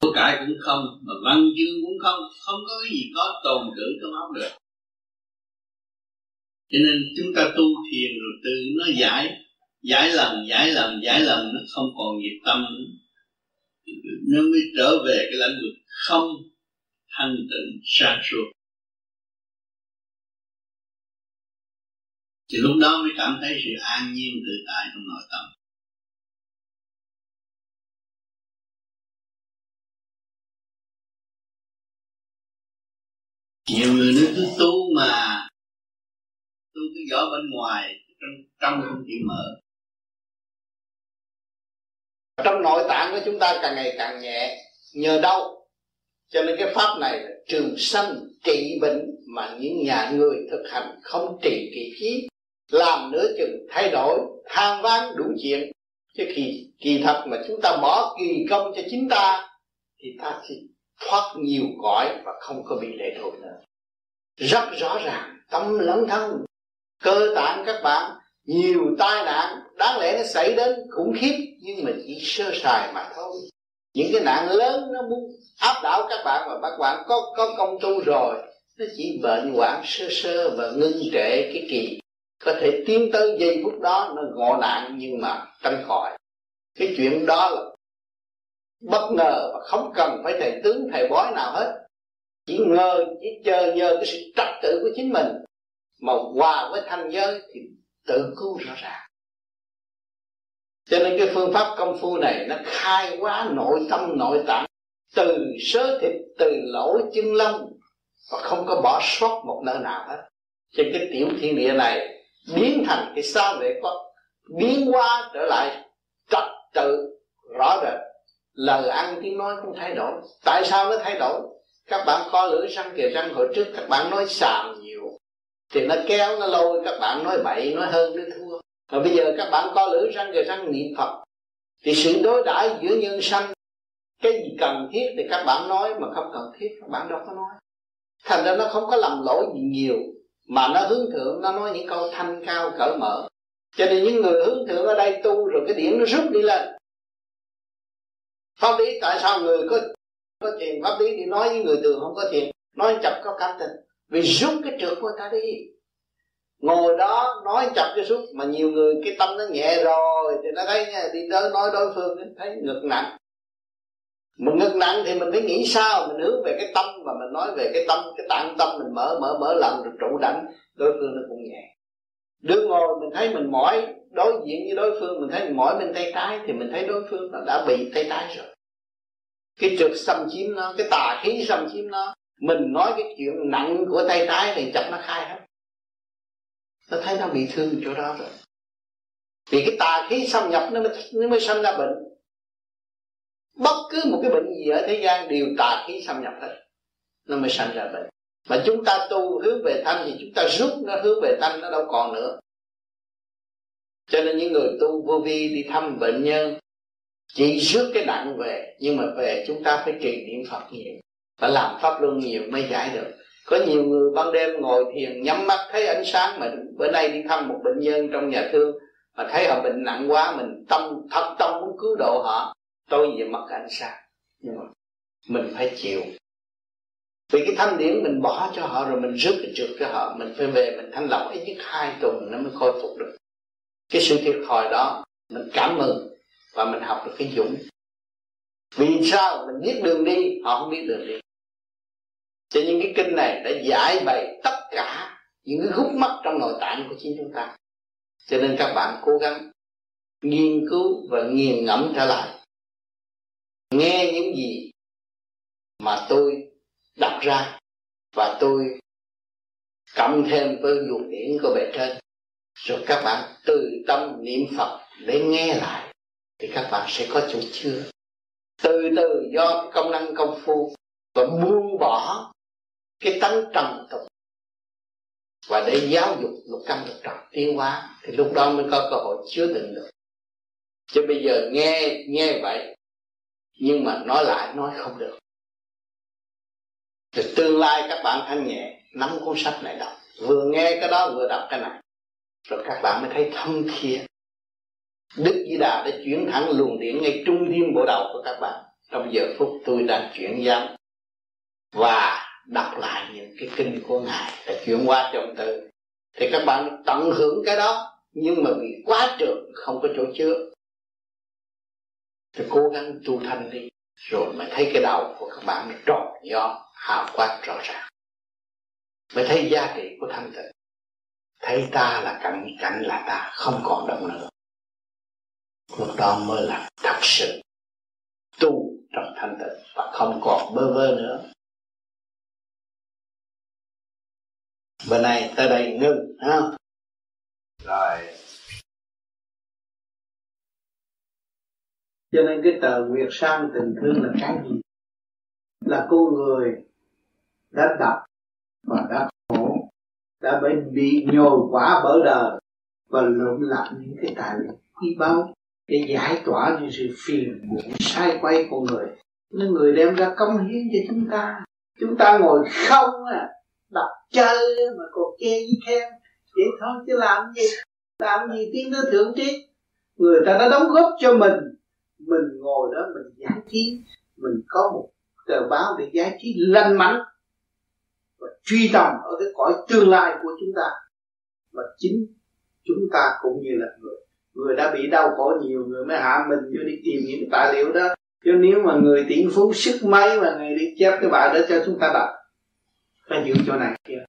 Của cải cũng không, mà văn chương cũng không. Không có cái gì có tồn trữ trong óc được. Cho nên chúng ta tu thiền rồi từ nó giải giải lần giải lần giải lần, nó không còn nghiệp tâm. Nó mới trở về cái lãnh vực không thanh tịnh sáng suốt. Thì lúc đó mới cảm thấy sự an nhiên tự tại trong nội tâm. Nhiều người nó cứ tu mà tu cái vỏ bên ngoài, trong trong không chịu mở. Trong nội tạng của chúng ta càng ngày càng nhẹ, nhờ đâu? Cho nên cái pháp này là trường sanh trị bệnh mà những nhà người thực hành không trì kỳ khí làm nửa chừng thay đổi, than ván đủ chuyện. Chứ kỳ kỳ thật mà chúng ta bỏ kỳ công cho chính ta, thì ta sẽ thoát nhiều cõi và không có bị lệ thuộc nữa. Rất rõ ràng, tâm lẫn thân, cơ tạng các bạn, nhiều tai nạn, đáng lẽ nó xảy đến khủng khiếp, nhưng mà chỉ sơ sài mà thôi. Những cái nạn lớn nó muốn áp đảo các bạn mà các bạn có có công tu rồi, nó chỉ bệnh hoạn sơ sơ và ngưng trệ cái kỳ có thể tiến tới giây phút đó nó ngộ nạn nhưng mà tránh khỏi. Cái chuyện đó là bất ngờ và không cần phải thầy tướng, thầy bói nào hết. Chỉ ngờ, chỉ chờ nhờ cái sự trật tự của chính mình mà hòa với thanh giới thì tự cứu rõ ràng. Cho nên cái phương pháp công phu này nó khai quá nội tâm, nội tạng. Từ sớ thịt, từ lỗ chân lông và không có bỏ sót một nơi nào hết. Trên cái tiểu thiên địa này biến thành cái sao vệ có biến qua trở lại trật tự rõ rệt. Lời ăn tiếng nói không thay đổi. Tại sao nó thay đổi? Các bạn co lưỡi răng kìa răng hồi trước, các bạn nói xàm nhiều. Thì nó kéo, nó lôi, các bạn nói bậy, nói hơn nó thua. Mà bây giờ các bạn co lưỡi răng kìa răng niệm phật. Thì sự đối đãi giữa nhân sanh, cái gì cần thiết thì các bạn nói, mà không cần thiết, các bạn đâu có nói. Thành ra nó không có lầm lỗi gì nhiều mà nó hướng thượng nó nói những câu thanh cao cởi mở. Cho nên những người hướng thượng ở đây tu rồi cái điểm nó rút đi lên. Pháp lý tại sao người có có tiền? Pháp lý thì nói với người thường không có tiền nói chập có cảm tình. Vì rút cái trượt của ta đi. Ngồi đó nói chập cho suốt mà nhiều người cái tâm nó nhẹ rồi thì nó thấy nha, đi tới nói đối phương thấy ngực nặng mình ngực nặng thì mình phải nghĩ sao? Mình hướng về cái tâm và mình nói về cái tâm cái tạng tâm mình mở mở mở lần rồi trụ đảnh. Đối phương nó cũng nhẹ đứng ngồi mình thấy mình mỏi đối diện với đối phương mình thấy mình mỏi bên tay trái thì mình thấy đối phương nó đã bị tay trái rồi. Cái trượt xâm chiếm nó cái tà khí xâm chiếm nó mình nói cái chuyện nặng của tay trái thì chắc nó khai hết. Nó thấy nó bị thương chỗ đó rồi. Vì cái tà khí xâm nhập nó mới, nó mới sanh ra bệnh bất cứ một cái bệnh gì ở thế gian đều tà khí xâm nhập hết. Nó mới sanh ra bệnh. Mà chúng ta tu hướng về thanh thì chúng ta rút nó hướng về tâm nó đâu còn nữa. Cho nên những người tu vô vi đi thăm bệnh nhân, chỉ rước cái nặng về, nhưng mà về chúng ta phải trì niệm phật nhiều, phải làm pháp luân nhiều mới giải được. Có nhiều người ban đêm ngồi thiền nhắm mắt thấy ánh sáng mình. Bữa nay đi thăm một bệnh nhân trong nhà thương, mà thấy họ bệnh nặng quá, mình tâm, thật tâm muốn cứu độ họ tôi về mất ánh sáng. Nhưng mà mình phải chịu. Vì cái thanh điển mình bỏ cho họ rồi mình rước cái trượt cho họ, mình phải về mình thanh lọc ít nhất hai tuần nó mới khôi phục được. Cái sự thiệt thòi đó, mình cảm ơn và mình học được cái dũng. Vì sao? Mình biết đường đi, họ không biết đường đi. Cho những cái kinh này đã giải bày tất cả những cái gút mắt trong nội tạng của chính chúng ta. Cho nên các bạn cố gắng nghiên cứu và nghiền ngẫm trở lại nghe những gì mà tôi đặt ra và tôi cộng thêm với luồng điển của bề trên. Rồi các bạn từ tâm niệm phật để nghe lại, thì các bạn sẽ có chỗ chứa. Từ từ do công năng công phu và buông bỏ cái tánh trần tục. Và để giáo dục lục căn lục trần tiến hóa, thì lúc đó mới có cơ hội chứa đựng được. Chứ bây giờ nghe nghe vậy nhưng mà nói lại nói không được. Thì tương lai các bạn thanh nhẹ, nắm cuốn sách này đọc. Vừa nghe cái đó, vừa đọc cái này. Rồi các bạn mới thấy thông thiên Đức Di Đà đã chuyển thẳng luồng điển ngay trung tâm bộ đầu của các bạn. Trong giờ phút tôi đang chuyển giám Và đọc lại những cái kinh của Ngài Đã chuyển qua trong từ. Thì các bạn tận hưởng cái đó, Nhưng mà vì quá trường không có chỗ chứa. Thì cố gắng tu thanh đi Rồi mới thấy cái đầu của các bạn nó tròn do hào quang rõ ràng. Mới thấy giá trị của thanh tịnh. Thấy ta là cảnh, cảnh là ta Không còn động nữa. Lúc đó mới là thật sự tu trong thanh tịnh và không còn bơ vơ nữa. Bữa nay tới đây ngưng ha? Rồi. Cho nên cái tờ Nguyệt Sang tình thương là cái gì? Là cô người đã đọc và đã khổ, đã bị bị nhồi quả bỡ đời và lộn lạc những cái tài liệu quý báu để giải tỏa những sự phiền muộn, sai quay của người. Nên người đem ra công hiến cho chúng ta. Chúng ta ngồi không à đọc chơi mà còn chê với khen. Vậy thôi, chứ làm gì? Làm gì tiến tới thượng trí người ta đã đóng góp cho mình mình ngồi đó, mình giải trí, mình có một tờ báo để giải trí lành mạnh và truy tầm ở cái cõi tương lai của chúng ta. Và chính chúng ta cũng như là người người đã bị đau khổ nhiều người mới hạ mình vô đi tìm những tài liệu đó. Chứ nếu mà người tỷ phú sức mấy mà người đi chép cái bài đó cho chúng ta đọc ta giữ chỗ này kia.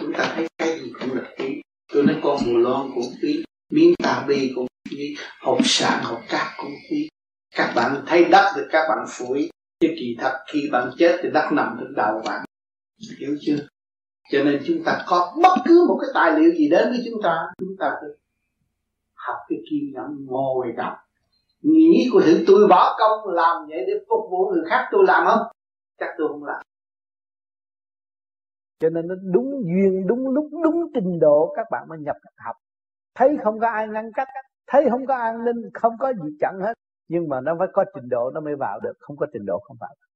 Chúng ta thấy cái gì cũng là quý tôi nói con mùa loan cũng quý miếng tà bi cũng quý hộp sạn, hộp cát cũng quý các bạn thấy đất thì các bạn phủi. Chứ kỳ thật khi bạn chết thì đất nằm trên đầu bạn. Hiểu chưa? Cho nên chúng ta có bất cứ một cái tài liệu gì đến với chúng ta chúng ta phải học cái kiên nhẫn ngồi đọc. Nghĩ của thử tôi bỏ công làm vậy để phục vụ người khác tôi làm không? Chắc tôi không làm. Cho nên nó đúng duyên, đúng lúc, đúng trình độ các bạn mới nhập học. Thấy không có ai ngăn cách, thấy không có an ninh, không có gì chặn hết nhưng mà nó phải có trình độ, nó mới vào được. Không có trình độ, không vào được.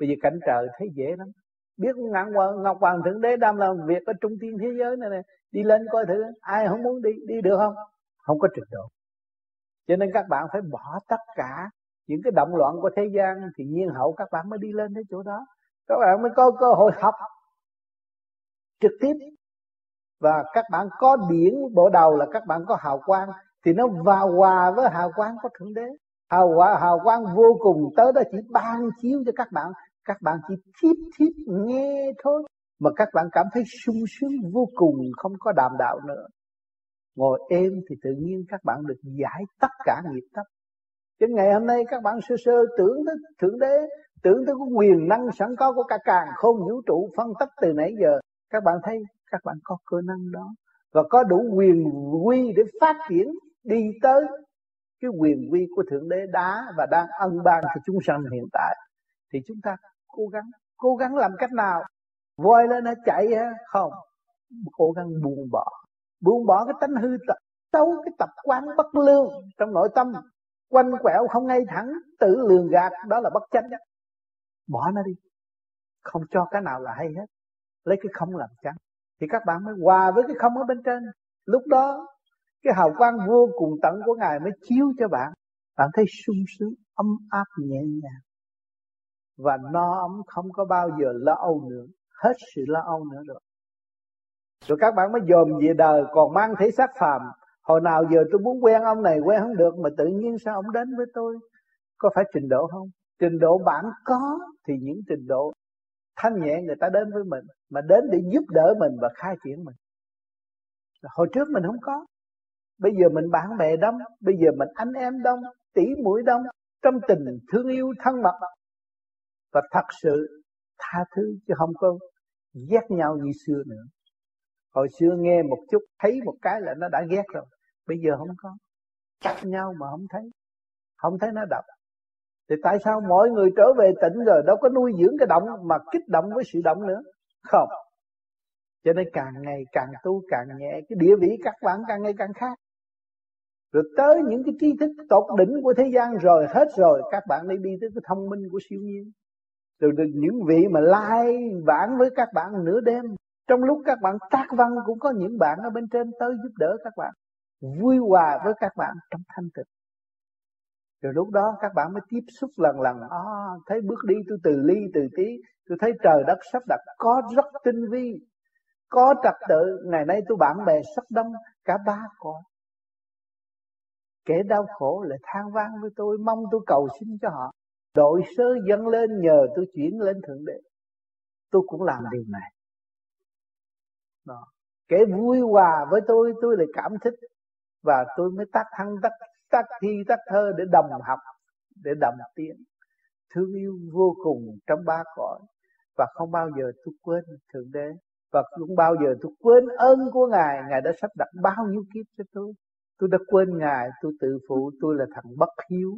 bây giờ cảnh trời thấy dễ lắm. Biết ngạn hoàng ngọc hoàng thượng đế đang làm việc ở trung thiên thế giới này này đi lên coi thử, ai không muốn đi đi được không? Không có trình độ. Cho nên các bạn phải bỏ tất cả những cái động loạn của thế gian thì nhiên hậu các bạn mới đi lên đến chỗ đó. Các bạn mới có cơ hội học trực tiếp. Và các bạn có điển bộ đầu là các bạn có hào quang, thì nó vào hòa với hào quang của thượng đế hào quang hào quang vô cùng. Tới đó chỉ ban chiếu cho các bạn. Các bạn chỉ thiếp thiếp nghe thôi. Mà các bạn cảm thấy sung sướng vô cùng, không có đàm đạo nữa. Ngồi êm thì tự nhiên các bạn được giải tất cả nghiệp tập chứ ngày hôm nay các bạn sơ sơ tưởng tới, thượng đế, tưởng tới cái quyền năng sẵn có của cả càng không vũ trụ phân tích từ nãy giờ. Các bạn thấy, các bạn có cơ năng đó. Và có đủ quyền quy để phát triển đi tới cái quyền quy của thượng đế đá và đang ân ban cho chúng sanh hiện tại, thì chúng ta cố gắng cố gắng làm cách nào? Voi lên nó chạy không. Cố gắng buông bỏ. Buông bỏ cái tánh hư tật xấu cái tập quán bất lương trong nội tâm. Quanh quẹo không ngay thẳng, tự lường gạt, đó là bất chánh bỏ nó đi. Không cho cái nào là hay hết. Lấy cái không làm chánh. Thì các bạn mới hòa với cái không ở bên trên. Lúc đó cái hào quang vô cùng tận của ngài mới chiếu cho bạn. Bạn thấy sung sướng, ấm áp, nhẹ nhàng. Và no ấm không có bao giờ lo âu nữa. Hết sự lo âu nữa rồi. Rồi các bạn mới dòm về đời, còn mang thể xác phàm. Hồi nào giờ tôi muốn quen ông này quen không được, mà tự nhiên sao ông đến với tôi? Có phải trình độ không? Trình độ bạn có thì những trình độ thanh nhẹ người ta đến với mình, mà đến để giúp đỡ mình và khai triển mình. Hồi trước mình không có bây giờ mình bạn bè đông, bây giờ mình anh em đông tỷ mũi đông, trong tình thương yêu thân mật. Và thật sự tha thứ chứ không có ghét nhau như xưa nữa. Hồi xưa nghe một chút, thấy một cái là nó đã ghét rồi. Bây giờ không có. Cắt nhau mà không thấy. Không thấy nó đập. Thì tại sao mọi người trở về tỉnh rồi đâu có nuôi dưỡng cái động mà kích động với sự động nữa? Không. Cho nên càng ngày càng tu, càng nhẹ, cái địa vị các bạn càng ngày càng khác rồi tới những cái tri thức tột đỉnh của thế gian rồi hết rồi các bạn đi đi tới cái thông minh của siêu nhiên. Rồi được những vị mà lai vãng với các bạn nửa đêm. Trong lúc các bạn tác văn cũng có những bạn ở bên trên tới giúp đỡ các bạn vui hòa với các bạn trong thanh tịnh. Rồi lúc đó các bạn mới tiếp xúc lần lần. À, thấy bước đi tôi từ ly từ tí tôi thấy trời đất sắp đặt có rất tinh vi có trật tự. Ngày nay tôi bạn bè sắp đông cả ba cõi kẻ đau khổ lại than vang với tôi, mong tôi cầu xin cho họ. Đội sơ dâng lên nhờ tôi chuyển lên thượng đế. Tôi cũng làm điều này. Đó. kẻ vui hòa với tôi tôi lại cảm thích. Và tôi mới tác thăng tác tác thi tác thơ để đồng học, để đồng tiến thương yêu vô cùng trong ba cõi. Và không bao giờ tôi quên thượng đế. Và không bao giờ tôi quên ơn của ngài. Ngài đã sắp đặt bao nhiêu kiếp cho tôi tôi đã quên ngài tôi tự phụ tôi là thằng bất hiếu.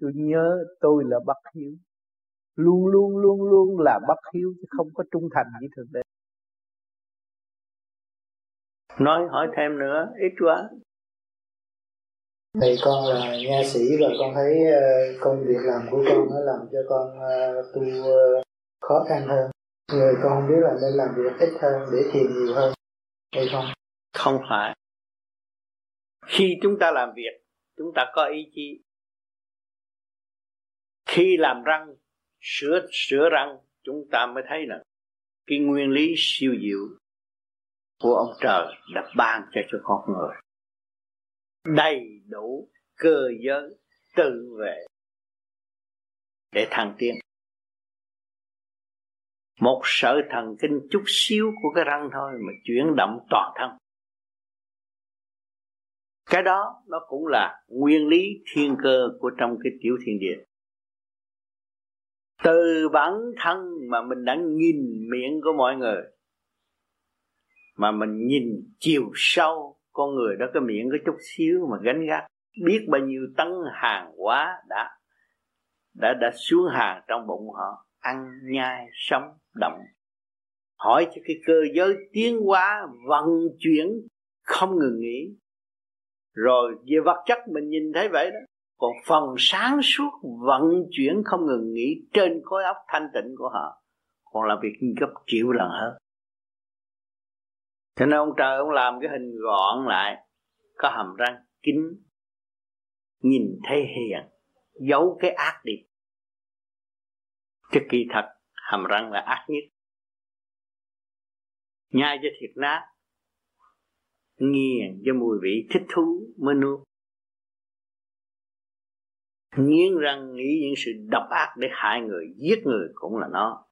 Tôi nhớ tôi là bất hiếu. Luôn luôn luôn luôn là bất hiếu chứ không có trung thành với thượng đế nói hỏi thêm nữa ít quá. Thầy con là nha sĩ và con thấy ờ, công việc làm của con nó làm cho con ờ, tu ờ, khó khăn hơn. Người con không biết là nên làm việc ít hơn để thiền nhiều hơn. Hay không không phải khi chúng ta làm việc, chúng ta có ý chí. Khi làm răng, sửa sửa răng, chúng ta mới thấy là cái nguyên lý siêu diệu của ông trời đã ban cho cho con người. Đầy đủ cơ giới tự vệ để thăng tiến. Một sợi thần kinh chút xíu của cái răng thôi mà chuyển động toàn thân cái đó nó cũng là nguyên lý thiên cơ của trong cái tiểu thiên địa. Từ bản thân mà mình đã nhìn miệng của mọi người, mà mình nhìn chiều sâu con người đó, cái miệng có chút xíu mà gánh gác. Biết bao nhiêu tấn hàng hóa đã đã đã xuống hàng trong bụng họ, ăn, nhai, sống động hỏi cho cái cơ giới tiến hóa, vận chuyển, không ngừng nghỉ rồi về vật chất mình nhìn thấy vậy đó. Còn phần sáng suốt vận chuyển không ngừng nghỉ trên khối óc thanh tịnh của họ, còn làm việc gấp triệu lần hơn. Cho nên ông trời ông làm cái hình gọn lại, có hàm răng kín, nhìn thấy hiền, giấu cái ác đi. Chứ kỳ thật, hàm răng là ác nhất. Nhai cho thiệt nát nghiền cho mùi vị thích thú mới nuốt. Nghiến răng nghĩ những sự độc ác để hại người, giết người cũng là nó.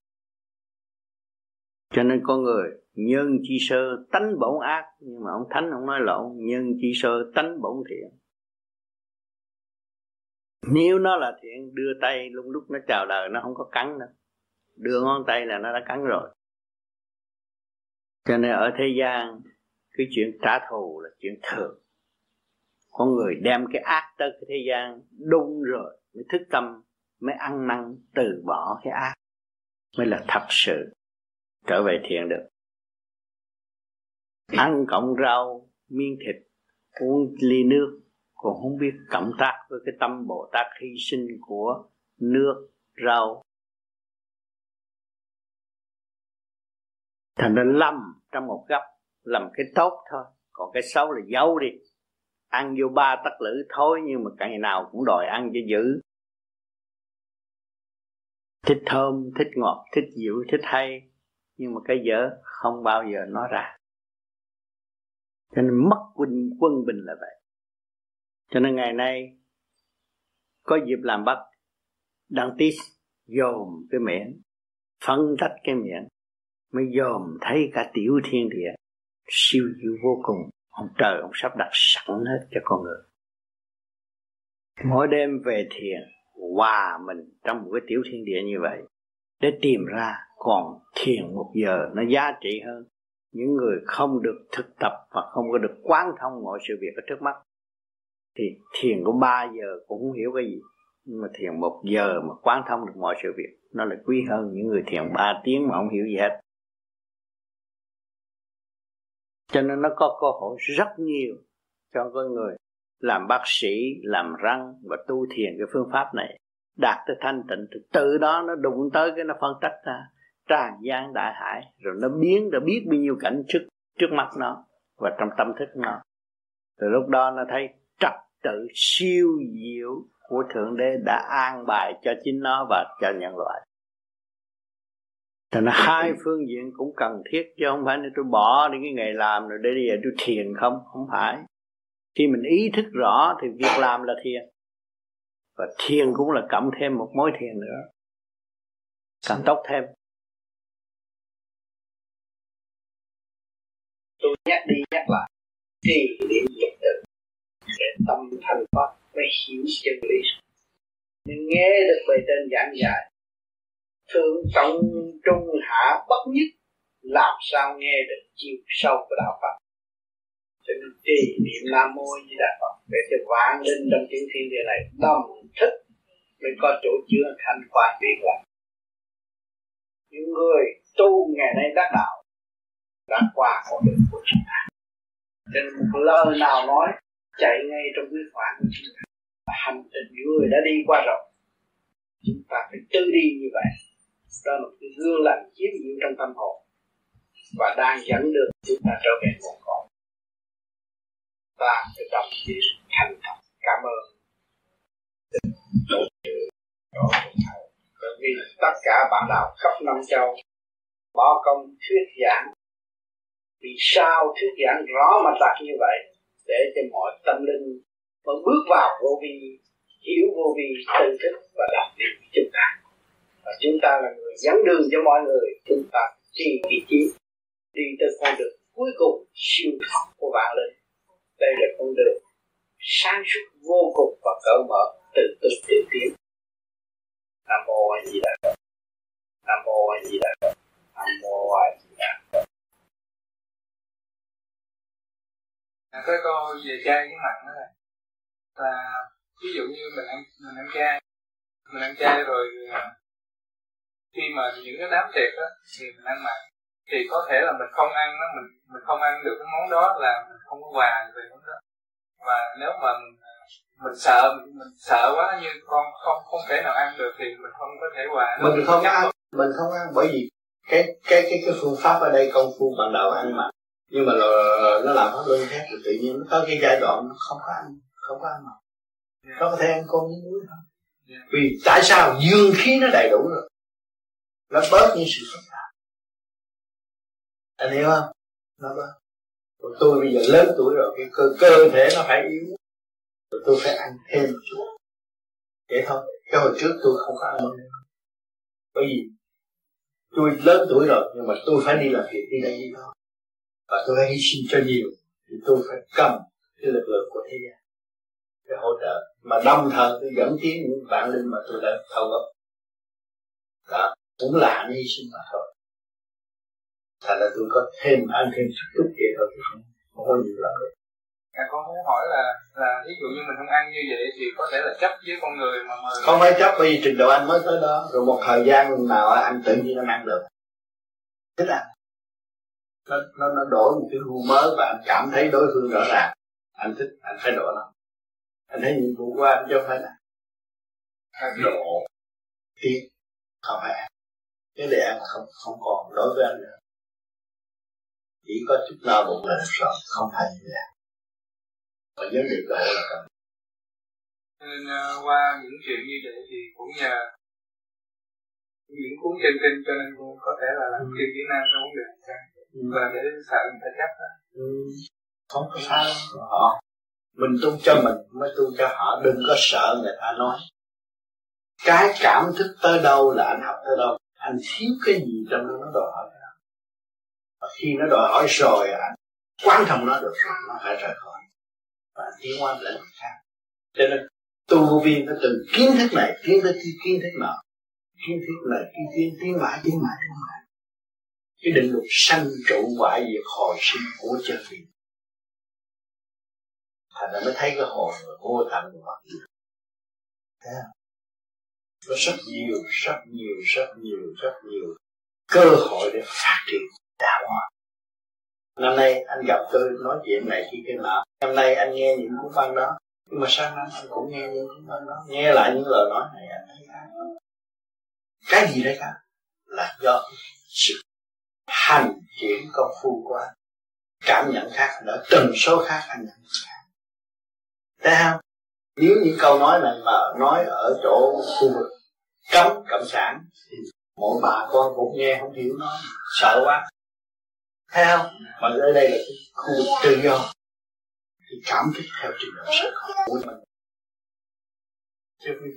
Cho nên con người nhân chi sơ tánh bổn ác, nhưng mà ông thánh ông nói lộn nhân chi sơ tánh bổn thiện. Nếu nó là thiện, đưa tay lúc lúc nó chào đời nó không có cắn đâu đưa ngón tay là nó đã cắn rồi. Cho nên ở thế gian cái chuyện trả thù là chuyện thường. Con người đem cái ác tới cái thế gian đúng rồi mới thức tâm mới ăn năn từ bỏ cái ác mới là thật sự trở về thiện được. Ăn cộng rau miếng thịt uống ly nước còn không biết cộng tác với cái tâm bồ tát hy sinh của nước rau. Thành ra lâm trong một góc làm cái tốt thôi. Còn cái xấu là giấu đi. Ăn vô ba tắc lử thôi, nhưng mà ngày nào cũng đòi ăn cho dữ. Thích thơm, thích ngọt, thích dịu thích hay, nhưng mà cái dở không bao giờ nói ra. Cho nên mất quân quân bình là vậy. Cho nên ngày nay, có dịp làm bắt đăng tí dồn cái miệng, phân tách cái miệng, mới dòm thấy cả tiểu thiên địa siêu diệu vô cùng. Ông trời, ông sắp đặt sẵn hết cho con người. Mỗi đêm về thiền, hòa mình trong một cái tiểu thiên địa như vậy, để tìm ra còn thiền một giờ nó giá trị hơn. Những người không được thực tập và không có được quán thông mọi sự việc ở trước mắt, thì thiền có 3 giờ cũng không hiểu cái gì. Nhưng mà thiền một giờ mà quán thông được mọi sự việc, nó là quý hơn những người thiền 3 tiếng mà không hiểu gì hết. Cho nên nó có cơ hội rất nhiều cho con người làm bác sĩ, làm răng và tu thiền cái phương pháp này. Đạt tới thanh tịnh thì tự đó nó đụng tới cái nó phân tách ra. Tràn gian đại hải, rồi nó biến rồi biết bao nhiêu cảnh trước trước mắt nó và trong tâm thức nó. Từ lúc đó nó thấy trật tự siêu diệu của thượng đế đã an bài cho chính nó và cho nhân loại thành hai phương diện cũng cần thiết, chứ không phải nên tôi bỏ đi cái nghề làm rồi để đi về tôi thiền không? Không phải. Khi mình ý thức rõ thì việc làm là thiền. Và thiền cũng là cộng thêm một mối thiền nữa. Càng tốt thêm. Tôi nhắc đi nhắc lại trì niệm nhận định để tâm thành pháp mới hiểu chân lý. Mình nghe được bài trên giảng dạy thượng trọng trung hạ bất nhất làm sao nghe được chiều sâu của đạo Phật? Cho nên trì niệm nam mô di đà Phật để cho vạn linh trong tiếng thiên địa này đồng thức mới có chỗ chứa thanh quan điện lành những người tu ngày nay đắc đạo đã qua con đường của chúng ta. Nên một lời nào nói chạy ngay trong quyết khoản của chúng ta. Hành trình người đã đi qua rồi, chúng ta phải tư đi như vậy đó là một cái gương lành chiếu những trong tâm hồn. Và đang dẫn được chúng ta trở về nguồn cội. Ta phải đồng chí thành thật. Cảm ơn. Bởi vì tất cả bạn đạo khắp năm châu, bỏ công thuyết giảng. Vì sao thuyết giảng rõ mà đặt như vậy? Để cho mọi tâm linh mới bước vào vô vi, hiểu vô vi tự thức và đọc điều chúng ta và chúng ta là người dẫn đường cho mọi người. Chúng ta trì vị chí đi tới con đường cuối cùng siêu thoát của bạn lên đây là con đường sáng suốt vô cùng và cởi mở từ từ tiến tiến. Nam mô a di đà phật. Nam mô a di đà phật. Nam mô a di đà phật. À, có câu về chay với mặn đó là ví dụ như mình ăn mình ăn chay mình ăn chay rồi à, khi mà những cái đám tiệc đó thì mình ăn mặn. Thì có thể là mình không ăn nó mình mình không ăn được cái món đó là mình không có hòa về món đó. Và nếu mà mình, mình sợ mình sợ quá như con không không thể nào ăn được thì mình không có thể hòa mình không ăn mình không ăn bởi vì cái cái cái cái phương pháp ở đây công phu ban đầu ăn mà nhưng mà nó, nó làm pháp luân khác thì tự nhiên nó có cái giai đoạn nó không có ăn không có ăn mà yeah. nó có thể ăn con với muối không yeah. vì tại sao dương khí nó đầy đủ rồi nó bớt những sự phức tạp. Anh hiểu không? Nó bớt. Rồi tôi bây giờ lớn tuổi rồi, cái cơ cơ thể nó phải yếu. Rồi tôi phải ăn thêm một chút. Vậy thôi, cái hồi trước tôi không có ăn bởi vì tôi lớn tuổi rồi, nhưng mà tôi phải đi làm việc, đi đây đi đó. Và tôi phải hy sinh cho nhiều, thì tôi phải cầm cái lực lượng của thế gian. Để hỗ trợ mà đồng thời tôi dẫn tiến những bạn linh mà tôi đã thâu góp đó cũng là hy sinh mà thôi. Thành ra tôi có thêm ăn thêm chút chút kia thôi chứ không không có nhiều lắm À, con muốn hỏi là là ví dụ như mình không ăn như vậy thì có thể là chấp với con người mà mời không phải chấp bởi vì trình độ anh mới tới đó. Rồi một thời gian nào anh tự nhiên anh ăn được. Thích ăn nó nó nó đổi một cái gu mới và anh cảm thấy đối phương rõ ràng. Anh thích anh phải độ nó anh thấy nhiệm vụ của anh chứ không phải là anh độ. Tiến không phải. ăn cái để ăn không không còn đối với anh nữa chỉ có chút no bụng là rồi không phải như vậy mà vấn đề độ là cần nên uh, qua những chuyện như vậy thì cũng nhờ những cuốn chân kinh cho nên cũng có thể là làm ừ. kỹ năng trong vấn đề ừ. và để sợ người ta chấp đó. Ừ. không có sao họ mình tu cho mình mới tu cho họ đừng có sợ người ta nói cái cảm thức tới đâu là anh học tới đâu anh thiếu cái gì trong đó nó đòi hỏi đó. và khi nó đòi hỏi rồi, anh quan thông nó được rồi nó phải rời khỏi. Và tiến qua lĩnh vực khác. Cho nên, tu viên phải nó từ kiến thức này, kiến thức kiến thức nọ. Kiến thức này, kiến kiến tiến mãi tiến mãi tiến mãi cái định luật sanh trụ hoại diệt hồi sinh của chân lý. Thành ra mới thấy cái hồn vô tận mặt thế không? Nó rất nhiều rất nhiều rất nhiều rất nhiều cơ hội để phát triển đào hoa năm nay anh gặp tôi nói chuyện này khi cái nào? Năm nay anh nghe những cuốn văn đó. Nhưng mà sang năm anh cũng nghe những cuốn văn đó. Nghe lại những lời nói này, anh thấy khác cái gì đấy cả là do sự hành triển công phu của anh. Cảm nhận khác, đã tần số khác anh nhận khác thấy không? Nếu những câu nói này mà nói ở chỗ khu vực cấm cộng sản, thì mỗi bà con cũng nghe không hiểu nó, sợ quá. Thấy không? Mà ở đây là cái khu vực tự do. Thì cảm thức theo trình độ sự có của mình.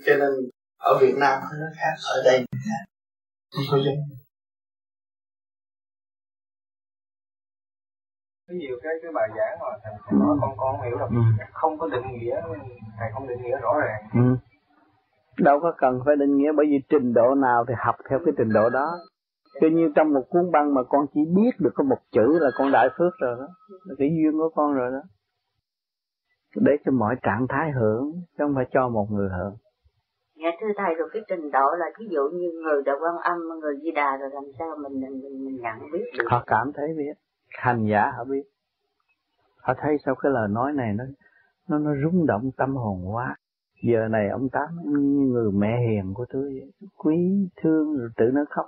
Cho nên ở Việt Nam nó khác, ở đây không có giống. Có nhiều cái cái bài giảng mà thầy, nói con con không hiểu đâu. Ừ. không có định nghĩa thầy không định nghĩa rõ ràng. Ừ. đâu có cần phải định nghĩa bởi vì trình độ nào thì học theo cái trình độ đó. Tuy nhiên trong một cuốn băng mà con chỉ biết được có một chữ là con đại phước rồi đó. Là cái duyên của con rồi đó. Để cho mọi trạng thái hưởng chứ không phải cho một người hưởng. Dạ thưa thầy rồi cái trình độ là ví dụ như người đạo quan âm, người di đà rồi làm sao mình mình, mình, mình nhận biết được. Họ cảm thấy biết hành giả, họ biết. Họ thấy sao cái lời nói này nó nó nó rung động tâm hồn quá. Giờ này ông tám như người mẹ hiền của tôi quý thương, rồi tự nó khóc.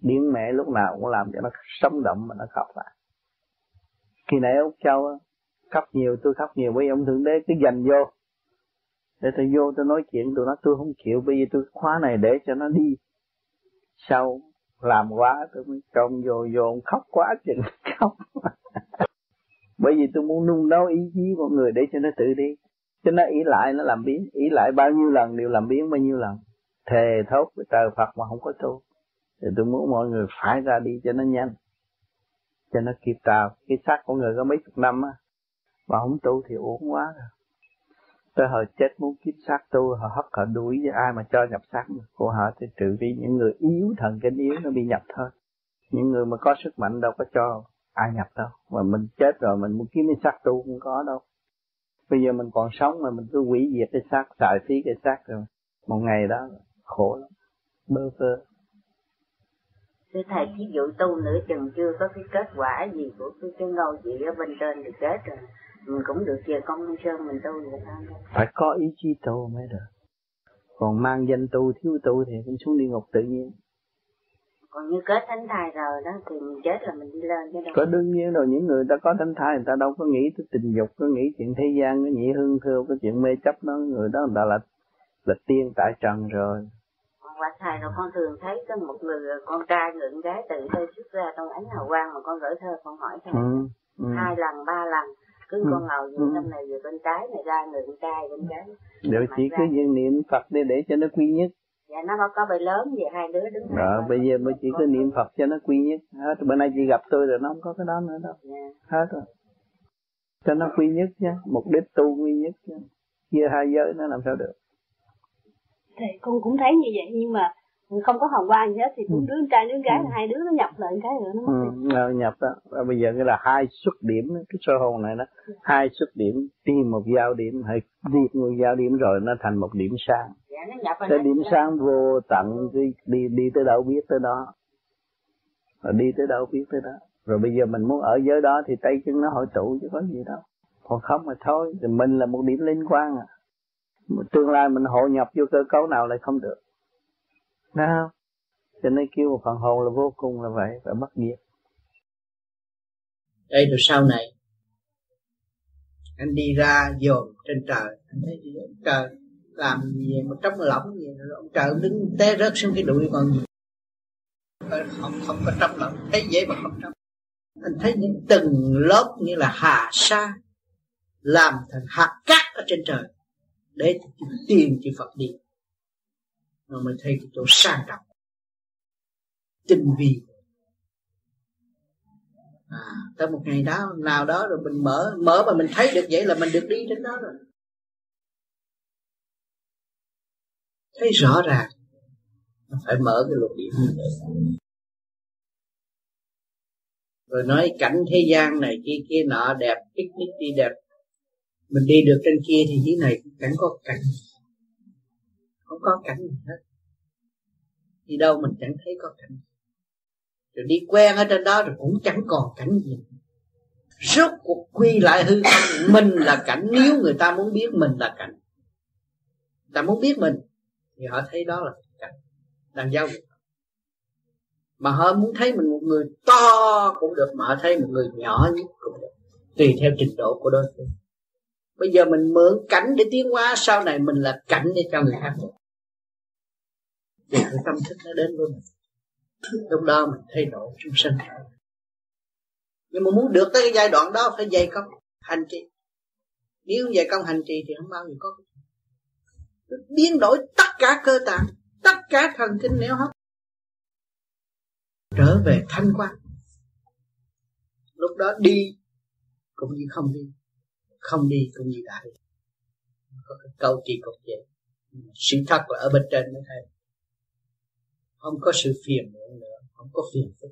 Điên mẹ lúc nào cũng làm cho nó sống động mà nó khóc lại. Khi nãy ông châu khóc nhiều, tôi khóc nhiều, bây giờ ông thượng đế cứ dành vô. Để tôi vô, tôi nói chuyện tôi nói tôi không chịu. Bây giờ tôi khóa này để cho nó đi. Sau làm quá tôi mới trông vô vô khóc quá chừng khóc. Bởi vì tôi muốn nung nấu ý chí của người để cho nó tự đi. Cho nó ý lại, nó làm biến. Ý lại bao nhiêu lần đều làm biến bao nhiêu lần. Thề thốt với trời Phật mà không có tu. Thì tôi muốn mọi người phải ra đi cho nó nhanh. Cho nó kịp tàu cái xác của người có mấy chục năm á, mà không tu thì uổng quá rồi tới hồi chết muốn kiếp xác tu họ hất họ đuổi với ai mà cho nhập xác của họ thì trừ vì những người yếu thần kinh yếu nó bị nhập thôi. Những người mà có sức mạnh đâu có cho ai nhập đâu. Mà mình chết rồi mình muốn kiếm cái xác tu không có đâu. Bây giờ mình còn sống mà mình cứ hủy diệt cái xác xài phí cái xác rồi. Một ngày đó khổ lắm bơ phơ Thưa Thầy, thí dụ tu nửa chừng chưa có cái kết quả gì của cái, cái ngôi vị ở bên trên thì chết rồi mình cũng được về con Minh Sơn mình tu vậy thôi. Phải có ý chí tu mới được. Còn mang danh tu thiếu tu thì cũng xuống địa ngục tự nhiên. Còn như kết thánh thai rồi đó thì mình chết là mình đi lên chứ đâu có đương nhiên rồi những người ta có thánh thai người ta đâu có nghĩ tới tình dục có nghĩ chuyện thế gian cái nhị hương thưa cái chuyện mê chấp đó. Người đó người ta là là tiên tại trần rồi. Quả thầy rồi con thường thấy có một người con trai người con gái tự thơ xuất ra trong ánh hào quang mà con gửi thơ con hỏi thầy. Ừ, ừ. hai lần ba lần cứ ừ. con ngồi vừa ừ. này vừa bên trái này ra người bên trai bên trái. Đều chỉ cứ niệm Phật để để cho nó quy nhất. Dạ nó có bề lớn về hai đứa đứng rồi bây giờ mới chỉ cứ niệm Phật cho nó quy nhất. Hết bữa nay chị gặp tôi rồi nó không có cái đó nữa đâu. Dạ. hết rồi. Cho nó quy nhất chứ mục đích tu quy nhất chứ chia hai giới nó làm sao được? Thì con cũng thấy như vậy nhưng mà không có hồng quang gì hết thì cũng ừ. đứa trai đứa gái ừ. hai đứa nó nhập lại cái nữa nó mất ừ, nhập đó. Và bây giờ cái là hai xuất điểm cái sơ hồn này đó. Ừ. hai xuất điểm tìm một giao điểm hay diệt một giao điểm rồi nó thành một điểm sáng dạ, cái điểm sáng vô tận đi, đi đi tới đâu biết tới đó. Rồi đi tới đâu biết tới đó. Rồi bây giờ mình muốn ở giới đó thì tay chân nó hội tụ chứ có gì đâu. Còn không mà thôi thì mình là một điểm liên quan à. Tương lai mình hội nhập vô cơ cấu nào lại không được Thấy không? Cho nên kêu một phần hồn là vô cùng là vậy, phải mất diệt. Đây rồi sau này anh đi ra dồn trên trời anh thấy ông trời làm gì vậy mà trống lỏng gì vậy? ông trời đứng té rớt xuống cái đuổi còn gì không không có trống lỏng thấy dễ mà không trống anh thấy những từng lớp như là hà sa làm thành hạt cát ở trên trời để tìm chữ Phật đi mà mình thấy cái chỗ sang trọng. Tinh vi. À tới một ngày đó, nào đó rồi mình mở mở mà mình thấy được vậy là mình được đi trên đó rồi. Thấy rõ ràng. Phải mở cái luật điểm như vậy rồi nói cảnh thế gian này, kia kia nọ đẹp, picnic đi đẹp. Mình đi được trên kia thì dưới này cũng chẳng có cảnh có cảnh gì hết. Đi đâu mình chẳng thấy có cảnh rồi đi quen ở trên đó rồi cũng chẳng còn cảnh gì. Rốt cuộc quy lại hư không, mình là cảnh. Nếu người ta muốn biết mình là cảnh, người ta muốn biết mình, thì họ thấy đó là cảnh. Đang giao dịch mà họ muốn thấy mình một người to cũng được, mà họ thấy một người nhỏ nhất cũng được. Tùy theo trình độ của đối phương. Bây giờ mình mượn cảnh để tiến hóa, sau này mình là cảnh để cho người khác để cái tâm thức nó đến với mình. Lúc đó mình thay đổi chúng sinh nhưng mà muốn được tới cái giai đoạn đó, phải dày công, hành trì. Nếu không dày công hành trì thì không bao giờ có biến đổi tất cả cơ tạng, tất cả thần kinh nếu hấp trở về thanh quan. Lúc đó đi cũng như không đi. Không đi cũng như đã đi. Có cái câu kỳ cục vậy. Sự thật là ở bên trên mới thấy không có sự phiền muộn nữa, không có phiền phức.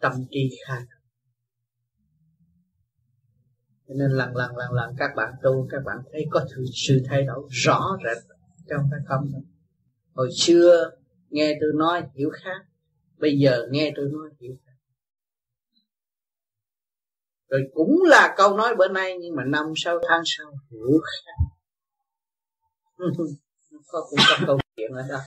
Tâm trí khai. Cho nên lần lần lần lần, các bạn tu, các bạn thấy có sự thay đổi rõ rệt trong cái không đó. hồi xưa, nghe tôi nói hiểu khác, bây giờ nghe tôi nói hiểu khác. Rồi cũng là câu nói bữa nay, nhưng mà năm sau, tháng sau, hiểu khác. Có cũng có câu chuyện ở đó.